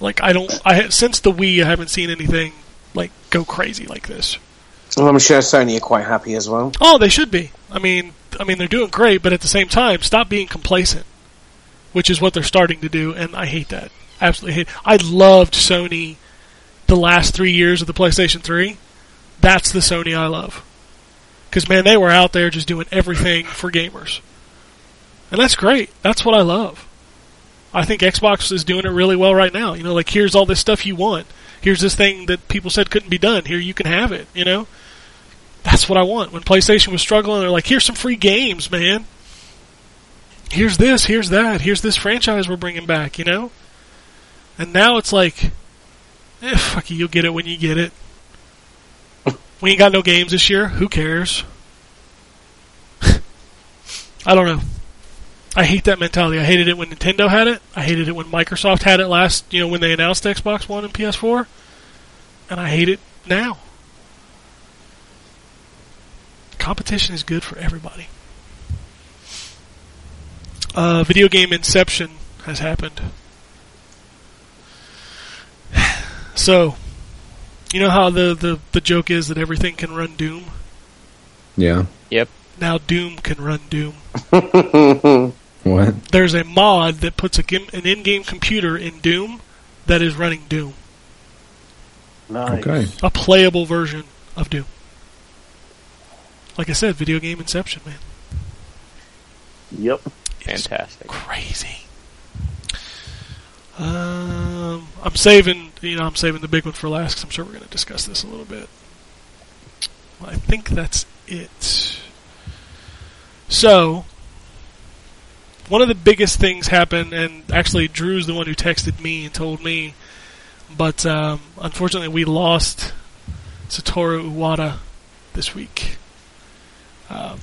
Like I don't I since the Wii I haven't seen anything like go crazy like this. Well, I'm sure Sony are quite happy as well. Oh, they should be. I mean, I mean they're doing great, but at the same time, stop being complacent, which is what they're starting to do, and I hate that. Absolutely hate. I loved Sony the last three years of the PlayStation 3. That's the Sony I love. Because man, they were out there just doing everything for gamers, and that's great. That's what I love. I think Xbox is doing it really well right now. You know, like here's all this stuff you want. Here's this thing that people said couldn't be done. Here you can have it. You know. That's what I want. When PlayStation was struggling, they're like, "Here's some free games, man. Here's this, here's that, here's this franchise we're bringing back," you know. And now it's like, eh, fuck it, you'll get it when you get it. We ain't got no games this year. Who cares? I don't know. I hate that mentality. I hated it when Nintendo had it. I hated it when Microsoft had it last, you know, when they announced Xbox One and PS4. And I hate it now. Competition is good for everybody. Uh, video game Inception has happened. So, you know how the, the, the joke is that everything can run Doom? Yeah. Yep. Now Doom can run Doom. What? There's a mod that puts a gim- an in-game computer in Doom that is running Doom. Nice. Okay. A playable version of Doom. Like I said, video game Inception, man. Yep. It's Fantastic. crazy. Um, I'm saving, you know, I'm saving the big one for last because I'm sure we're going to discuss this a little bit. I think that's it. So, one of the biggest things happened, and actually Drew's the one who texted me and told me, but um, unfortunately we lost Satoru Iwata this week. Um,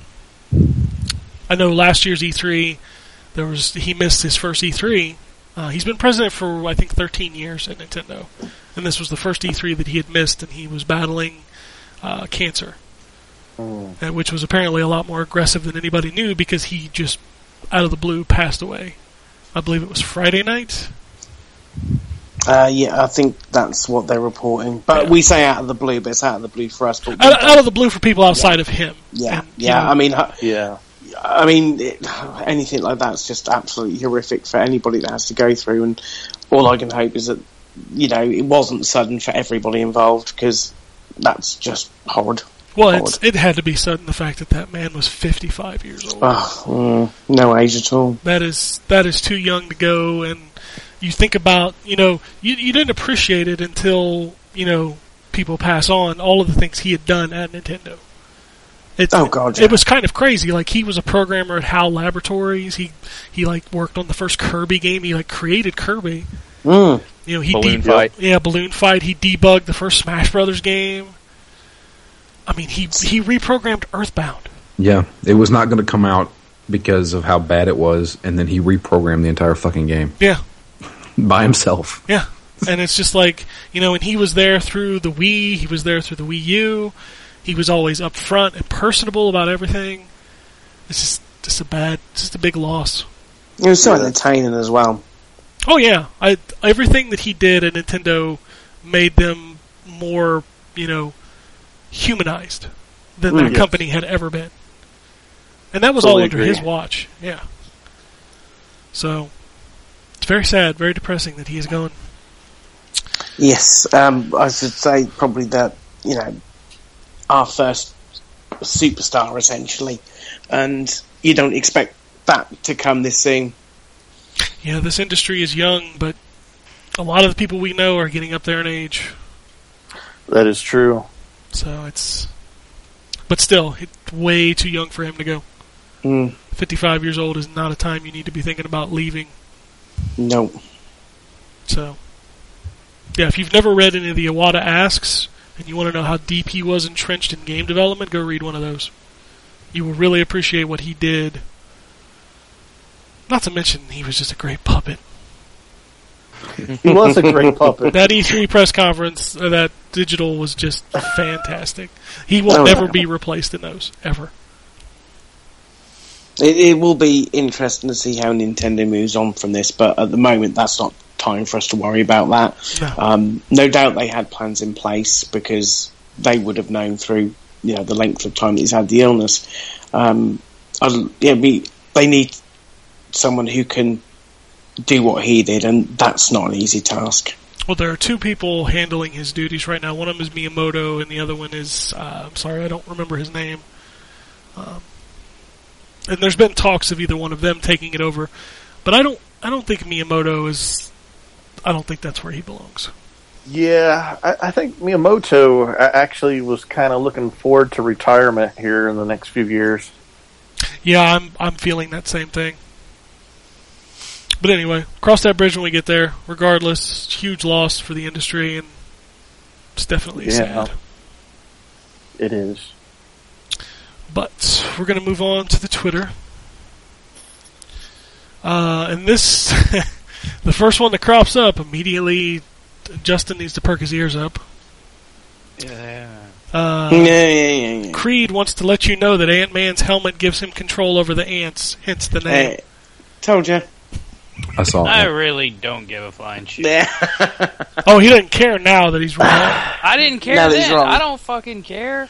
I know last year's E3, there was he missed his first E3. Uh, he's been president for I think 13 years at Nintendo, and this was the first E3 that he had missed, and he was battling uh, cancer, Mm. which was apparently a lot more aggressive than anybody knew because he just out of the blue passed away. I believe it was Friday night. Uh, yeah, I think that's what they're reporting. But Yeah. we say out of the blue, but it's out of the blue for us. But Out, out of the blue for people outside of him. yeah, And, you yeah. know, I mean, uh, Yeah. I mean, it, anything like that's just absolutely horrific for anybody that has to go through. And all I can hope is that you know it wasn't sudden for everybody involved because that's just horrid. well, it's, it had to be sudden the fact that that man was 55 years old. Oh, mm, no age at all. that is that is too young to go and you think about you know you, you didn't appreciate it until you know people pass on all of the things he had done at Nintendo. It's, Oh, God, it was kind of crazy. Like he was a programmer at HAL Laboratories. He he like worked on the first Kirby game. He like created Kirby. Mm. you know he Balloon de- fight. yeah balloon fight. He debugged the first Smash Brothers game. I mean he he reprogrammed Earthbound. Yeah. It was not going to come out because of how bad it was, and then he reprogrammed the entire fucking game. Yeah by himself. Yeah. And it's just like, you know, and he was there through the Wii, he was there through the Wii U. He was always upfront and personable about everything. It's just just a bad just a big loss. It was so entertaining as well. Oh yeah. I everything that he did at Nintendo made them more, you know, humanized than Mm, that yes. company had ever been. and that was Totally all under agree. his watch. Yeah. So it's very sad, very depressing that he is gone. Yes, um, I should say probably that you know our first superstar essentially, and you don't expect that to come this soon. Yeah, this industry is young, but a lot of the people we know are getting up there in age. That is true. So it's, but still, it's way too young for him to go. Mm, 55 years old is not a time you need to be thinking about leaving. No, So, yeah, if you've never read any of the Iwata Asks and you want to know how deep he was entrenched in game development, go read one of those. You will really appreciate what he did. Not to mention, he was just a great puppet. He was a great puppet. That E3 press conference, uh, that digital was just fantastic. He will Oh, never yeah. be replaced in those, ever. It, it will be interesting to see how Nintendo moves on from this, but at the moment that's not time for us to worry about that. No. Um, no doubt they had plans in place because they would have known through you know the length of time he's had the illness. Um, I, yeah, we, they need someone who can do what he did, and that's not an easy task. Well, there are two people handling his duties right now. One of them is Miyamoto, and the other one is uh, I'm sorry, I don't remember his name. Um, and there's been talks of either one of them taking it over, but I don't. I don't think Miyamoto is. I don't think that's where he belongs. Yeah, I, I think Miyamoto actually was kind of looking forward to retirement here in the next few years. Yeah, I'm. I'm feeling that same thing. But anyway, cross that bridge when we get there. Regardless, huge loss for the industry, and it's definitely Yeah. sad. It is. But we're going to move on to the Twitter. Uh, and this, the first one that crops up immediately, Justin needs to perk his ears up. Yeah. Uh, yeah, yeah, yeah, yeah. Creed wants to let you know that Ant Man's helmet gives him control over the ants, hence the name. Eh, told you. I saw I that. really don't give a flying shit. Yeah. Oh, he doesn't care now that he's wrong. I didn't care Now that he's then. wrong. I don't fucking care.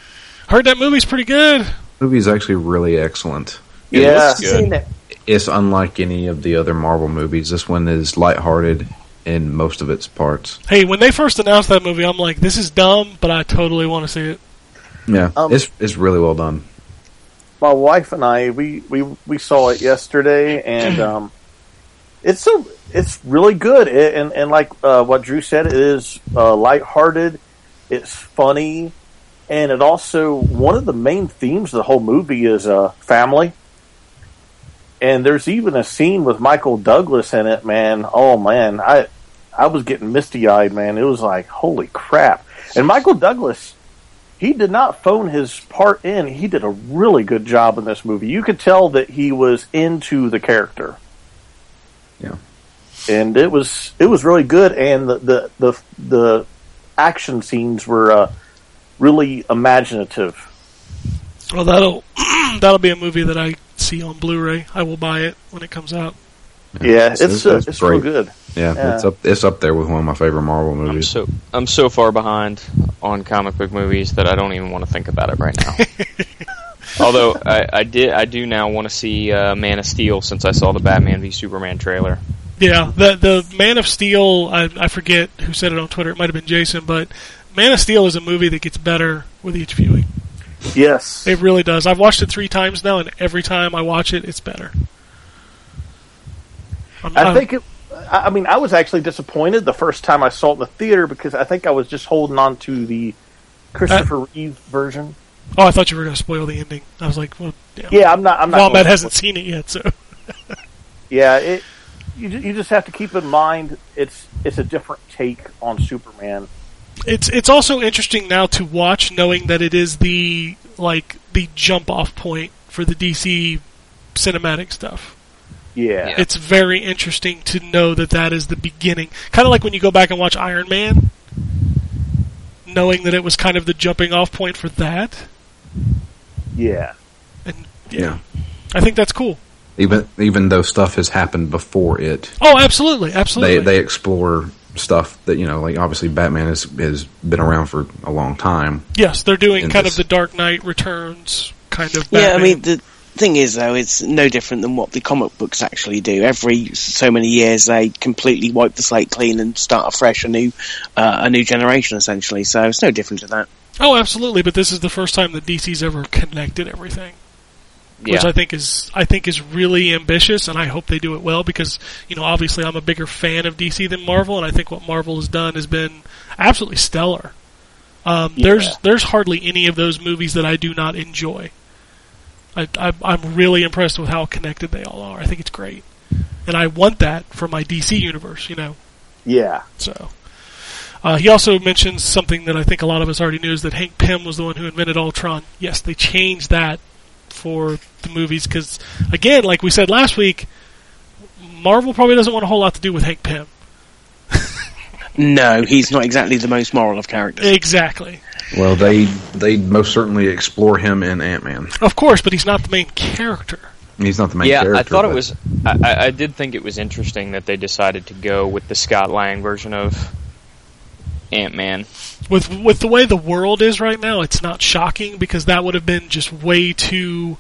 Heard that movie's pretty good. Movie is actually really excellent. It Yeah. good. Seen it. It's unlike any of the other Marvel movies. This one is lighthearted in most of its parts. Hey, when they first announced that movie, I'm like, this is dumb, but I totally want to see it. Yeah, Um, it's it's really well done. My wife and I we we we saw it yesterday, and um, it's a it's really good. It, and and like uh, what Drew said, it is uh, lighthearted. It's funny, and it also one of the main themes of the whole movie is uh, family. And there's even a scene with Michael Douglas in it, man. Oh man, I I was getting misty eyed, man. It was like holy crap. And Michael Douglas, he did not phone his part in. He did a really good job in this movie. You could tell that he was into the character. Yeah. And it was it was really good and the the the, the action scenes were uh, really imaginative. Well, that'll that'll be a movie that I see on Blu-ray. I will buy it when it comes out. Yeah, it's It's- uh, it's it's real good. Yeah, Yeah. it's up it's up there with one of my favorite Marvel movies. I'm movies. so I'm so far behind on comic book movies that I don't even want to think about it right now. Although I, I did, I do now want to see uh, Man of Steel since I saw the Batman v Superman trailer. Yeah, the the Man of Steel. I, I forget who said it on Twitter. It might have been Jason, but Man of Steel is a movie that gets better with each viewing. Yes. It really does. I've watched it three times now, and every time I watch it, it's better. I'm- I think it. I I mean, I was actually disappointed the first time I saw it in the theater because I think I was just holding on to the Christopher uh, Reeve version. Oh, I thought you were going to spoil the ending. I was like, well, yeah. Yeah, I'm not. I'm not. Wombat hasn't seen it yet, so Yeah, it. You, you just have to keep in mind it's it's a different take on Superman. It's it's also interesting now to watch, knowing that it is the like the jump off point for the DC cinematic stuff. Yeah. Yeah. It's very interesting to know that that is the beginning. Kind of like when you go back and watch Iron Man, knowing that it was kind of the jumping off point for that. Yeah. And Yeah. I think that's cool. Even even though stuff has happened before it, Oh, absolutely, absolutely. they they explore stuff that you know, like obviously Batman has has been around for a long time. yes, they're doing kind this. of the Dark Knight Returns kind of. Yeah, I Batman. mean the thing is, though, it's no different than what the comic books actually do. Every so many years, they completely wipe the slate clean and start afresh, a new, uh, a new generation, essentially. So it's no different to that. Oh, absolutely. But this is the first time that DC's ever connected everything, which I think is I think is really ambitious, and I hope they do it well because you know obviously I'm a bigger fan of DC than Marvel, and I think what Marvel has done has been absolutely stellar. Um, There's there's hardly any of those movies that I do not enjoy. I, I, I'm really impressed with how connected they all are. I think it's great, and I want that for my DC universe. You know. Yeah. So, uh, he also mentions something that I think a lot of us already knew is that Hank Pym was the one who invented Ultron. Yes, they changed that for the movies because, again, like we said last week, Marvel probably doesn't want a whole lot to do with Hank Pym. No, he's not exactly the most moral of characters. Exactly. Well, they they most certainly explore him in Ant Man. Of course, but he's not the main character. He's not the main yeah, character. I thought it was. I, I- I did think it was interesting that they decided to go with the Scott Lang version of Ant Man. With with the way the world is right now, it's not shocking because that would have been just way too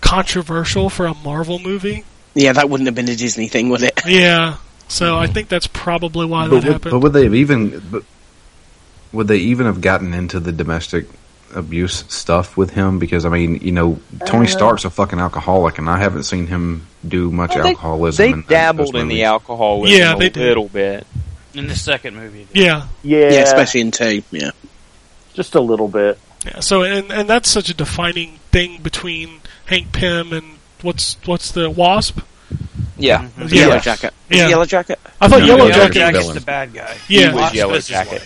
controversial for a Marvel movie. Yeah, that wouldn't have been a Disney thing, would it? Yeah. So I think that's probably why But that would, happened. but would they have even? But would they even have gotten into the domestic abuse stuff with him? Because I mean, you know, Tony Uh, Stark's a fucking alcoholic, and I haven't seen him do much Well, they- alcoholism. They in- in dabbled those in the movies. alcoholism Yeah, a they did. little bit. In the second movie. yeah. Yeah. Yeah, especially in two. Yeah. just a little bit. Yeah, so and and that's such a defining thing between Hank Pym and what's what's the Wasp? Yeah, mm-hmm. The Yeah. Yellow Jacket. Yeah. it Yellow Jacket? I thought No, Yellow Yellow Jacket. Jacket. Jacket's the bad guy. Yeah. was Yellow Jacket.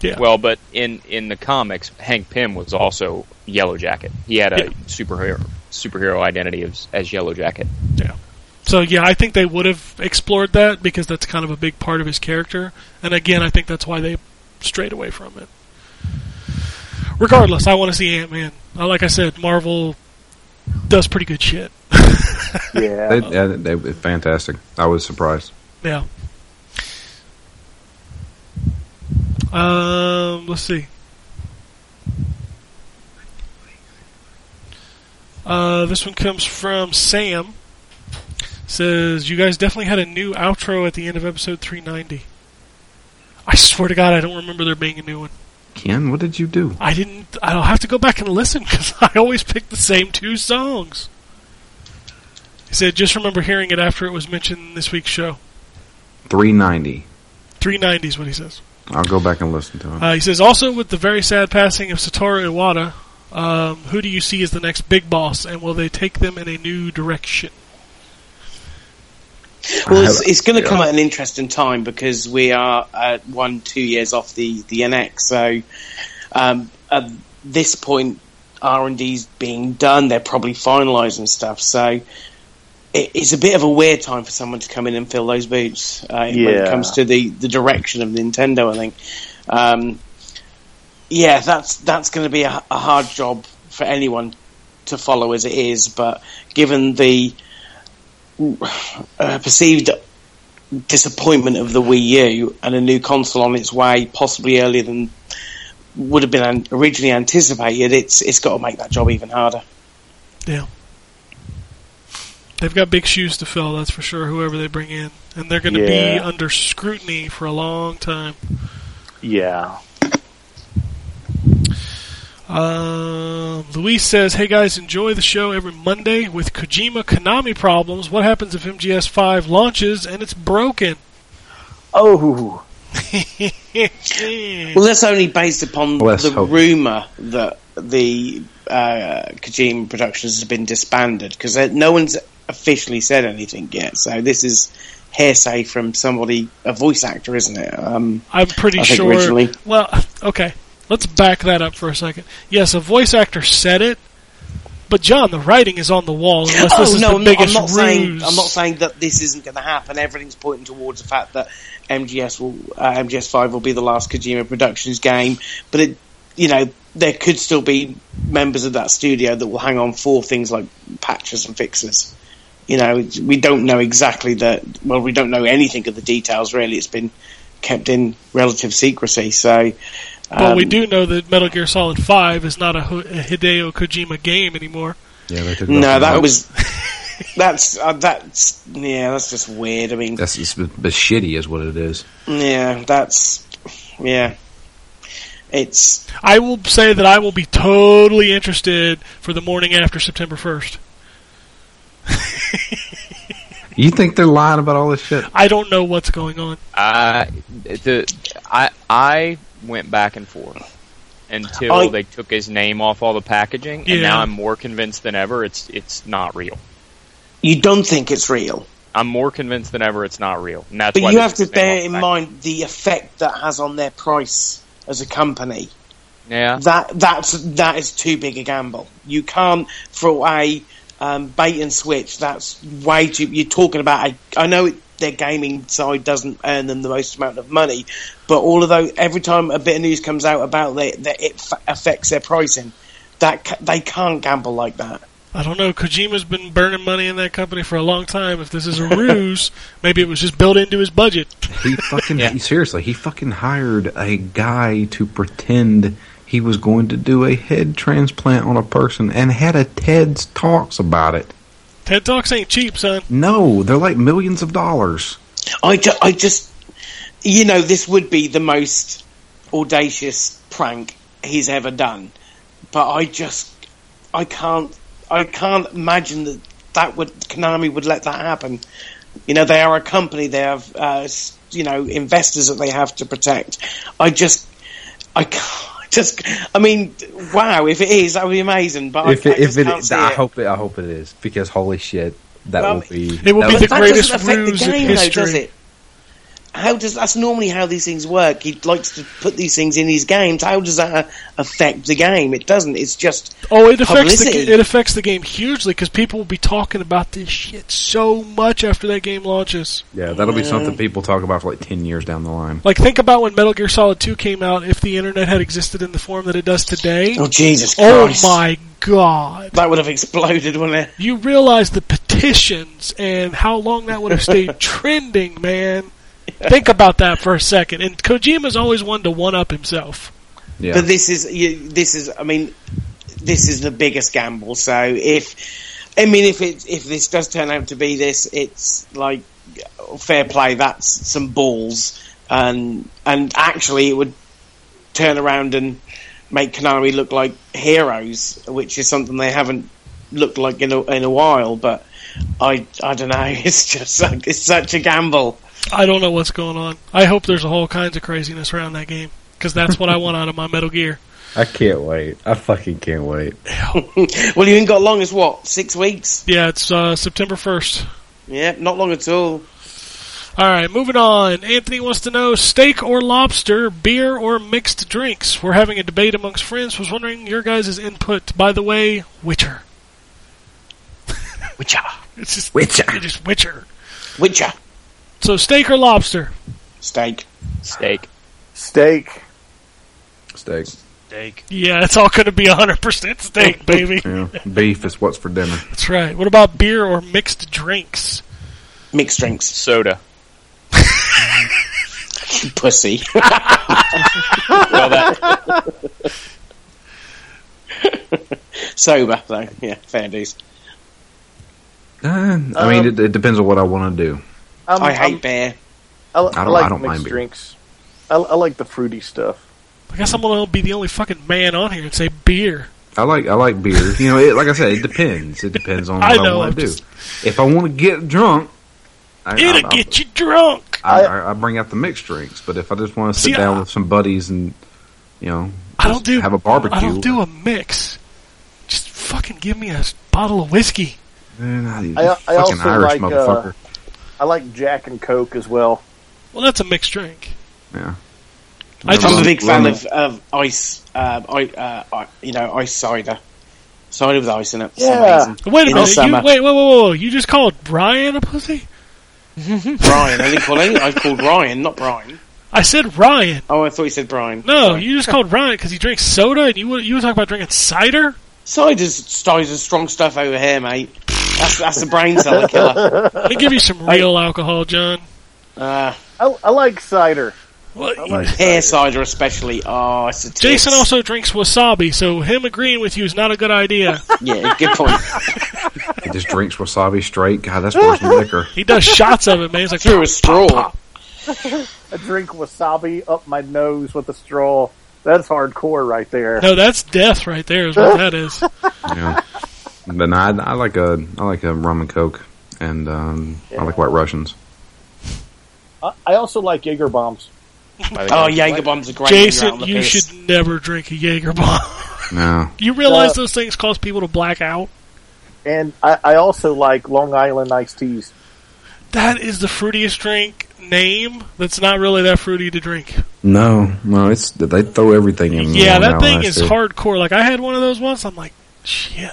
Yeah. Well, but in in the comics, Hank Pym was also Yellow Jacket. He had a Yeah. superhero superhero identity as, as Yellow Jacket. So yeah, I think they would have explored that because that's kind of a big part of his character. And again, I think that's why they strayed away from it. Regardless, I want to see Ant Man. Like I said, Marvel does pretty good shit. Yeah. They, yeah, they, they fantastic. I was surprised. Yeah. Um, let's see. Uh, this one comes from Sam. Says you guys definitely had a new outro at the end of episode 390. I swear to God, I don't remember there being a new one. Ken, what did you do? I didn't. I'll have to go back and listen because I always pick the same two songs. He said, just remember hearing it after it was mentioned in this week's show. Three ninety. 390 is what he says. I'll go back and listen to it. Uh, he says, also with the very sad passing of Satoru Iwata, um, who do you see as the next big boss, and will they take them in a new direction? Well, it's, it's going to yeah. come at an interesting time because we are at one, two years off the, the NX. So um, at this point, R and D's being done. They're probably finalising stuff. So it, it's a bit of a weird time for someone to come in and fill those boots uh, when it comes to the, the direction of Nintendo. I think. Um, yeah, that's that's going to be a, a hard job for anyone to follow as it is. But given the uh, perceived disappointment of the Wii U and a new console on its way, possibly earlier than would have been an- originally anticipated, it's it's got to make that job even harder. Yeah. They've got big shoes to fill, that's for sure, whoever they bring in. And they're going to be under scrutiny for a long time. Yeah. Um, Luis says, "Hey guys, enjoy the show every Monday with Kojima Konami problems. What happens if MGS5 launches and it's broken?" Oh. Well, that's only based upon Let's the hope. rumor that the uh, Kojima Productions has been disbanded because no one's officially said anything yet. So this is hearsay from somebody, a voice actor, isn't it? Um, I'm pretty I think sure. originally. Well, okay, let's back that up for a second. Yes, a voice actor said it, but John, the writing is on the wall. Unless this oh is no, the I'm not, I'm not ruse. saying I'm not saying that this isn't going to happen. Everything's pointing towards the fact that MGS will uh, MGS Five will be the last Kojima Productions game, but it, you know, there could still be members of that studio that will hang on for things like patches and fixes. You know, we don't know exactly the well, we don't know anything of the details. Really, it's been kept in relative secrecy. So, But we um, do know that Metal Gear Solid 5 is not a, Hideo Kojima game anymore. Yeah, they took No, that box. was that's uh, that's yeah, that's just weird. I mean, that's it's, but shitty, is what it is. yeah, that's yeah. It's I will say that I will be totally interested for the morning after September 1st. You think they're lying about all this shit? I don't know what's going on. Uh, the I I went back and forth until I- they took his name off all the packaging, and now I'm more convinced than ever it's it's not real. you don't think it's real, I'm more convinced than ever it's not real. And that's but you have to bear in mind the effect that has on their price as a company. Yeah, That that's that is too big a gamble. You can't for a um, bait and switch. That's way too. You're talking about a. I know it, their gaming side doesn't earn them the most amount of money, but all of those every time a bit of news comes out about they, that it f- affects their pricing. That ca- they can't gamble like that. I don't know. Kojima's been burning money in that company for a long time. If this is a ruse, maybe it was just built into his budget. He fucking Yeah. he- seriously, he fucking hired a guy to pretend he was going to do a head transplant on a person and had a TED's talks about it. TED Talks ain't cheap, son. No, they're like millions of dollars. I, ju- I just, you know, this would be the most audacious prank he's ever done, but I just, I can't, I can't imagine that that would Konami would let that happen. You know, they are a company; they have, uh, you know, investors that they have to protect. I just, I can't. Just, I mean, wow! If it is, that would be amazing. But if I, it, I if just it, can't see I hope it, I hope it is because holy shit, that Well, will be It will be the greatest doesn't affect ruse the in game, though, history. does it? How does that's normally how these things work? He likes to put these things in his games. How does that uh, affect the game? It doesn't. It's just Oh, it affects the Publicity. ga- it affects the game hugely because people will be talking about this shit so much after that game launches. yeah, that'll be something people talk about for like ten years down the line. Like think about when Metal Gear Solid 2 came out. If the internet had existed in the form that it does today, oh Jesus oh Christ! my god! that would have exploded, wouldn't it? You realize the petitions and how long that would have stayed trending, man. Think about that for a second. And Kojima's always one to one up himself. Yeah, But this is you, this is. I mean, this is the biggest gamble. So if I mean, if it if this does turn out to be this, it's like fair play. That's some balls, and and actually, it would turn around and make Konami look like heroes, which is something they haven't looked like in a in a while. But I I don't know. It's just like, it's such a gamble. I don't know what's going on. I hope there's a whole kinds of craziness around that game because that's what I want out of my Metal Gear. I can't wait. I fucking can't wait. well, you ain't got long as what six weeks? Yeah, it's uh, September 1st. Yeah, not long at all. All right, moving on. Anthony wants to know steak or lobster, beer or mixed drinks. We're having a debate amongst friends. Was wondering your guys' input. By the way, Witcher. Witcher. It's just Witcher. It's just Witcher. Witcher. So steak or lobster? Steak. steak. Steak. Steak. Steak. Yeah, it's all going to be 100% steak, baby. Yeah, beef is what's for dinner. That's right. What about beer or mixed drinks? Mixed drinks. Soda. Pussy. Well, that Sober, though. Yeah, fair dues. Uh, I mean, it, it depends on what I want to do. I'm, I hate I'm- beer. I, I, I don't- like I don't mind mixed beer. drinks. I, I like the fruity stuff. I guess I'm going to be the only fucking man on here and say beer. I like I like beer. You know, it, like I said, it depends. It depends on what I, know, I'm want to do. just- If I want to get drunk, I, It'll I, get you drunk. I, I, I bring out the mixed drinks. But if I just want to sit See, down I- with some buddies and you know, I don't do have a barbecue, I don't do a mix. Just fucking give me a bottle of whiskey. Man, I, I- I also Irish like, uh, motherfucker. I like Jack and Coke as well. Well, that's a mixed drink. yeah. I just- I'm a big fan of, of ice, uh, I, uh, I, you know, ice cider. Cider with ice in it. It's Yeah. amazing. Wait a In minute. You, wait, wait, wait, wait. You just called Brian a pussy? Brian. I didn't call any. I called Ryan, not Brian. I said Ryan. Oh, I thought you said Brian. No, Sorry. you just called Ryan because he drinks soda, and you were, you were talking about drinking cider. Cider's, cider's strong stuff over here, mate. That's, that's a brain cell killer. Let me give you some real alcohol, John. Uh, I, I like cider. Well, I like Pear cider, especially. Oh, it's a Jason also drinks wasabi, so him agreeing with you is not a good idea. Yeah, good point. He just drinks wasabi straight. God, that's worse than liquor. He does shots of it, man. He's like, Through a straw. I drink wasabi up my nose with a straw. That's hardcore right there. no, that's death right there. Is what that is. Yeah. But no, I, I like a I like a rum and coke, and um, I like White Russians. I, I also like Jaeger bombs. Oh, Jaeger bombs are great. when you're out Jason, you piss. should never drink a Jaeger bomb. No, you realize Uh, those things cause people to black out? And I, I also like Long Island iced teas. That is the fruitiest drink name that's not really that fruity to drink. no, no. It's they throw everything in. Yeah, that thing is hardcore. Like I had one of those once. I'm like, shit.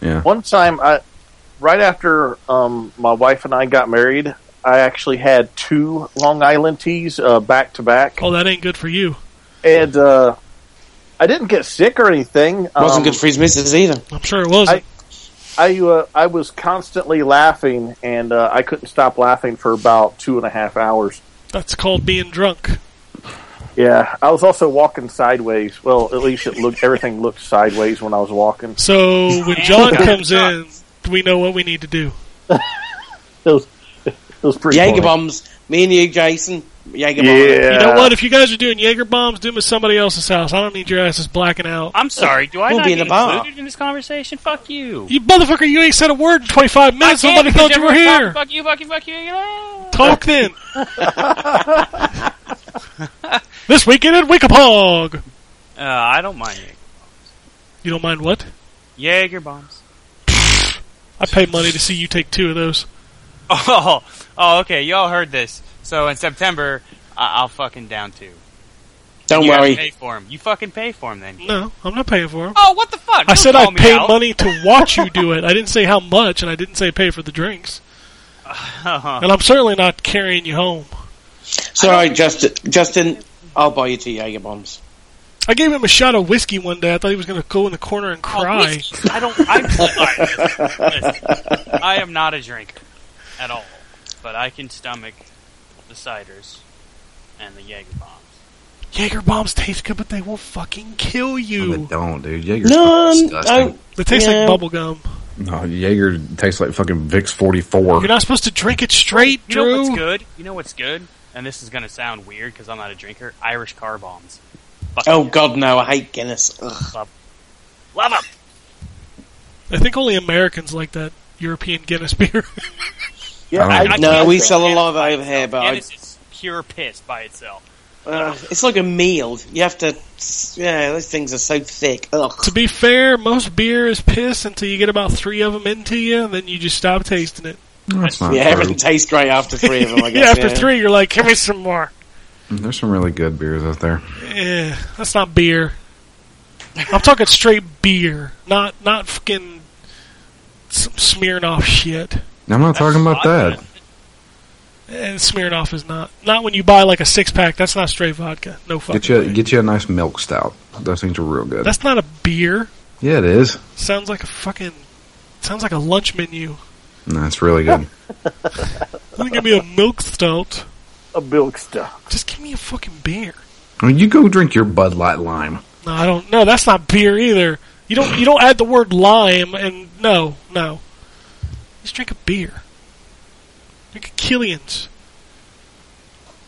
Yeah, One time, I, right after um, my wife and I got married, I actually had two Long Island teas uh, back to back, Oh, that ain't good for you. and uh, I didn't get sick or anything. Wasn't Um, good for his missus either. I'm sure it wasn't. I uh, I was constantly laughing, and uh, I couldn't stop laughing for about two and a half hours. That's called being drunk. Yeah, I was also walking sideways. Well, at least it looked everything looked sideways when I was walking. So when John comes in, do we know what we need to do. It was, it was pretty. Jaeger funny. bombs. Me and you, Jason. Jaeger bomb. Yeah. You know what? If you guys are doing Jaeger bombs, do them at somebody else's house. I don't need your asses blacking out. I'm sorry. Do I We'll not be in get the bar. included in this conversation? Fuck you. You motherfucker, you ain't said a word in 25 minutes. Somebody can't thought you were everyone's here. Fuck you, fuck you, fuck you. you. Talk then. this weekend at Wickapog. Uh, I don't mind Jaeger. You don't mind what? Jaeger bombs. I pay money to see you take two of those. Oh, oh, okay. Y'all heard this. So in September, I- I'll fucking down two. Don't you gotta worry. Pay for 'em. You fucking pay for 'em then. No, I'm not paying for them. Oh, what the fuck? I Don't said I'd pay out. money to watch you do it. I didn't say how much, and I didn't say pay for the drinks. Uh-huh. And I'm certainly not carrying you home. Sorry, Justin. Justin, I'll buy you two Jaeger bombs. I gave him a shot of whiskey one day. I thought he was going to go in the corner and Oh, cry. whiskey. I don't. I'm, all right, listen, listen. I am not a drinker at all, but I can stomach the ciders and the Jaeger bombs. Jaeger bombs taste good, but they will fucking kill you. they don't, dude. Jaeger's No, fucking disgusting. don't. They taste Yeah. like bubble gum. No, Jaeger tastes like fucking Vicks 44. You're not supposed to drink it straight, dude. You know what's good? You know what's good? And this is gonna sound weird because I'm not a drinker. Irish car bombs. Fuck Oh yeah. God, no! I hate Guinness. Ugh. love 'em. I think only Americans like that European Guinness beer. Yeah, I I, don't- No, we sell a lot of by over here, itself. but I- Guinness is pure piss by itself. Uh, it's like a meal. You have to. Yeah, those things are so thick. Ugh. to be fair, most beer is piss until you get about three of them into you, and then you just stop tasting it. That's not Yeah, true. everything tastes great after three of them. I yeah, guess. after three, you're like, give me some more. There's some really good beers out there. Eh, that's not beer. I'm talking straight beer, not not fucking some Smirnoff shit. I'm not talking about that. And Smirnoff is not not when you buy like a six pack. That's not straight vodka. No fucking. Get you way. get you a nice milk stout. Those things are real good. That's not a beer. yeah, it is. Sounds like a fucking. Sounds like a lunch menu. No, it's really good. Don't give me a milk stout. a milk stuff. Just give me a fucking beer. I mean, you go drink your Bud Light Lime. No, I don't. No, that's not beer either. You don't. You don't add the word lime and no, no. Just drink a beer. Drink a Killian's.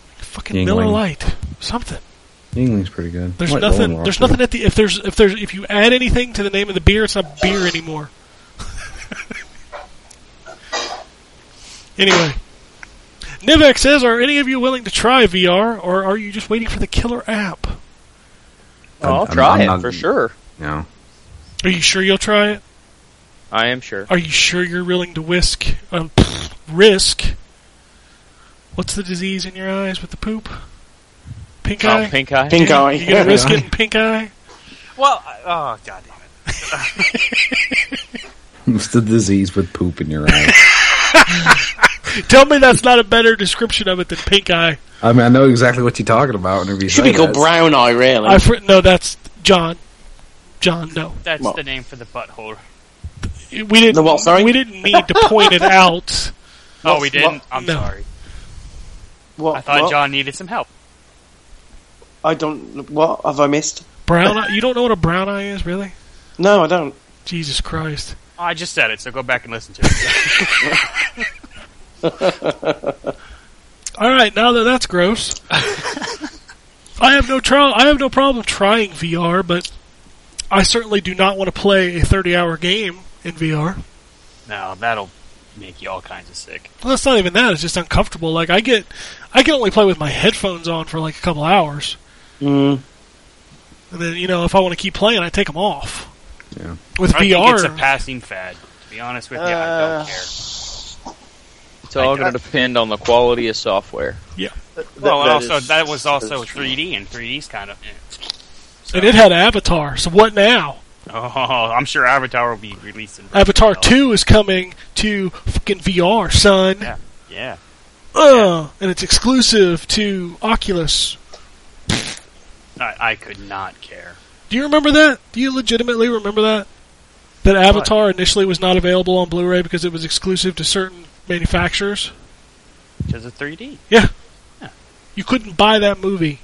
Drink a fucking Yuengling. Miller Lite. Something. Yuengling's pretty good. There's Like nothing. There's nothing at the if there's if there's if you add anything to the name of the beer, it's not beer anymore. Anyway, Nivek says, "Are any of you willing to try VR, or are you just waiting for the killer app? Oh, I'll I'm- try I'm it not- for sure. You know, Are you sure you'll try it? I am sure. Are you sure you're willing to whisk um, pfft, risk? What's the disease in your eyes with the poop? Pink eye. Oh, pink eye. Pink eye. You gonna risk getting pink eye? Well, I- oh god damn it. it's the disease with poop in your eye. Tell me that's not a better description of it than pink eye. I mean, I know exactly what you're talking about whenever you Should say be called that. brown eye, really. I fr- no, that's John. John, no, That's Well- the name for the butthole. we didn't. The what, sorry? We didn't need to point it out. Oh, we didn't. what- I'm no. sorry. Well, I thought well, John needed some help. I don't. What have I missed? Brown eye? You don't know what a brown eye is, really? No, I don't. Jesus Christ. Oh, I just said it, so go back and listen to it. All right, now that that's gross, I have no trial. I have no problem trying VR, but I certainly do not want to play a 30-hour game in VR. no, that'll make you all kinds of sick. Well, that's not even that. It's just uncomfortable. Like I get, I can only play with my headphones on for like a couple hours, Mm. and then you know if I want to keep playing, I take them off. Yeah. With I think VR, it's a passing fad. To be honest with you, I Uh, don't care. It's all going to depend on the quality of software. That- Well, that also is- that was also that is true. 3D, and 3D's kind of. eh. and it had Avatar. So what now? Oh, I'm sure Avatar will be released in Avatar Two is coming to fucking VR, son. Yeah. Yeah. Uh, and it's exclusive to Oculus. I, I could not care. Do you remember that? Do you legitimately remember that? That Avatar initially was not available on Blu-ray because it was exclusive to certain manufacturers. Because of 3D. Yeah. You couldn't buy that movie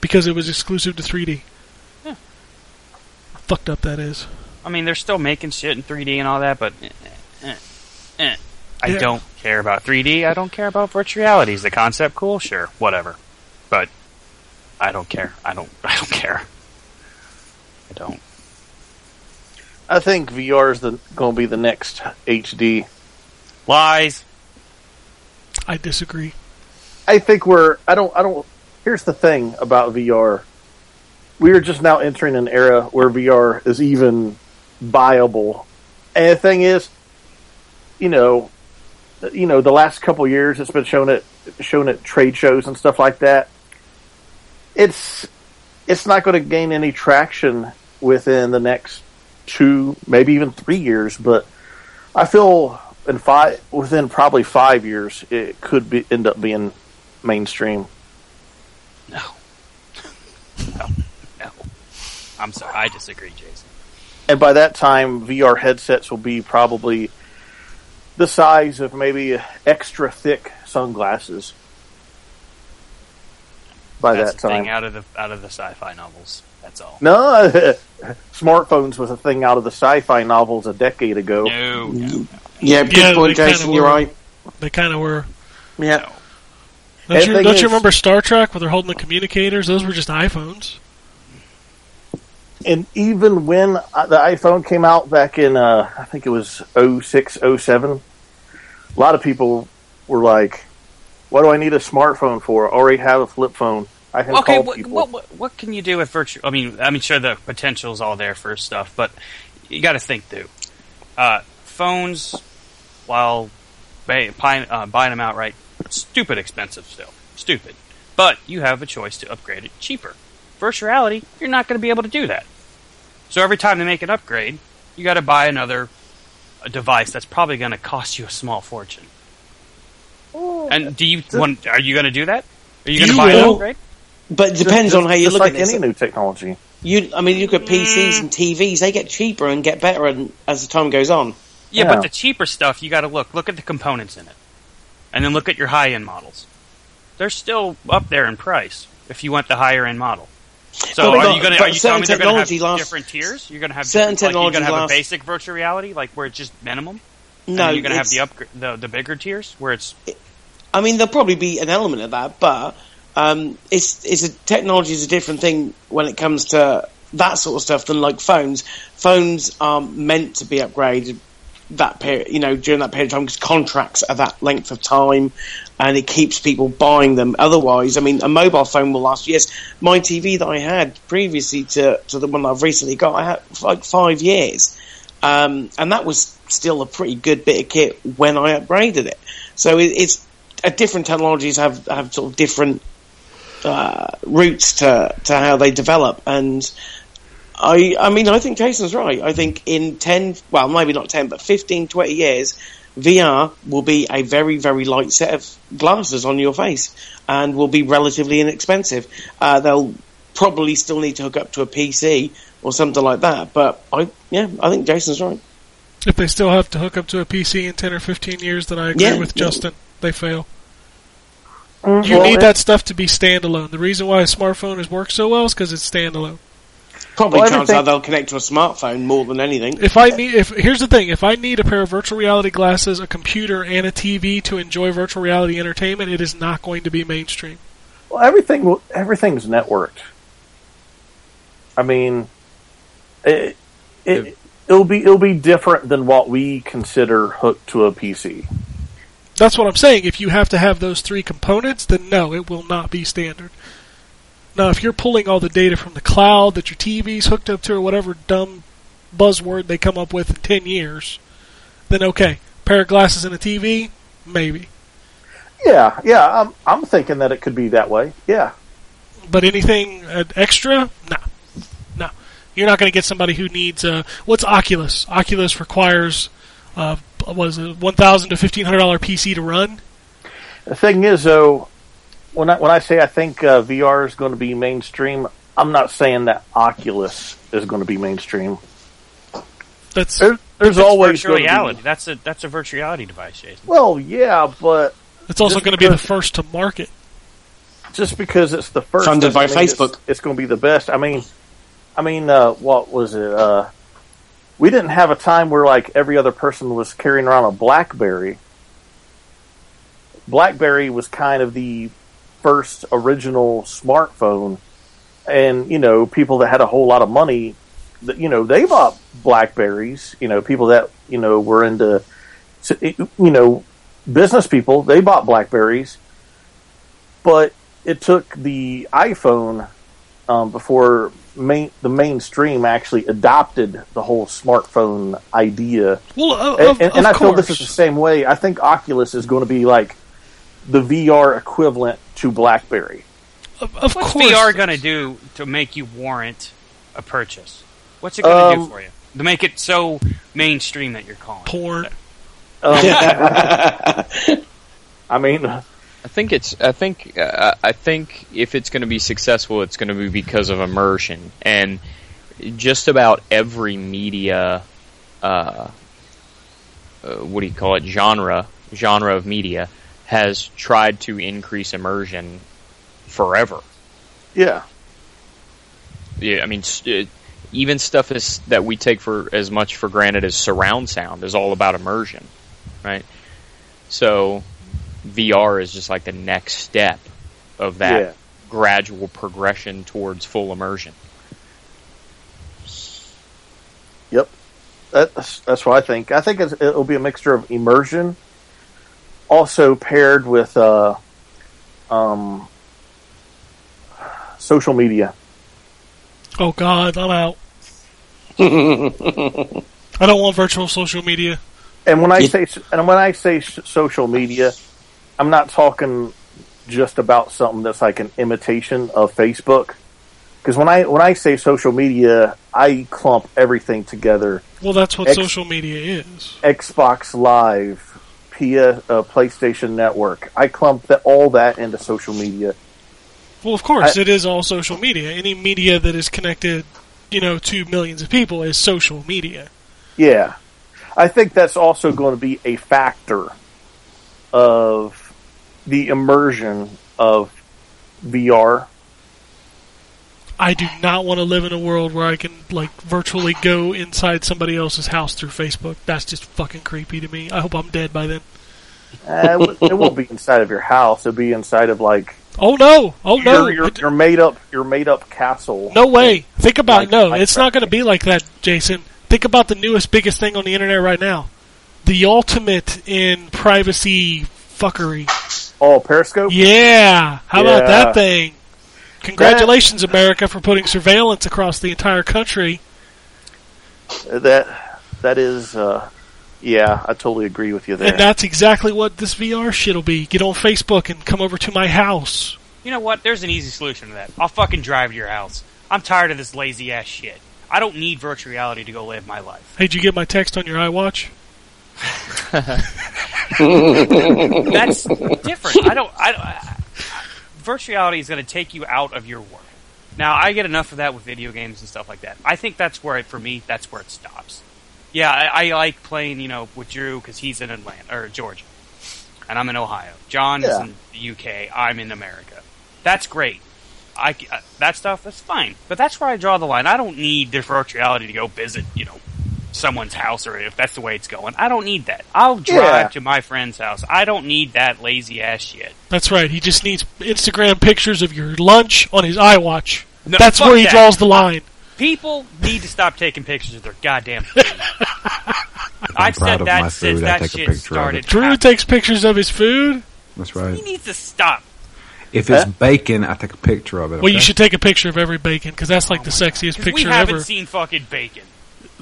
because it was exclusive to 3D. Yeah. Fucked up that is. I mean, they're still making shit in 3D and all that, but eh, eh, eh. I Yeah. don't care about 3D. I don't care about virtual reality. Is the concept cool? Sure, whatever. But I don't care. I don't. I don't care. I don't. I think VR is going to be the next HD. Lies. I disagree. I think we're. I don't. I don't. Here's the thing about VR. We are just now entering an era where VR is even viable. And the thing is, you know, you know, the last couple years it's been shown at shown at trade shows and stuff like that. It's it's not going to gain any traction within the next two, maybe even three years. But I feel in five within probably five years it could be end up being mainstream. No. No. No. I'm sorry. I disagree, Jason. And by that time, VR headsets will be probably the size of maybe extra thick sunglasses. By That's that time, out of the out of the sci-fi novels. That's all. no, smartphones was a thing out of the sci-fi novels a decade ago. No. no. Yeah, good Yeah, point, they kinda Jason. You're were. right. They kind of were. Yeah. Don't, you, don't is- you remember Star Trek where they're holding the communicators? Those were just iPhones. And even when uh, the iPhone came out back in, uh, I think it was 06, 07, a lot of people were like, "What do I need a smartphone for? I already have a flip phone. I can Okay, what, what what what can you do with virtual? I mean, I mean, sure, the potential's all there for stuff, but you got to think through. Uh, phones, while buy, buying, uh, buying them outright, stupid expensive still, stupid. But you have a choice to upgrade it cheaper. Virtual reality, you're not going to be able to do that. So every time they make an upgrade, you got to buy another a device that's probably going to cost you a small fortune. And do you want? Are you going to do that? Are you going to You buy an upgrade? But it depends Just- on how you just look like at this. any new technology. You, I mean, you look at PCs mm. and TVs; they get cheaper and get better and, as the time goes on. Yeah, Yeah. but the cheaper stuff, you got to look. Look at the components in it, and then look at your high end models. They're still up there in price if you want the higher end model. So Well, are but- you going to? Are you telling me they're going to have technology lasts- different tiers? You're going to have certain different, like, you're going to have a basic virtual reality, like where it's just minimum. No, and you're going to have the upgrade, the the bigger tiers where it's I mean, there'll probably be an element of that, but um, it's it's a technology is a different thing when it comes to that sort of stuff than like phones. Phones are meant to be upgraded that period, you know, during that period of time because contracts are that length of time, and it keeps people buying them. Otherwise, I mean, a mobile phone will last years. My TV that I had previously to to the one I've recently got, I had like five years. Um, and that was still a pretty good bit of kit when I upgraded it. So it, it's uh, different technologies have have sort of different uh, routes to to how they develop, and I I mean I think Jason's right. I think in ten, well maybe not ten, but 15, 20 years, VR will be a very very light set of glasses on your face, and will be relatively inexpensive. Uh, they'll probably still need to hook up to a PC or something like that, but I yeah I think Jason's right. If they still have to hook up to a PC in 10 or 15 years, then I agree Yeah, with yeah. Justin. They fail. Mm, You well, need that stuff to be standalone. The reason why a smartphone has worked so well is because it's standalone. Probably Well, chances everything- are they'll connect to a smartphone more than anything. If I need, if here's the thing, if I need a pair of virtual reality glasses, a computer, and a TV to enjoy virtual reality entertainment, it is not going to be mainstream. Well, everything will- everything's networked. I mean, it, it it'll be it'll be different than what we consider hooked to a PC. That's what I'm saying. If you have to have those three components, then no, it will not be standard. Now, if you're pulling all the data from the cloud that your TV's hooked up to, or whatever dumb buzzword they come up with in 10 years, then okay. Pair of glasses and a TV? Maybe. Yeah, yeah, I'm I'm thinking that it could be that way. Yeah, But anything uh, extra? No. No. You're not going to get somebody who needs, uh, what's Oculus? Oculus requires, uh, what is a 1,000 to $1,500 PC to run? the thing is though, when I when I say I think uh, VR is going to be mainstream, I'm not saying that Oculus is going to be mainstream. That's, There, there's It's always virtual reality. be. That's a that's a virtual reality device, Jason. Well, yeah, but it's also going to be the first to market. just because it's the first Funded by Facebook. it's, it's going to be the best. I mean, I mean, uh, what was it? Uh, we didn't have a time where like every other person was carrying around a BlackBerry. BlackBerry was kind of the first original smartphone, and you know, people that had a whole lot of money, that you know, they bought Blackberries. You know, people that you know were into, you know, business people, they bought Blackberries but it took the iPhone um, before main, the mainstream actually adopted the whole smartphone idea. Well, uh, And, of, and, and of I feel this is the same way. I think Oculus is going to be like the VR equivalent to BlackBerry. Of, of What's course. VR going to do to make you warrant a purchase? What's it going to Um, do for you to make it so mainstream that you're calling? it? Porn. Um, I mean, I think it's. I think. Uh, I think if it's going to be successful, it's going to be because of immersion, and just about every media. Uh, uh, what do you call it? Genre genre of media has tried to increase immersion forever. yeah, Yeah, I mean, uh, even stuff is, that we take for as much for granted as surround sound is all about immersion, right? So, VR is just like the next step of that Yeah. gradual progression towards full immersion. Yep, that's that's what I think. I think it's, it'll be a mixture of immersion, also paired with uh, um, social media. Oh God, I'm out. I don't want virtual social media. And when I say and when I say social media, I'm not talking just about something that's like an imitation of Facebook. Because when I when I say social media, I clump everything together: Well, that's what Ex- social media is. Xbox Live, PS, uh, PlayStation Network. I clump that all that into social media. Well, of course, I- it is all social media. Any media that is connected, you know, to millions of people is social media. Yeah, I think that's also going to be a factor of the immersion of VR. I do not want to live in a world where I can like virtually go inside somebody else's house through Facebook. That's just fucking creepy to me. I hope I'm dead by then. Uh, it won't be inside of your house. It'll be inside of like Oh no! Oh no! your, your, your made up your made up castle. No way. Think about Like- no. like it's not going to be like that, Jason. Think about the newest, biggest thing on the internet right now. The ultimate in privacy fuckery. Oh, Periscope. Yeah. How about that thing? Congratulations, America, for putting surveillance across the entire country. That that is. Uh, yeah, I totally agree with you there. And that's exactly what this VR shit'll be. Get on Facebook and come over to my house. You know what? There's an easy solution to that. I'll fucking drive to your house. I'm tired of this lazy ass shit. I don't need virtual reality to go live my life. Hey, did you get my text on your iWatch? That's different. I don't. I, I virtual reality is going to take you out of your world. Now, I get enough of that with video games and stuff like that. I think that's where, it, for me, that's where it stops. Yeah, I, I like playing, you know, with Drew because he's in Atlanta or Georgia. and I'm in Ohio. John is in the UK. I'm in America. That's great. I uh, that stuff that's fine, but that's where I draw the line. I don't need this virtual reality to go visit, you know, someone's house, or if that's the way it's going. I don't need that. I'll drive Yeah. to my friend's house. I don't need that lazy ass shit. That's right. He just needs Instagram pictures of your lunch on his iWatch. No, That's where he that. draws the line. People need to stop taking pictures of their goddamn food. I've proud said of that my since food. I that take a shit picture of started. it. Drew takes pictures of his food. That's right. He needs to stop. If it's Huh? bacon, I take a picture of it. Well, you should take a picture of every bacon because that's like the oh sexiest 'Cause we picture haven't ever. seen fucking bacon.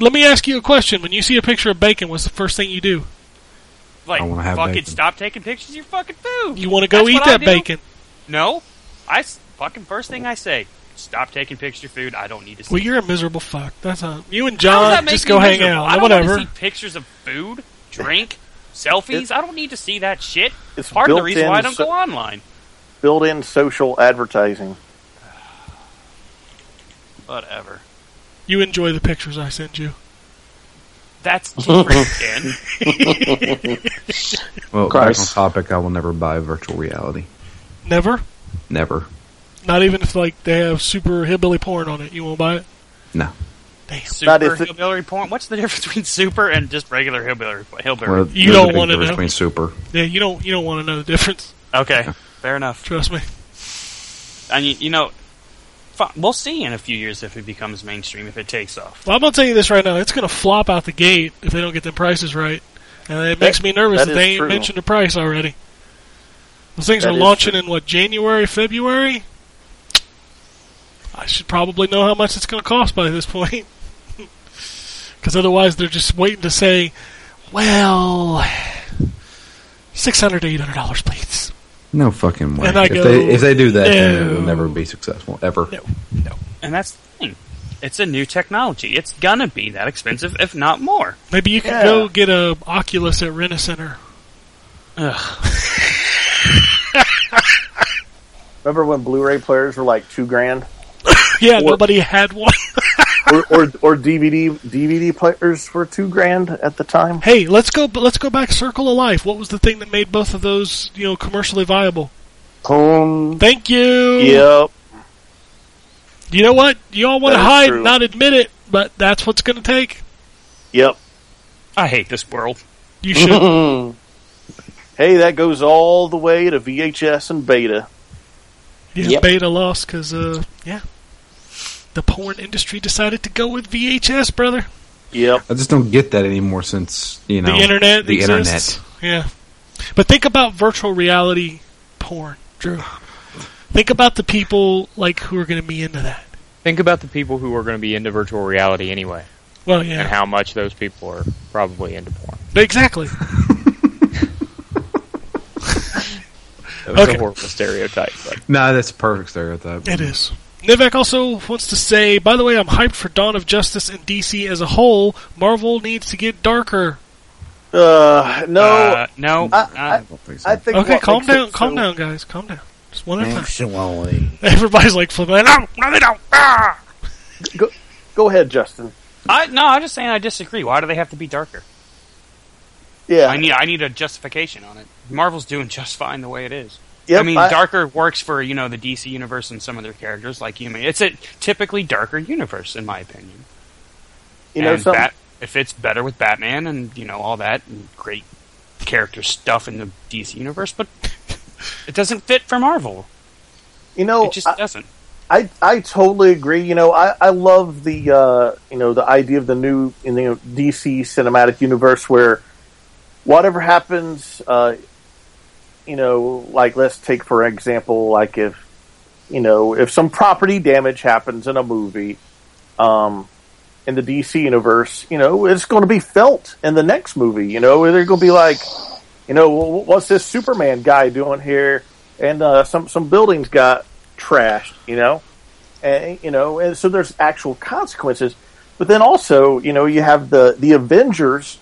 Let me ask you a question. When you see a picture of bacon, what's the first thing you do? Like, I wanna have fucking bacon. stop taking pictures of your fucking food. You want to go That's eat what I that do. bacon. No, I s- fucking first thing I say, stop taking pictures of your food. I don't need to see. Well, you're a miserable fuck. That's a you and How does John make just me go hang miserable? out. I don't Whatever. want to see pictures of food, drink, selfies. I don't need to see that shit. It's Part of the built reason why I don't so- go online. Built-in social advertising. Whatever. You enjoy the pictures I send you. That's different, Ken. Well, back on topic, I will never buy virtual reality. Never. Never. Not even if like they have super hillbilly porn on it. You won't buy it. No. Damn. Super if it- hillbilly porn. What's the difference between super and just regular hillbilly? Hillbilly. Well, You don't wanna know. between super. Yeah, you don't you don't want to know the difference. Okay, fair enough. Trust me. And you, you know, fi- we'll see in a few years if it becomes mainstream, if it takes off. Well, I'm gonna tell you this right now. It's gonna flop out the gate if they don't get the prices right, and it makes me nervous that that, is they ain't true. mentioned the price already. Those things That are launching true. in what January, February. I should probably know how much it's going to cost by this point, because otherwise they're just waiting to say, "Well, six hundred to eight hundred dollars, please." No fucking way. And I if, go, they, if they do that, then it will never be successful. Ever. No. And that's the thing. It's a new technology. It's gonna be that expensive, if not more. Maybe you can Yeah. go get a Oculus at Rent a Center. Remember when Blu-ray players were like two grand, Yeah, Or- nobody had one. or, or or DVD DVD players were two grand at the time? Hey, let's go. Let's go back. Circle of Life. What was the thing that made both of those, you know, commercially viable? Um, Thank you. yep. You know what? You all want to hide true. and not admit it, but that's what's going to take. Yep. I hate this world. You should. Hey, that goes all the way to VHS and beta. yeah, Yep. beta lost because, uh, yeah, the porn industry decided to go with VHS, brother. Yep. I just don't get that anymore since you know the internet. The exists. Yeah, but think about virtual reality porn, Drew. Think about the people like who are going to be into that. Think about the people who are going to be into virtual reality anyway, Well, yeah. and how much those people are probably into porn. exactly. That was Okay. a horrible stereotype, but net. No, that's a perfect stereotype. It is. Nivek also wants to say, by the way, I'm hyped for Dawn of Justice and DC as a whole. Marvel needs to get darker. Uh, no, Uh, no. I- uh, I think so. I think. Okay, calm makes it down, calm so- down, guys, calm down. Just one at a time. Everybody's like flipping. No, no, they don't. Ah! Go, go ahead, Justin. I, no, I'm just saying I disagree. Why do they have to be darker? Yeah. I need I need a justification on it. Marvel's doing just fine the way it is. Yep, I mean, darker works for you know the DC universe and some of their characters. Like you mean, it's a typically darker universe in my opinion. You know something? Bat, it fits better with Batman and you know all that and great character stuff in the DC universe, but it doesn't fit for Marvel. you know, It just I, doesn't. I I totally agree. You know, I I love the uh, you know the idea of the new you know DC cinematic universe where whatever happens, uh, you know, like let's take for example, like if you know if some property damage happens in a movie, um, in the DC universe, you know, it's going to be felt in the next movie. You know, they're going to be like, you know, what's this Superman guy doing here? And uh, some some buildings got trashed. You know, and you know, and so there's actual consequences. But then also, you know, you have the the Avengers,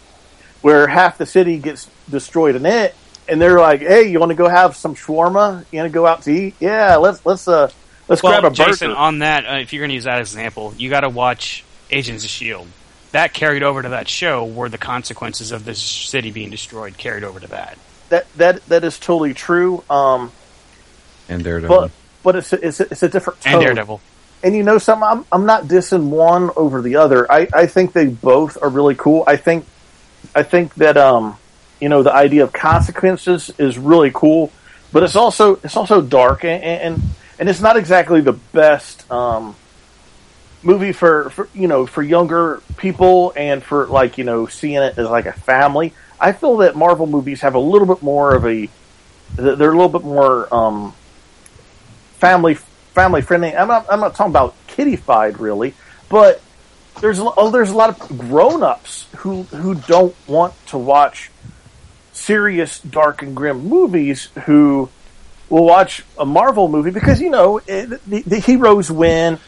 where half the city gets destroyed in it, and they're like, "Hey, you want to go have some shawarma? You want to go out to eat? Yeah, let's let's uh let's Well, grab a burger." Jason, on that, uh, if you're going to use that as an example, you got to watch Agents of Shield. That carried over to that show were the consequences of this city being destroyed carried over to that. that that that is totally true. Um, And Daredevil. but but it's a, it's a, it's a different tone. And Daredevil. And you know, some I'm I'm not dissing one over the other. I I think they both are really cool. I think I think that um you know the idea of consequences is really cool, but it's also it's also dark and and, and it's not exactly the best um movie for, for you know for younger people and for like you know seeing it as like a family. I feel that Marvel movies have a little bit more of a they're a little bit more um family family friendly. I'm not I'm not talking about kiddified really, but there's oh, there's a lot of grown ups who who don't want to watch serious dark and grim movies who will watch a Marvel movie because you know it, the, the heroes win,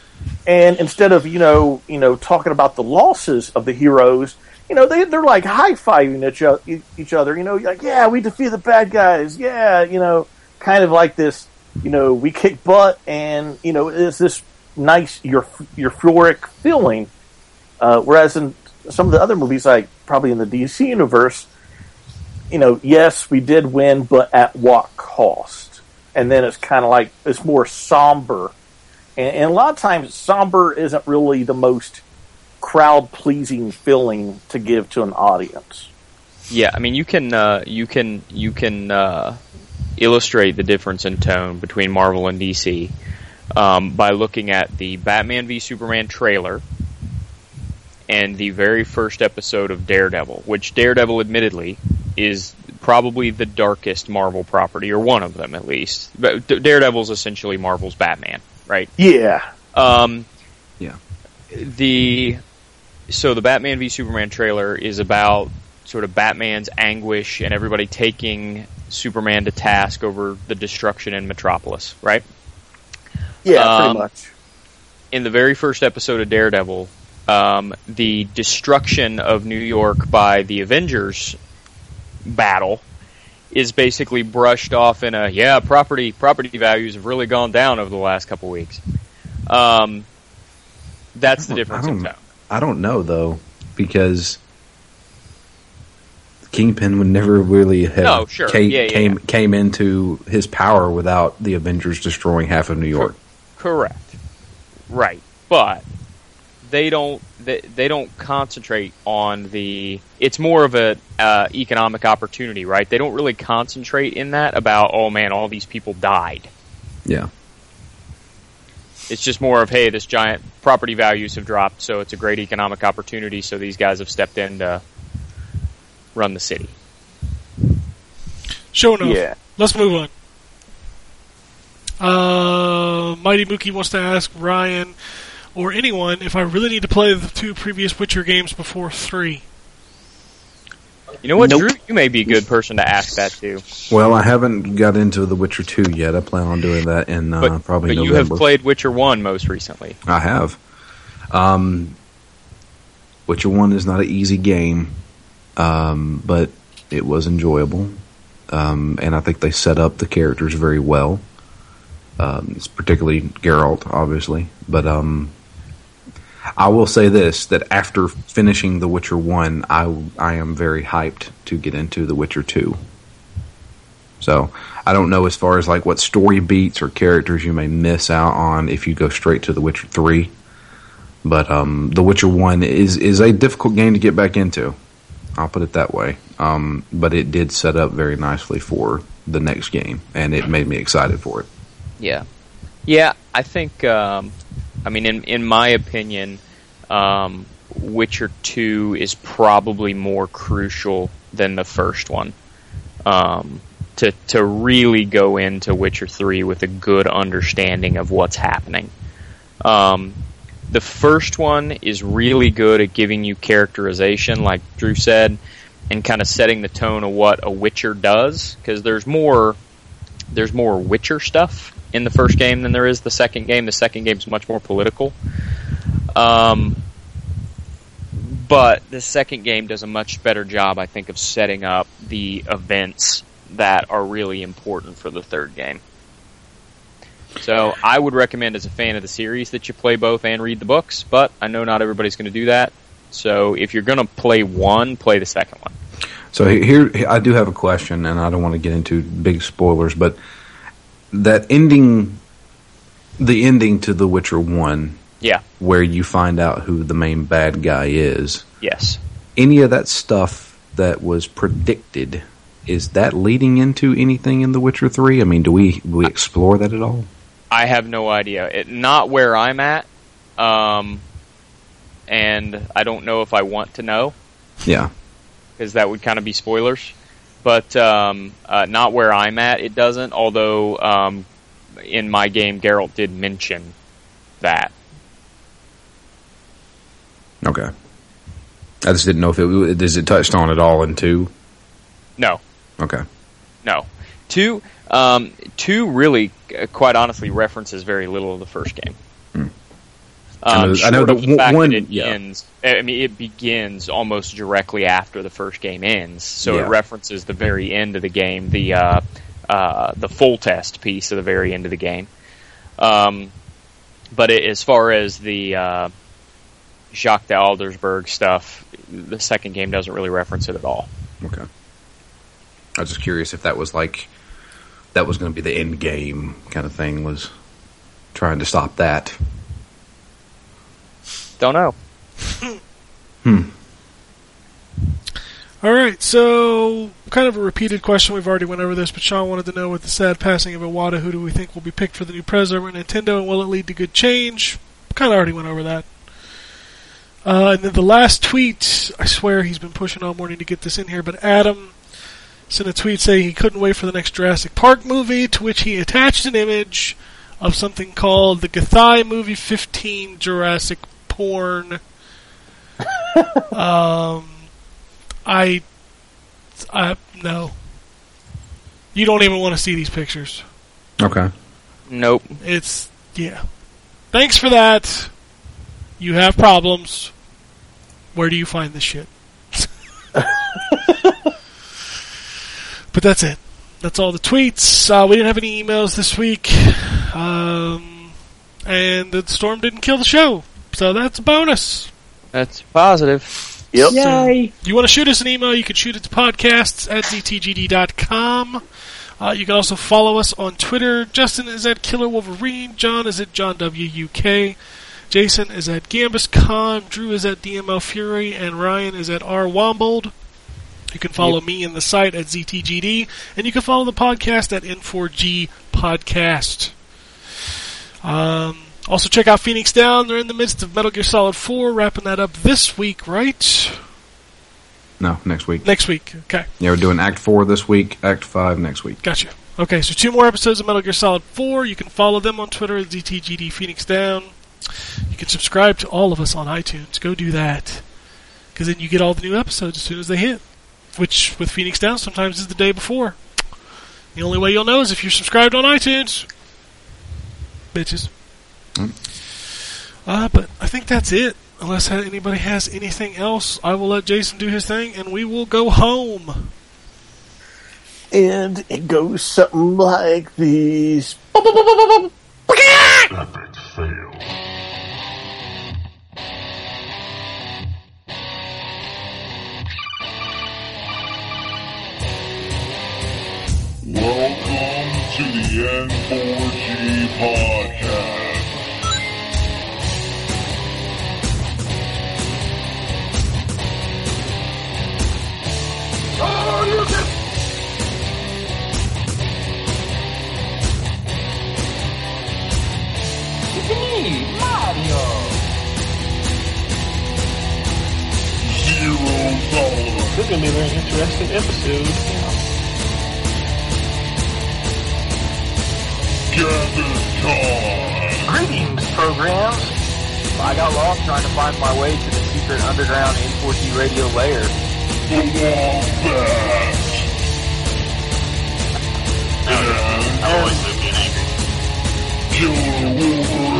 and instead of you know you know talking about the losses of the heroes, you know they they're like high fiving each, each other. You know, like yeah, we defeated the bad guys. Yeah, you know, kind of like this. You know, we kick butt, and you know, it's this nice your euphoric feeling. Uh, whereas in some of the other movies, like probably in the DC universe, you know, yes, we did win, but at what cost? And then it's kind of like it's more somber, and, and a lot of times somber isn't really the most crowd pleasing feeling to give to an audience. Yeah, I mean you can uh, you can you can uh, illustrate the difference in tone between Marvel and DC um, by looking at the Batman v Superman trailer and the very first episode of Daredevil, which Daredevil admittedly is probably the darkest Marvel property, or one of them at least. But D- Daredevil's essentially Marvel's Batman, right? Yeah, Um, Yeah. The so the Batman v Superman trailer is about sort of Batman's anguish and everybody taking Superman to task over the destruction in Metropolis, right? yeah, Um, pretty much. in the very first episode of Daredevil, um, the destruction of New York by the Avengers battle is basically brushed off in a yeah property property values have really gone down over the last couple weeks. Um, that's the difference I in don't- tone. I don't know though because Kingpin would never really have No, sure. came, Yeah, yeah, came came into his power without the Avengers destroying half of New York. Correct. Right. But they don't they, they don't concentrate on the it's more of a uh, economic opportunity, right? They don't really concentrate in that about oh man, all these people died. Yeah. It's just more of hey, this giant property values have dropped, so it's a great economic opportunity. So these guys have stepped in to run the city. sure enough. Yeah. Let's move on. Uh, Mighty Mookie wants to ask Ryan or anyone if I really need to play the two previous Witcher games before three. You know what, Nope. Drew? You may be a good person to ask that to. Well, I haven't got into The Witcher 2 yet. I plan on doing that in uh, But, probably but you have played Witcher One most recently. I have. Um, Witcher 1 is not an easy game, um, but it was enjoyable. Um, and I think they set up the characters very well. Um, it's particularly Geralt, obviously. But um, I will say this that after finishing The Witcher 1, I, I am very hyped to get into The Witcher 2. So I don't know as far as like what story beats or characters you may miss out on if you go straight to The Witcher 3. But um, The Witcher One is is a difficult game to get back into. I'll put it that way. Um, but it did set up very nicely for the next game, and it made me excited for it. Yeah, yeah. I think. Um, I mean, in in my opinion, um, Witcher Two is probably more crucial than the first one. Um, to to really go into Witcher Three with a good understanding of what's happening. Um, the first one is really good at giving you characterization, like Drew said, and kind of setting the tone of what a Witcher does. Because there's more, there's more Witcher stuff in the first game than there is the second game. The second game is much more political. Um, but the second game does a much better job, I think, of setting up the events that are really important for the third game. So I would recommend as a fan of the series that you play both and read the books, but I know not everybody's going to do that. So if you're going to play one, play the second one. So here, I do have a question, and I don't want to get into big spoilers, but that ending, the ending to The Witcher One, Yeah. where you find out who the main bad guy is. Yes. Any of that stuff that was predicted, is that leading into anything in The Witcher Three? I mean, do we do we explore that at all? I have no idea. It, not where I'm at. Um, and I don't know if I want to know Yeah. because that would kind of be spoilers. But um, uh, not where I'm at. It doesn't. Although um, in my game, Geralt did mention that. Okay. I just didn't know if it is it touched on at all in two. No. Okay. No. Two, um, two really, uh, quite honestly, references very little of the first game. Hmm. I know- Um, I know the fact one- that it yeah. ends. I mean, it begins almost directly after the first game ends, so Yeah. it references the very end of the game, the uh, uh, the full test piece of the very end of the game. Um, but it, as far as the uh, Jacques de Aldersberg stuff, the second game doesn't really reference it at all. Okay. I was just curious if that was like that was going to be the end game kind of thing. Was trying to stop that. Don't know. Hmm. All right, so kind of a repeated question. We've already went over this, but Sean wanted to know with the sad passing of Iwata, who do we think will be picked for the new president of Nintendo, and will it lead to good change? Kind of already went over that. Uh, and then the last tweet, I swear he's been pushing all morning to get this in here, but Adam sent a tweet saying he couldn't wait for the next Jurassic Park movie, to which he attached an image of something called the Gathai Movie 15 Jurassic Porn. um, I, I no. You don't even want to see these pictures. Okay. Nope. It's yeah. Thanks for that. You have problems. Where do you find this shit? but that's it. That's all the tweets. Uh, we didn't have any emails this week, um, and the storm didn't kill the show, so that's a bonus. That's positive. Yep. Yay! you want to shoot us an email, you can shoot it to podcasts at ztgd.com. Uh, you can also follow us on Twitter. Justin is at Killer Wolverine. John is at John WUK. Jason is at Gambus Khan. Drew is at DML Fury. And Ryan is at R Wombold. You can follow me in the site at ZTGD. And you can follow the podcast at N4G Podcast. Um, also, check out Phoenix Down. They're in the midst of Metal Gear Solid 4, wrapping that up this week, right? No, next week. Next week. Okay. Yeah, we're doing Act Four this week. Act Five next week. Gotcha. Okay, so two more episodes of Metal Gear Solid 4. You can follow them on Twitter at ZTGD Phoenix Down. You can subscribe to all of us on iTunes. Go do that. Because then you get all the new episodes as soon as they hit. Which, with Phoenix Down, sometimes is the day before. The only way you'll know is if you're subscribed on iTunes. Bitches. Uh, but I think that's it. Unless anybody has anything else, I will let Jason do his thing and we will go home. And it goes something like this. Epic fail. Welcome to the N4G podcast. Zero tolerance. This is going to be a very interesting episode. Gather time. Greetings, programs. I got lost trying to find my way to the secret underground N4G radio lair. The Wombat. And I always being angry. Killer Wolverine.